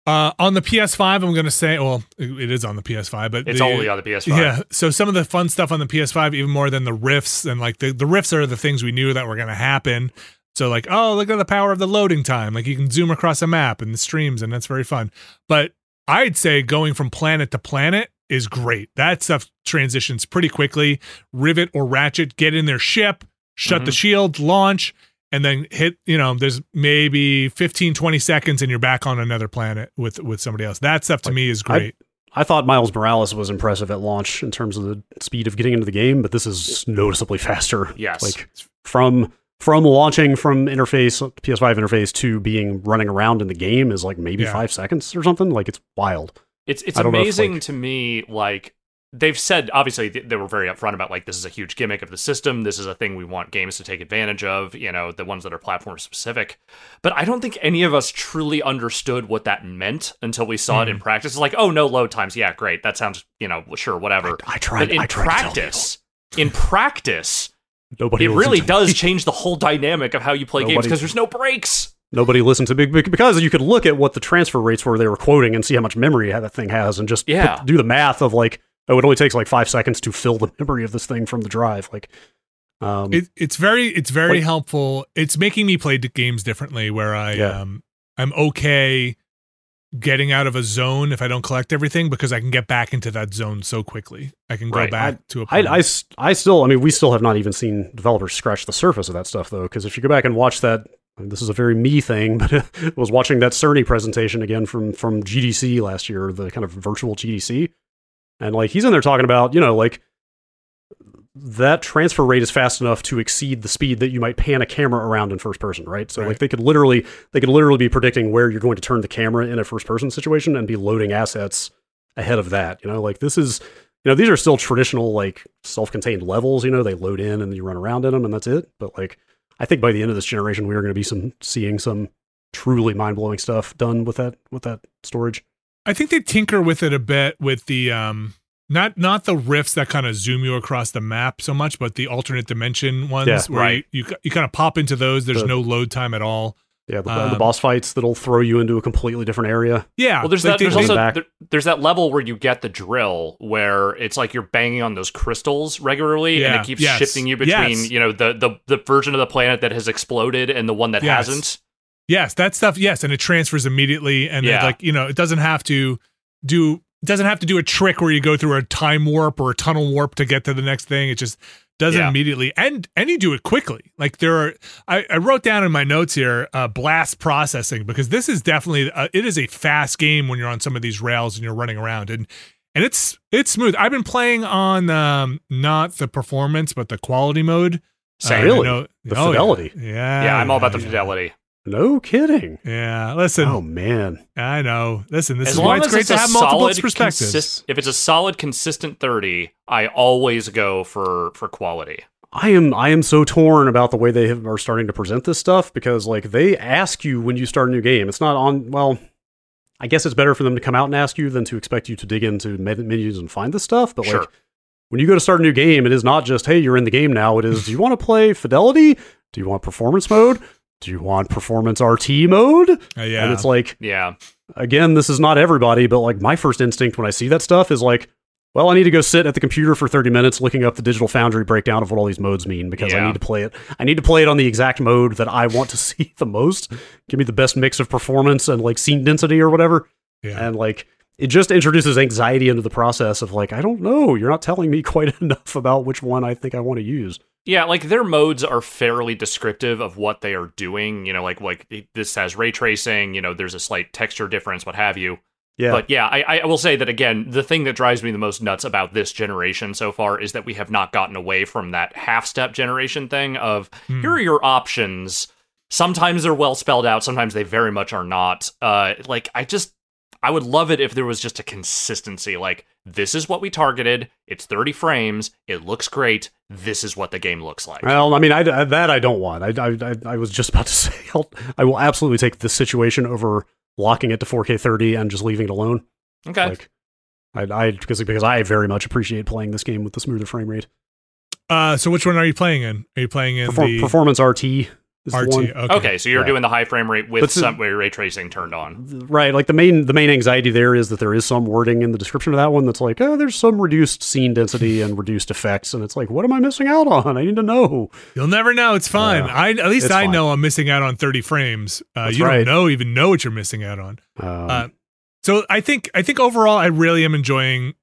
Uh, on the PS5, I'm going to say, well, it is on the PS5, but It's the- only on the PS5. Yeah. So some of the fun stuff on the PS5, even more than the rifts, and like the, the rifts are the things we knew that were going to happen. So like, oh, look at the power of the loading time. Like you can zoom across a map and the streams, and that's very fun. But I'd say going from planet to planet is great. That stuff transitions pretty quickly. Rivet or Ratchet get in their ship, shut the Mhm. shield, launch, and then hit, you know, there's maybe 15, 20 seconds and you're back on another planet with with somebody else. That stuff to Like, me is great. I thought Miles Morales was impressive at launch in terms of the speed of getting into the game, but this is noticeably faster. Yes. Like from from launching from interface PS5 interface to being running around in the game is like maybe Yeah. five seconds or something. Like it's wild. It's it's I if, amazing like- to me. Like they've said, obviously they were very upfront about like this is a huge gimmick of the system. This is a thing we want games to take advantage of. You know, the ones that are platform specific. But I don't think any of us truly understood what that meant until we saw it Hmm. in practice. It's like, oh no, load times. Yeah, great. That sounds you know sure whatever. I tried. but in I tried practice, in practice, nobody it really does change the whole dynamic of how you play games because there's no breaks. Nobody listened to me bec- because you could look at what the transfer rates were they were quoting and see how much memory that thing has, and just put- Yeah. do the math of like, oh, it only takes like five seconds to fill the memory of this thing from the drive. Like, um, it, it's very it's very Like- helpful it's making me play the games differently where i Yeah. um i'm okay getting out of a zone if i don't collect everything because i can get back into that zone so quickly i can go Right. back to a I, point. I, I still, I mean, we still have not even seen developers scratch the surface of that stuff, though. Because if you go back and watch that, this is a very me thing, but I was watching that Cerny presentation again from from GDC last year, the kind of virtual GDC, and like he's in there talking about, you know, like that transfer rate is fast enough to exceed the speed that you might pan a camera around in first person, right? So Right. like they could literally they could literally be predicting where you're going to turn the camera in a first person situation and be loading assets ahead of that. You know, like this is you know, these are still traditional like self-contained levels, you know, they load in and you run around in them and that's it. But like I think by the end of this generation we are going to be some seeing some truly mind-blowing stuff done with that with that storage. I think they tinker with it a bit with the um not not the rifts that kind of zoom you across the map so much, but the alternate dimension ones Yeah, where right. you, you you kind of pop into those. There's The- no load time at all. Yeah, the, the Um, boss fights that'll throw you into a completely different area. Yeah. Well, there's like that. they- There's they- also there, there's that level where you get the drill, where it's like you're banging on those crystals regularly, and it keeps yes, shifting you between yes. you know the, the the version of the planet that has exploded and the one that Yes. hasn't. Yes, that stuff. Yes, and it transfers immediately, and Yeah. like you know, it doesn't have to do it doesn't have to do a trick where you go through a time warp or a tunnel warp to get to the next thing. It just does it immediately, and and you do it quickly. Like there are, I, I wrote down in my notes here, uh, blast processing because this is definitely uh, it is a fast game when you're on some of these rails and you're running around and. And it's it's smooth. I've been playing on um, not the performance, but the quality mode. Same. Uh, Really? know- The oh, yeah. fidelity? Yeah, yeah, I'm all about the yeah. fidelity. No kidding. Yeah, listen, Oh man. I know. Listen, this as is long why it's as great it's to a have multiple solid, perspectives. consist- if it's a solid, consistent thirty, I always go for for quality. I am I am so torn about the way they have, are starting to present this stuff because like they ask you when you start a new game. It's not on well. I guess it's better for them to come out and ask you than to expect you to dig into men- menus and find this stuff. But Sure. like when you go to start a new game, it is not just hey you're in the game now. It is do you want to play fidelity? Do you want performance mode? Do you want performance RT mode? Uh, yeah, And it's like Yeah, again, this is not everybody, but like my first instinct when I see that stuff is like, well, I need to go sit at the computer for 30 minutes looking up the Digital Foundry breakdown of what all these modes mean because I need to play it. I need to play it on the exact mode that I want to see the most. Give me the best mix of performance and like scene density or whatever. yeah. And like it just introduces anxiety into the process of like, I don't know, you're not telling me quite enough about which one I think I want to use. Yeah. Like their modes are fairly descriptive of what they are doing. You know, like like this has ray tracing. You know, there's a slight texture difference, what have you. Yeah. But yeah, I, I will say that again, the thing that drives me the most nuts about this generation so far is that we have not gotten away from that half step generation thing of Hmm. here are your options. Sometimes they're well spelled out, sometimes they very much are not. Uh, like, I just, I would love it if there was just a consistency. Like, this is what we targeted. It's 30 frames. It looks great. This is what the game looks like. Well, I mean, I, I- that I don't want. I, I, I- I was just about to say, I'll, I will absolutely take this situation over locking it to 4K 30 and just leaving it alone. Okay. Like, I, I because because I very much appreciate playing this game with the smoother frame rate. uh, so which one are you playing in? Are you playing in Perform, the performance RT is the RT? one. Okay. okay, so you're Yeah. doing the high frame rate with the- some ray tracing turned on. Right, like the main the main anxiety there is that there is some wording in the description of that one that's like, oh, there's some reduced scene density and reduced effects, and it's like, what am I missing out on? I need to know. You'll never know. It's fine. Yeah. I at least I fine. know I'm missing out on 30 frames. Uh, you right. don't know even know what you're missing out on. Um, Uh, So I think I think overall I really am enjoying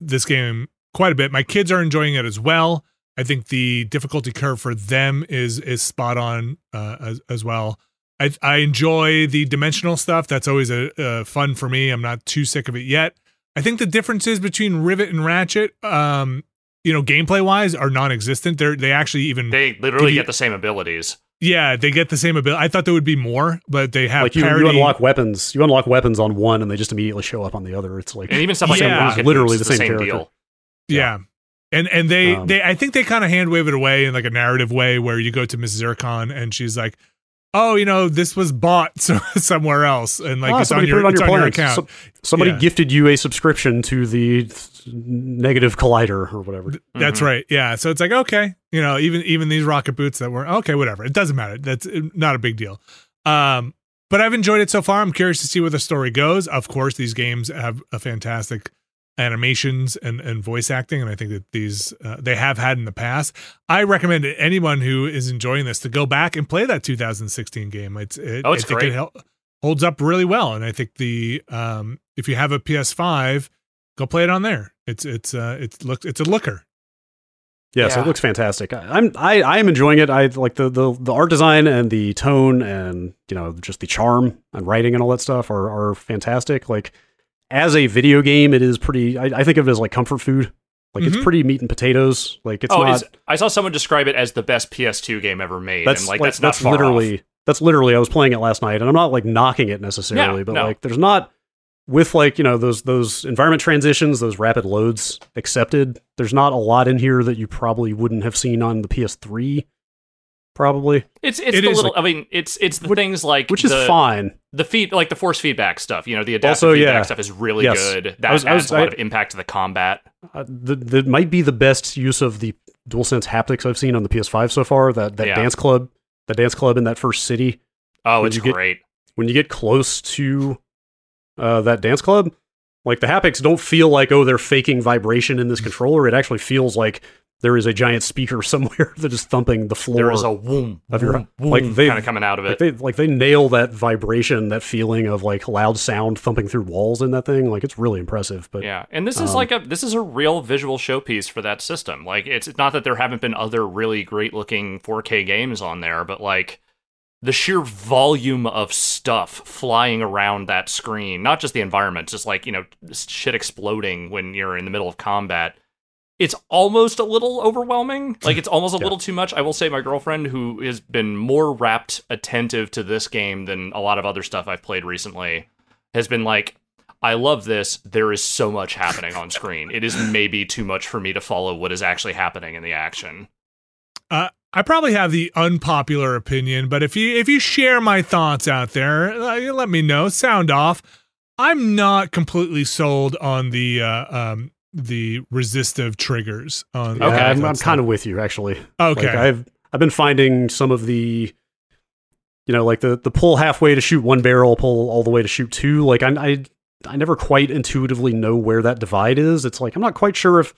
this game quite a bit. My kids are enjoying it as well. I think the difficulty curve for them is is spot on uh, as as well. I I enjoy the dimensional stuff. That's always a, uh fun for me. I'm not too sick of it yet. I think the differences between Rivet and Ratchet, um, you know, gameplay wise, are non-existent. They're they actually even They literally Did get the same abilities. yeah they get the same ability. I thought there would be more, but they have like you, you unlock weapons, you unlock weapons on one, and they just immediately show up on the other. It's like And even stuff like Yeah. rocket literally boots the is same, character. deal. Yeah. And and they Um, they I think they kind of hand wave it away in like a narrative way where you go to Miss Zurkon and she's like, "Oh, you know, this was bought somewhere else and like Ah, it's on somebody your put it on it's your on your account." So- somebody Yeah. gifted you a subscription to the negative collider or whatever. That's Mhm. right. Yeah. So it's like, okay, you know, even even these rocket boots that were okay, whatever. It doesn't matter. That's uh, not a big deal. Um but I've enjoyed it so far. I'm curious to see where the story goes. Of course, these games have a fantastic animations and, and voice acting, and I think that these uh, they have had in the past. I recommend anyone who is enjoying this to go back and play that 2016 game. It's it, Oh, it's I think great. It hel- holds up really well, and I think the um, if you have a PS5, go play it on there. It's it's uh it's look it's a looker. Yes, Yeah. it looks fantastic. I, I'm I I am enjoying it. I like the, the the art design and the tone and you know just the charm and writing and all that stuff are are fantastic. Like as a video game, it is pretty. I, I think of it as like comfort food. Like Mhm. it's pretty meat and potatoes. Like it's oh, not. I saw someone describe it as the best PS2 game ever made, that's and like, like, that's not that's literally off. that's literally. I was playing it last night, and I'm not like knocking it necessarily, but no. like there's not with like you know those those environment transitions, those rapid loads accepted. There's not a lot in here that you probably wouldn't have seen on the PS3. Probably, It's it's It the is little. I mean, it's it's the Which- things like which is the, fine. The feed like the force feedback stuff. You know, the adaptive Also, feedback yeah. stuff is really Yes. good. That I was- I was- a lot I- of impact to the combat. Uh, the, that might be the best use of the DualSense haptics I've seen on the PS5 so far. That that Yeah. dance club, the dance club in that first city. Oh, When it's you get- great. when you get close to uh, that dance club, like the haptics don't feel like oh they're faking vibration in this controller. It actually feels like there is a giant speaker somewhere that is thumping the floor. There is a whoom, of your- whoom, like they- kind of coming out of like it. they like they nail that vibration, that feeling of like loud sound thumping through walls in that thing. Like it's really impressive. But Yeah, and this is Um, like a this is a real visual showpiece for that system. Like it's not that there haven't been other really great looking 4K games on there, but like the sheer volume of stuff flying around that screen, not just the environment, just like, you know, shit exploding when you're in the middle of combat. It's almost a little overwhelming. Like it's almost a Yeah. little too much. I will say my girlfriend who has been more rapt attentive to this game than a lot of other stuff I've played recently has been like I love this. There is so much happening on screen. It is maybe too much for me to follow what is actually happening in the action. Uh, I probably have the unpopular opinion, but if you if you share my thoughts out there, uh, let me know. Sound off. I'm not completely sold on the uh, um, the resistive triggers. On yeah, Okay. I'm, I'm kind of with you actually. okay. Like I've I've been finding some of the you know, like the the pull halfway to shoot one barrel, pull all the way to shoot two. Like I I I never quite intuitively know where that divide is. It's like I'm not quite sure if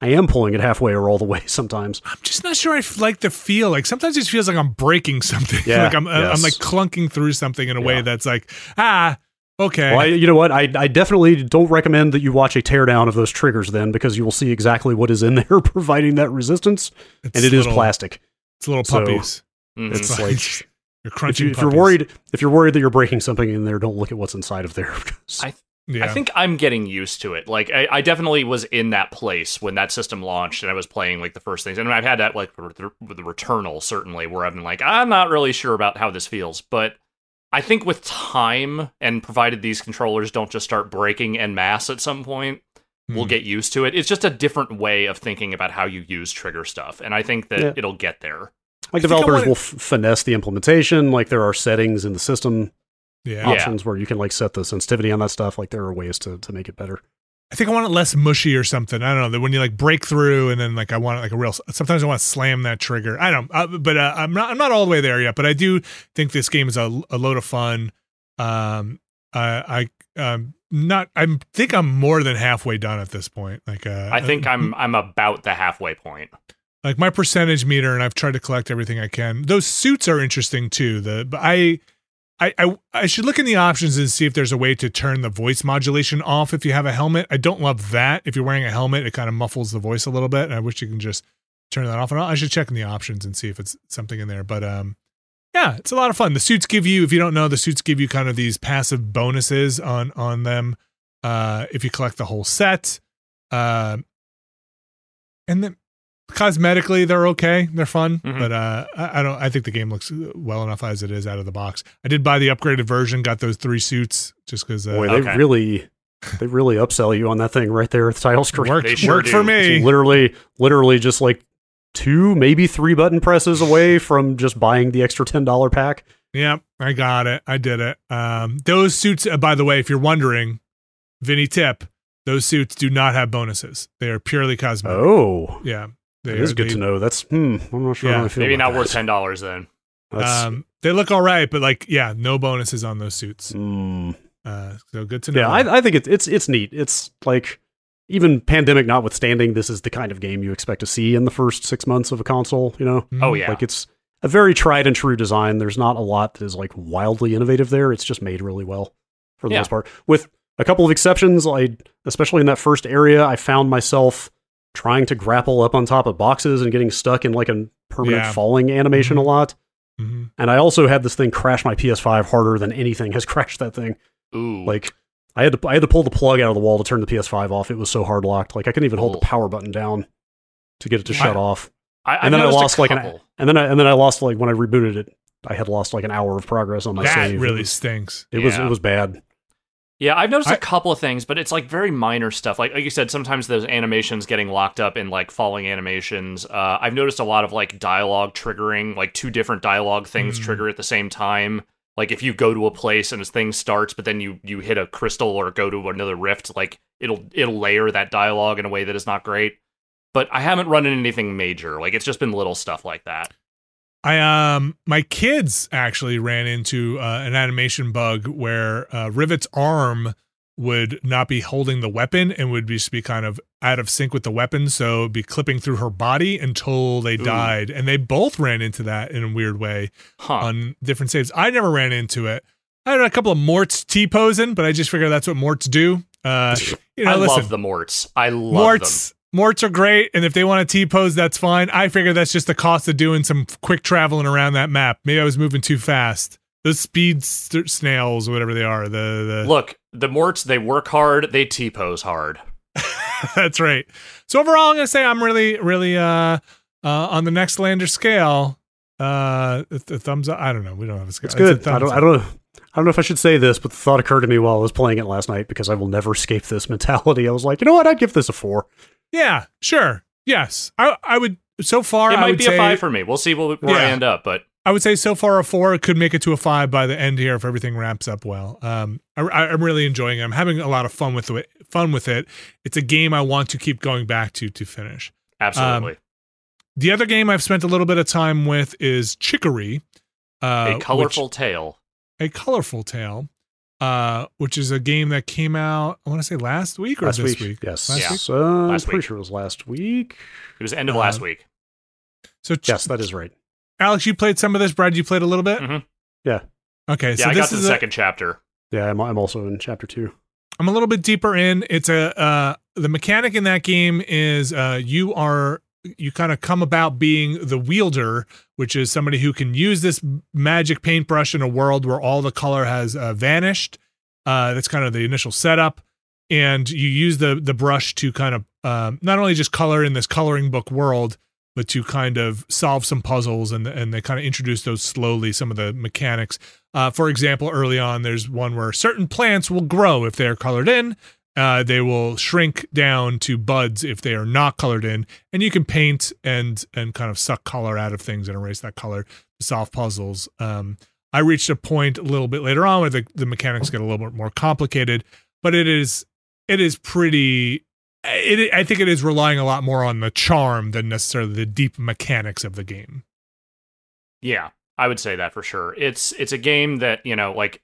I am pulling it halfway or all the way sometimes. I'm just not sure I f- like the feel. Like sometimes it feels like I'm breaking something. Yeah, like I'm uh, I'm like clunking through something in a way that's like ah okay. Well, I, you know what? I I definitely don't recommend that you watch a teardown of those triggers then because you will see exactly what is in there providing that resistance, It's and it is little- plastic. It's little So, puppies. Mhm. It's It's like like you're if, crunching. you, if you're worried if you're worried that you're breaking something in there, don't look at what's inside of there. I- yeah. I think I'm getting used to it. Like I, I definitely was in that place when that system launched, and I was playing like the first things. And I've had that like with the Returnal certainly, where I've been like, I'm not really sure about how this feels, but I think with time and provided these controllers don't just start breaking en masse at some point, we'll Hmm. get used to it. It's just a different way of thinking about how you use trigger stuff, and I think that Yeah. it'll get there. Like I developers wanna- will f- finesse the implementation. Like there are settings in the system yeah. Yeah. options where you can like set the sensitivity on that stuff. Like there are ways to to make it better. I think I want it less mushy or something. I don't know that when you like break through and then like I want it like a real. Sometimes I want to slam that trigger. I don't, uh, but uh, I'm not. I'm not all the way there yet. But I do think this game is a, a load of fun. Um, I, I, um, not. I think I'm more than halfway done at this point. Like, uh, I think I'm I'm about the halfway point. like my percentage meter, and I've tried to collect everything I can. Those suits are interesting too. The but I. I, I should look in the options and see if there's a way to turn the voice modulation off if you have a helmet. I don't love that. If you're wearing a helmet, it kind of muffles the voice a little bit. And I wish you can just turn that off. And I should check in the options and see if it's something in there. But um, yeah, it's a lot of fun. The suits give you, if you don't know, the suits give you kind of these passive bonuses on on them uh, if you collect the whole set. Uh, and then cosmetically they're okay they're fun Mhm. but uh I, I don't i think the game looks well enough as it is out of the box i did buy the upgraded version got those three suits just because uh, Boy, they okay. really they really upsell you on that thing right there at the title screen. worked, They sure worked do. for It's me literally literally just like two, maybe three button presses away from just buying the extra ten dollar pack. Yep, I got it. I did it. Um, those suits, uh, by the way, if you're wondering, Vinny tip, those suits do not have bonuses. They are purely cosmetic. Oh, Yeah, they it is are- good they, to know. That's hmm. I'm not sure Yeah. how I feel. Maybe about not worth ten dollars then. Um, they look all right, but like, yeah, no bonuses on those suits. hmm. Uh, so good to know. Yeah, I, I think it's it's it's neat. It's like even pandemic notwithstanding, this is the kind of game you expect to see in the first six months of a console. You know, Mhm. Oh yeah. like it's a very tried and true design. There's not a lot that is like wildly innovative there. It's just made really well for the Yeah. most part. With a couple of exceptions, I especially in that first area, I found myself trying to grapple up on top of boxes and getting stuck in like a permanent Yeah. falling animation Mhm. a lot. Mhm. And I also had this thing crash my PS5 harder than anything has crashed that thing. Ooh. Like I had to I had to pull the plug out of the wall to turn the PS5 off. It was so hard locked. Like I couldn't even hold Oh. the power button down to get it to shut I- off. I, and then I lost like an and then I and then I lost like when I rebooted it, I had lost like an hour of progress on my that save. really stinks. it was, it was bad. Yeah, I've noticed I- a couple of things, but it's like very minor stuff. Like like you said, sometimes those animations getting locked up in like falling animations. Uh, I've noticed a lot of like dialogue triggering, like two different dialogue things Mm. trigger at the same time. Like if you go to a place and this thing starts, but then you you hit a crystal or go to another rift, like it'll it'll layer that dialogue in a way that is not great. But I haven't run into anything major. Like it's just been little stuff like that. I um my kids actually ran into uh, an animation bug where uh, Rivet's arm would not be holding the weapon and would just be kind of out of sync with the weapon, so be clipping through her body until they Ooh. died. And they both ran into that in a weird way Huh. on different saves. I never ran into it. I had a couple of Morts T posing, but I just figured that's what Morts do. Uh, you know, I listen, love the Morts. I love Morts Morts are great, and if they want to T pose, that's fine. I figure that's just the cost of doing some quick traveling around that map. Maybe I was moving too fast. Those speed st- snails, whatever they are, the the Look, the Morts, they work hard, they T pose hard. that's right. So overall, I'm gonna say I'm really, really uh, uh on the Nextlander scale. Uh, the, the thumbs up. I don't know. We don't have a scale. It's good. a I don't. thumbs I don't. Know. I don't know if I should say this, but the thought occurred to me while I was playing it last night because I will never escape this mentality. I was like, you know what? I'd give this a four. Yeah, sure. Yes, I I would. So far, It might be a five for me. We'll see where, where I Yeah. end up, but I would say so far a four. It could make it to a five by the end here if everything wraps up well. Um, I, I'm really enjoying it. I'm having a lot of fun with it. Fun with it. It's a game I want to keep going back to to finish. absolutely. The other game I've spent a little bit of time with is Chicory, uh, a colorful tale. a colorful tale, uh, which is a game that came out. I want to say last week or last this week. week. Yes. Last Yeah. week? Uh, I'm Last pretty week. sure it was last week. It was end of Uh, last week. So Ch- Yes, that is right. Alex, you played some of this. Brad, you played a little bit. Mhm. Yeah. Okay, Yeah, so I this got to is the a- second chapter. Yeah, I'm, I'm also in chapter two. I'm a little bit deeper in. It's a uh, the mechanic in that game is uh, you are you kind of come about being the wielder, which is somebody who can use this magic paintbrush in a world where all the color has uh, vanished. Uh, that's kind of the initial setup, and you use the the brush to kind of um, not only just color in this coloring book world, but to kind of solve some puzzles and and they kind of introduce those slowly some of the mechanics. Uh, for example, early on, there's one where certain plants will grow if they're colored in. Uh, they will shrink down to buds if they are not colored in, and you can paint and and kind of suck color out of things and erase that color to solve puzzles. Um, I reached a point a little bit later on where the, the mechanics get a little bit more complicated, but it is it is pretty. It, I think it is relying a lot more on the charm than necessarily the deep mechanics of the game. Yeah, I would say that for sure. It's it's a game that you know, like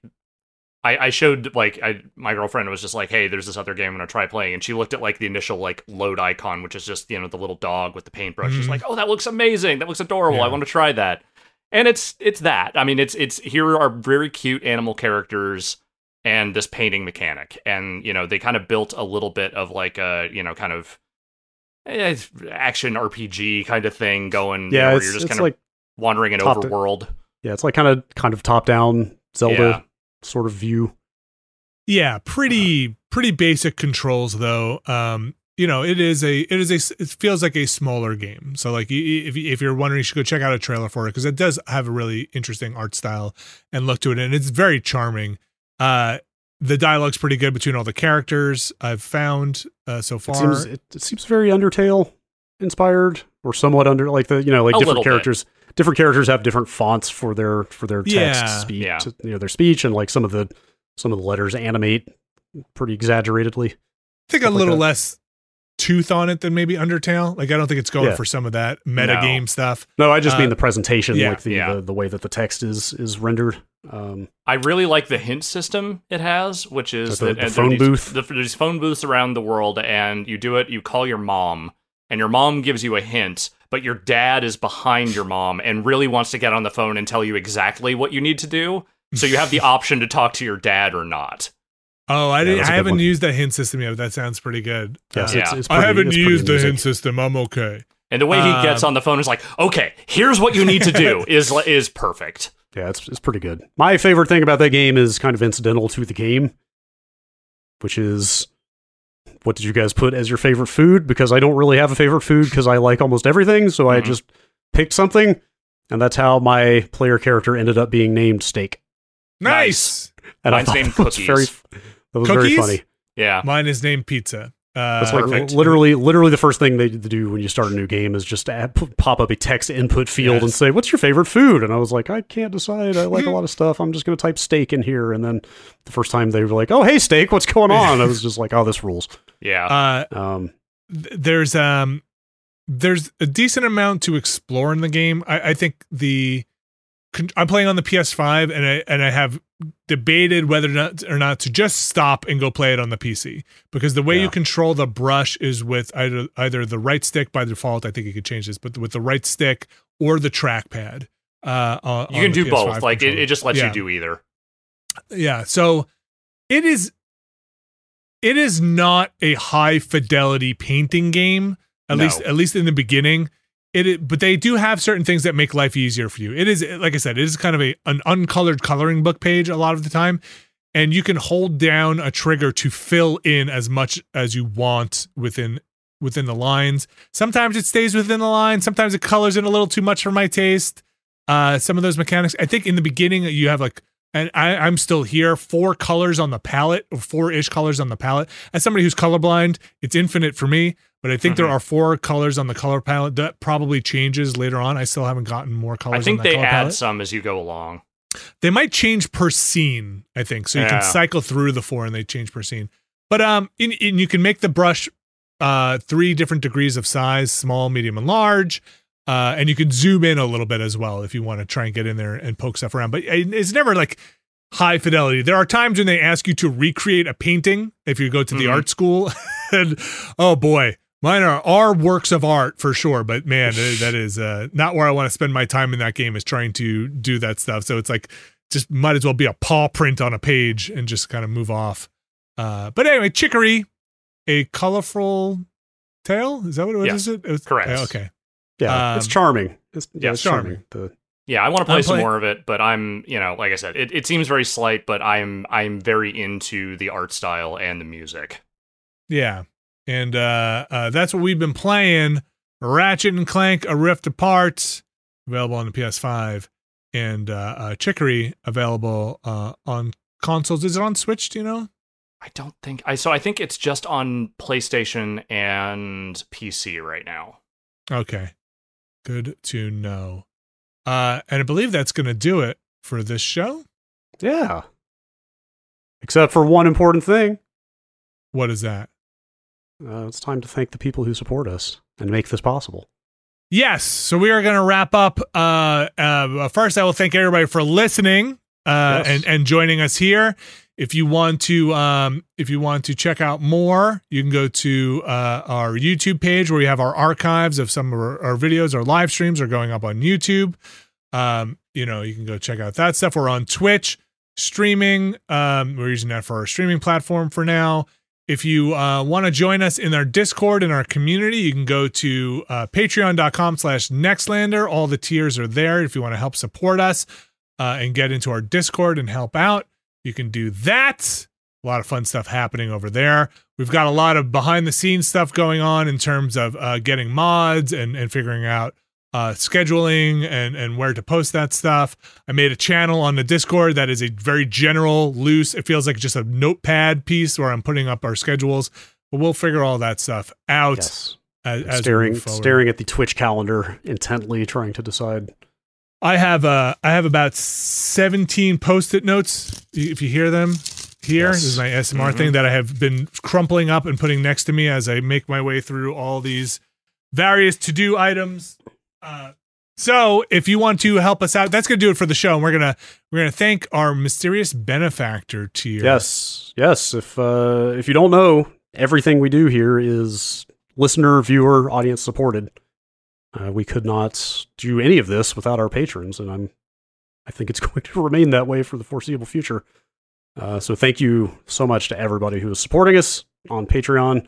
I, I showed like I my girlfriend was just like, hey, there's this other game I'm gonna try playing, and she looked at like the initial like load icon, which is just you know the little dog with the paintbrush. She's Mhm. like, oh, that looks amazing. That looks adorable. I want to try that. And it's it's that. I mean, it's it's here are very cute animal characters and this painting mechanic, and you know they kind of built a little bit of like a you know kind of eh, action RPG kind of thing going. you Yeah, know, where it's, you're just kind of like wandering an top to- overworld. yeah, it's like kind of kind of top down Zelda Yeah. Sort of view. Yeah, pretty pretty basic controls though. Um, you know, it is a it is a it feels like a smaller game. So like y- y- if if you're wondering, you should go check out a trailer for it because it does have a really interesting art style and look to it, and it's very charming. Uh, the dialogue's pretty good between all the characters I've found uh, so far. It far. seems it, it seems very Undertale inspired or somewhat under like the you know like A different characters bit. Characters. Different characters have different fonts for their for their text Yeah. speech, Yeah. you know, their speech, and like some of the some of the letters animate pretty exaggeratedly. I think a stuff like little that. less tooth on it than maybe Undertale. Like I don't think it's going Yeah. for some of that meta No. game stuff. No, I just Uh, mean the presentation, yeah, like the, yeah. the the way that the text is is rendered. Um, I really like the hint system it has, which is the- that the phone there's booth? The, there's phone booths around the world, and you do it. You call your mom, and your mom gives you a hint, but your dad is behind your mom and really wants to get on the phone and tell you exactly what you need to do. So you have the option to talk to your dad or not. Oh, I Yeah, didn't. that's a I good haven't one. used that hint system yet. But that sounds pretty good. yes, Uh, it's, Yeah. it's I pretty- haven't it's used the hint system. I'm okay. And the way he gets Um, on the phone is like, okay, here's what you need to do is is perfect. Yeah, it's it's pretty good. My favorite thing about that game is kind of incidental to the game, which is what did you guys put as your favorite food? Because I don't really have a favorite food because I like almost everything, so I Mhm. just picked something, and that's how my player character ended up being named Steak. Nice. And Mine's I named that was Cookies. very that was very funny. Yeah. Mine is named Pizza. Uh, That's like Perfect. literally, literally the first thing they do when you start a new game is just add, pop up a text input field and say, "What's your favorite food?" And I was like, "I can't decide. I like a lot of stuff. I'm just going to type steak in here." And then the first time they were like, "Oh, hey, steak, what's going on?" I was just like, "Oh, this rules." Yeah. uh, Um, th- there's um, there's a decent amount to explore in the game. I, I think the con- I'm playing on the PS5 and I and I have debated whether or not or not to just stop and go play it on the PC because the way Yeah. you control the brush is with either either the right stick by default. I think you could change this, but with the right stick or the trackpad. Uh, on- You can the do PS5 both. Like it, it just lets Yeah. you do either. Yeah. So it is it is not a high fidelity painting game, at No. least at least in the beginning. it. but they do have certain things that make life easier for you. It is like I said, it is kind of a an uncolored coloring book page a lot of the time. And you can hold down a trigger to fill in as much as you want within within the lines. Sometimes it stays within the line. Sometimes it colors in a little too much for my taste. Uh, some of those mechanics. I think in the beginning you have like and I, I'm still here. Four colors on the palette, or four ish colors on the palette. As somebody who's colorblind, it's infinite for me. But I think there Mhm. are four colors on the color palette. That probably changes later on. I still haven't gotten more colors. I think they color add palette. some as you go along. They might change per scene. I think so. You Yeah. can cycle through the four, and they change per scene. But um, in, in, you can make the brush uh three different degrees of size: small, medium, and large. Uh, and you can zoom in a little bit as well if you want to try and get in there and poke stuff around. But it's never like high fidelity. There are times when they ask you to recreate a painting if you go to the Mhm. art school, and oh boy, mine are are works of art for sure. But man, that- that is uh, not where I want to spend my time in that game. Is trying to do that stuff. So it's like just might as well be a paw print on a page and just kind of move off. Uh, but anyway, Chicory, a colorful tale. Is that what, Yes, is it? It was- correct. uh, okay. Yeah, it's Um, charming. It's, yeah, yeah, it's charming. charming. The, Yeah, I want to play I'm some playing- more of it, but I'm, you know, like I said, it, it seems very slight, but I'm I'm very into the art style and the music. Yeah. And uh, uh, that's what we've been playing. Ratchet and Clank: A Rift Apart, available on the PS5, and uh, uh, Chicory available uh, on consoles. Is it on Switch? Do you know? I don't think I so I think it's just on PlayStation and PC right now. Okay, good to know. Uh, and I believe that's going to do it for this show. yeah. Except for one important thing. What is that? Uh, it's time to thank the people who support us and make this possible. Yes. So we are going to wrap up. Uh, uh, first, I will thank everybody for listening uh, Yes. and and joining us here. If you want to, um, if you want to check out more, you can go to uh, our YouTube page where we have our archives of some of our, our videos. Our live streams are going up on YouTube. Um, you know, you can go check out that stuff. We're on Twitch streaming. Um, we're using that for our streaming platform for now. If you uh, want to join us in our Discord and our community, you can go to uh, patreon.com slash nextlander. All the tiers are there. If you want to help support us uh, and get into our Discord and help out, you can do that. A lot of fun stuff happening over there. We've got a lot of behind the scenes stuff going on in terms of uh, getting mods and, and figuring out uh, scheduling and, and where to post that stuff. I made a channel on the Discord that is a very general, loose, it feels like just a notepad piece where I'm putting up our schedules. But we'll figure all that stuff out Yes. as, as staring staring at the Twitch calendar intently, trying to decide. I have uh I have about 17 post-it notes if you hear them here. Yes. This is my ASMR Mhm. thing that I have been crumpling up and putting next to me as I make my way through all these various to-do items. Uh so if you want to help us out, that's gonna do it for the show. And we're gonna we're gonna thank our mysterious benefactor tier. Yes, yes. If uh, if you don't know, everything we do here is listener, viewer, audience supported. Uh, we could not do any of this without our patrons, and I'm I think it's going to remain that way for the foreseeable future. Uh, so thank you so much to everybody who is supporting us on Patreon.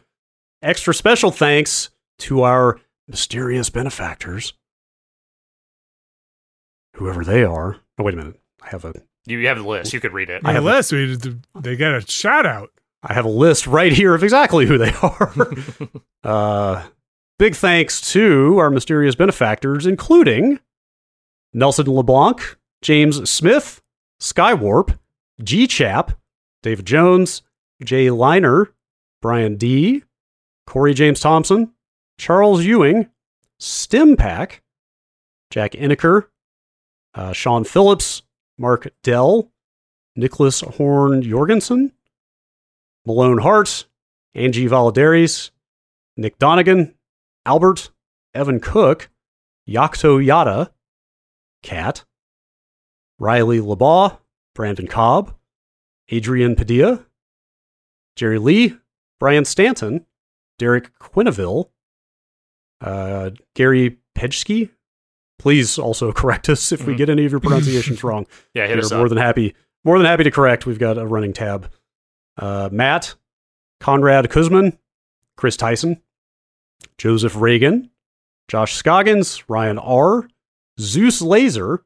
Extra special thanks to our mysterious benefactors, whoever they are. Oh, wait a minute. I have a You have the list. You could read it. I have a- list, we, they get a shout out. I have a list right here of exactly who they are. uh, big thanks to our mysterious benefactors, including Nelson LeBlanc, James Smith, Skywarp, G Chap, David Jones, Jay Liner, Brian D, Corey James Thompson, Charles Ewing, Stim Pack, Jack Inneker, uh, Sean Phillips, Mark Dell, Nicholas Horn Jorgensen, Malone Hart, Angie Valadares, Nick Donegan, Albert, Evan Cook, Yakto Yada, Cat, Riley LeBaugh, Brandon Cobb, Adrian Padilla, Jerry Lee, Brian Stanton, Derek Quineville, uh, Gary Pejsky. Please also correct us if we Mhm. get any of your pronunciations wrong. Yeah, hit We're us more up. than happy, more than happy to correct. We've got a running tab. Uh, Matt, Conrad Kuzman, Chris Tyson, Joseph Reagan, Josh Scoggins, Ryan R, Zeus Laser,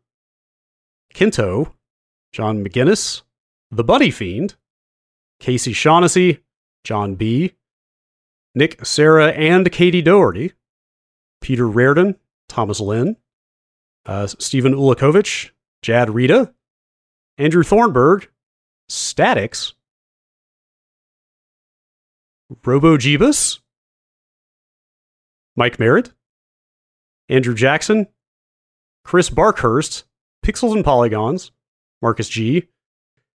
Kinto, John McGinnis, The Buddy Fiend, Casey Shaughnessy, John B, Nick, Sarah, and Katie Doherty, Peter Reardon, Thomas Lynn, uh, Stephen Ulakovich, Jad Rita, Andrew Thornburg, Statics, Robo Jeebus, Mike Merritt, Andrew Jackson, Chris Barkhurst, Pixels and Polygons, Marcus G,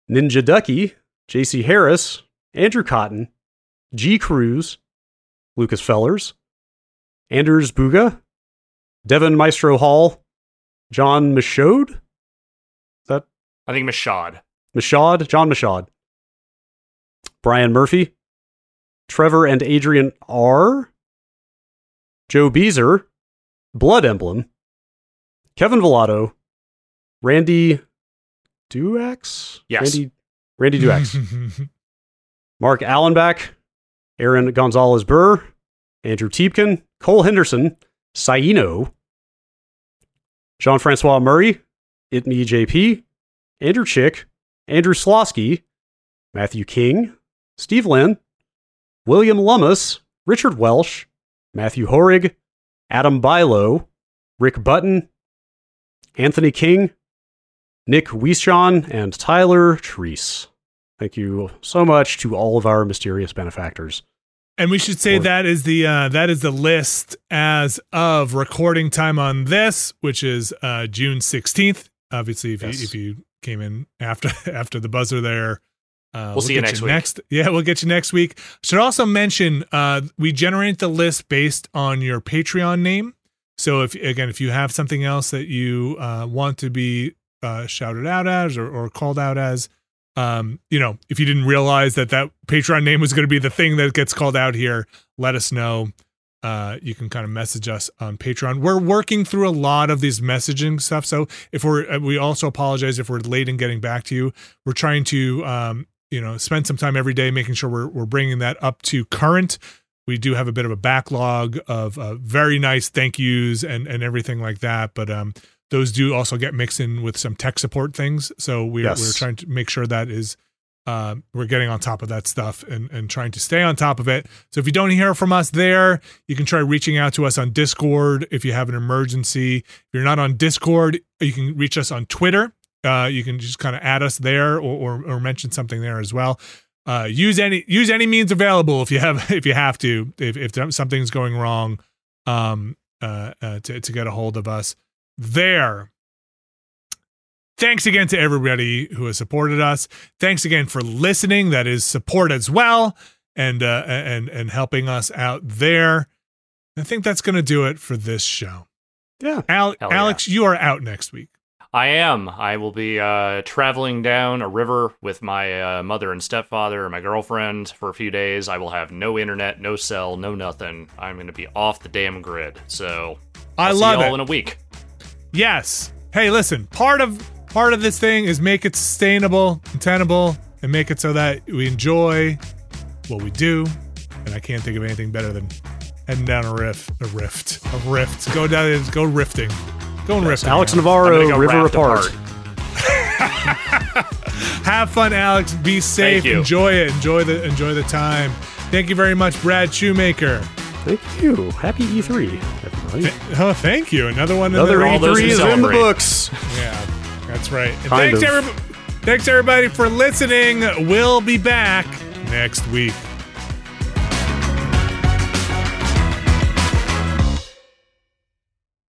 Ninja Ducky, JC Harris, Andrew Cotton, G Cruz, Lucas Fellers, Anders Buga, Devin Maestro Hall, John Michaud, I think Mashad. Mashad, John Mashad, Brian Murphy, Trevor and Adrian R, Joe Beezer, Blood Emblem, Kevin Velato, Randy Duax? Yes. Randy, Randy Duax. Mark Allenback, Aaron Gonzalez Burr, Andrew Tiepkin, Cole Henderson, Saino, Jean Francois Murray, It Me JP, Andrew Chick, Andrew Slosky, Matthew King, Steve Lynn, William Lummis, Richard Welsh, Matthew Horig, Adam Bilo, Rick Button, Anthony King, Nick Wiesjon, and Tyler Treese. Thank you so much to all of our mysterious benefactors. And we should say Or- that is the uh, that is the list as of recording time on this, which is uh, June sixteenth. Obviously, if Yes. you if you came in after after the buzzer there, uh, We'll see you next week. Next, yeah, we'll get you next week. Should also mention uh, we generate the list based on your Patreon name. So if again, if you have something else that you uh, want to be uh, shouted out as or, or called out as, um, you know, if you didn't realize that that Patreon name was going to be the thing that gets called out here, let us know. Uh, you can kind of message us on Patreon. We're working through a lot of these messaging stuff. So if we're, uh, we also apologize if we're late in getting back to you. We're trying to, um, you know, spend some time every day making sure we're we're bringing that up to current. We do have a bit of a backlog of uh, very nice thank yous and and everything like that, but um, those do also get mixed in with some tech support things. So we're Yes. we're trying to make sure that is um, we're getting on top of that stuff and, and trying to stay on top of it. So if you don't hear from us there, you can try reaching out to us on Discord if you have an emergency. If you're not on Discord, you can reach us on Twitter. Uh, you can just kind of add us there or, or, or mention something there as well. Uh, use any use any means available if you have if you have to if if something's going wrong um, uh, uh, to to get a hold of us there. Thanks again to everybody who has supported us. Thanks again for listening. That is support as well, and uh, and and helping us out there. I think that's going to do it for this show. Yeah. Al- yeah. Alex, you are out next week. I am. I will be uh, traveling down a river with my uh, mother and stepfather and my girlfriend for a few days. I will have no internet, no cell, no nothing. I'm going to be off the damn grid. So I I'll see love y'all it. in a week. Yes. Hey, listen. Part of part of this thing is make it sustainable, and tenable, and make it so that we enjoy what we do. And I can't think of anything better than heading down a rift, a rift, a rift. Go down, go rifting, going rifting. Alex man. I'm Navarro, go River raft Apart. Have fun, Alex. Be safe. Thank you. Enjoy it. Enjoy the enjoy the time. Thank you very much, Brad Shoemaker. Thank you. Happy E3, everybody. Oh, thank you. Another one. in Another the- E3 who is in the books. Yeah, that's right. Kind thanks, of. everybody, thanks everybody for listening. We'll be back next week.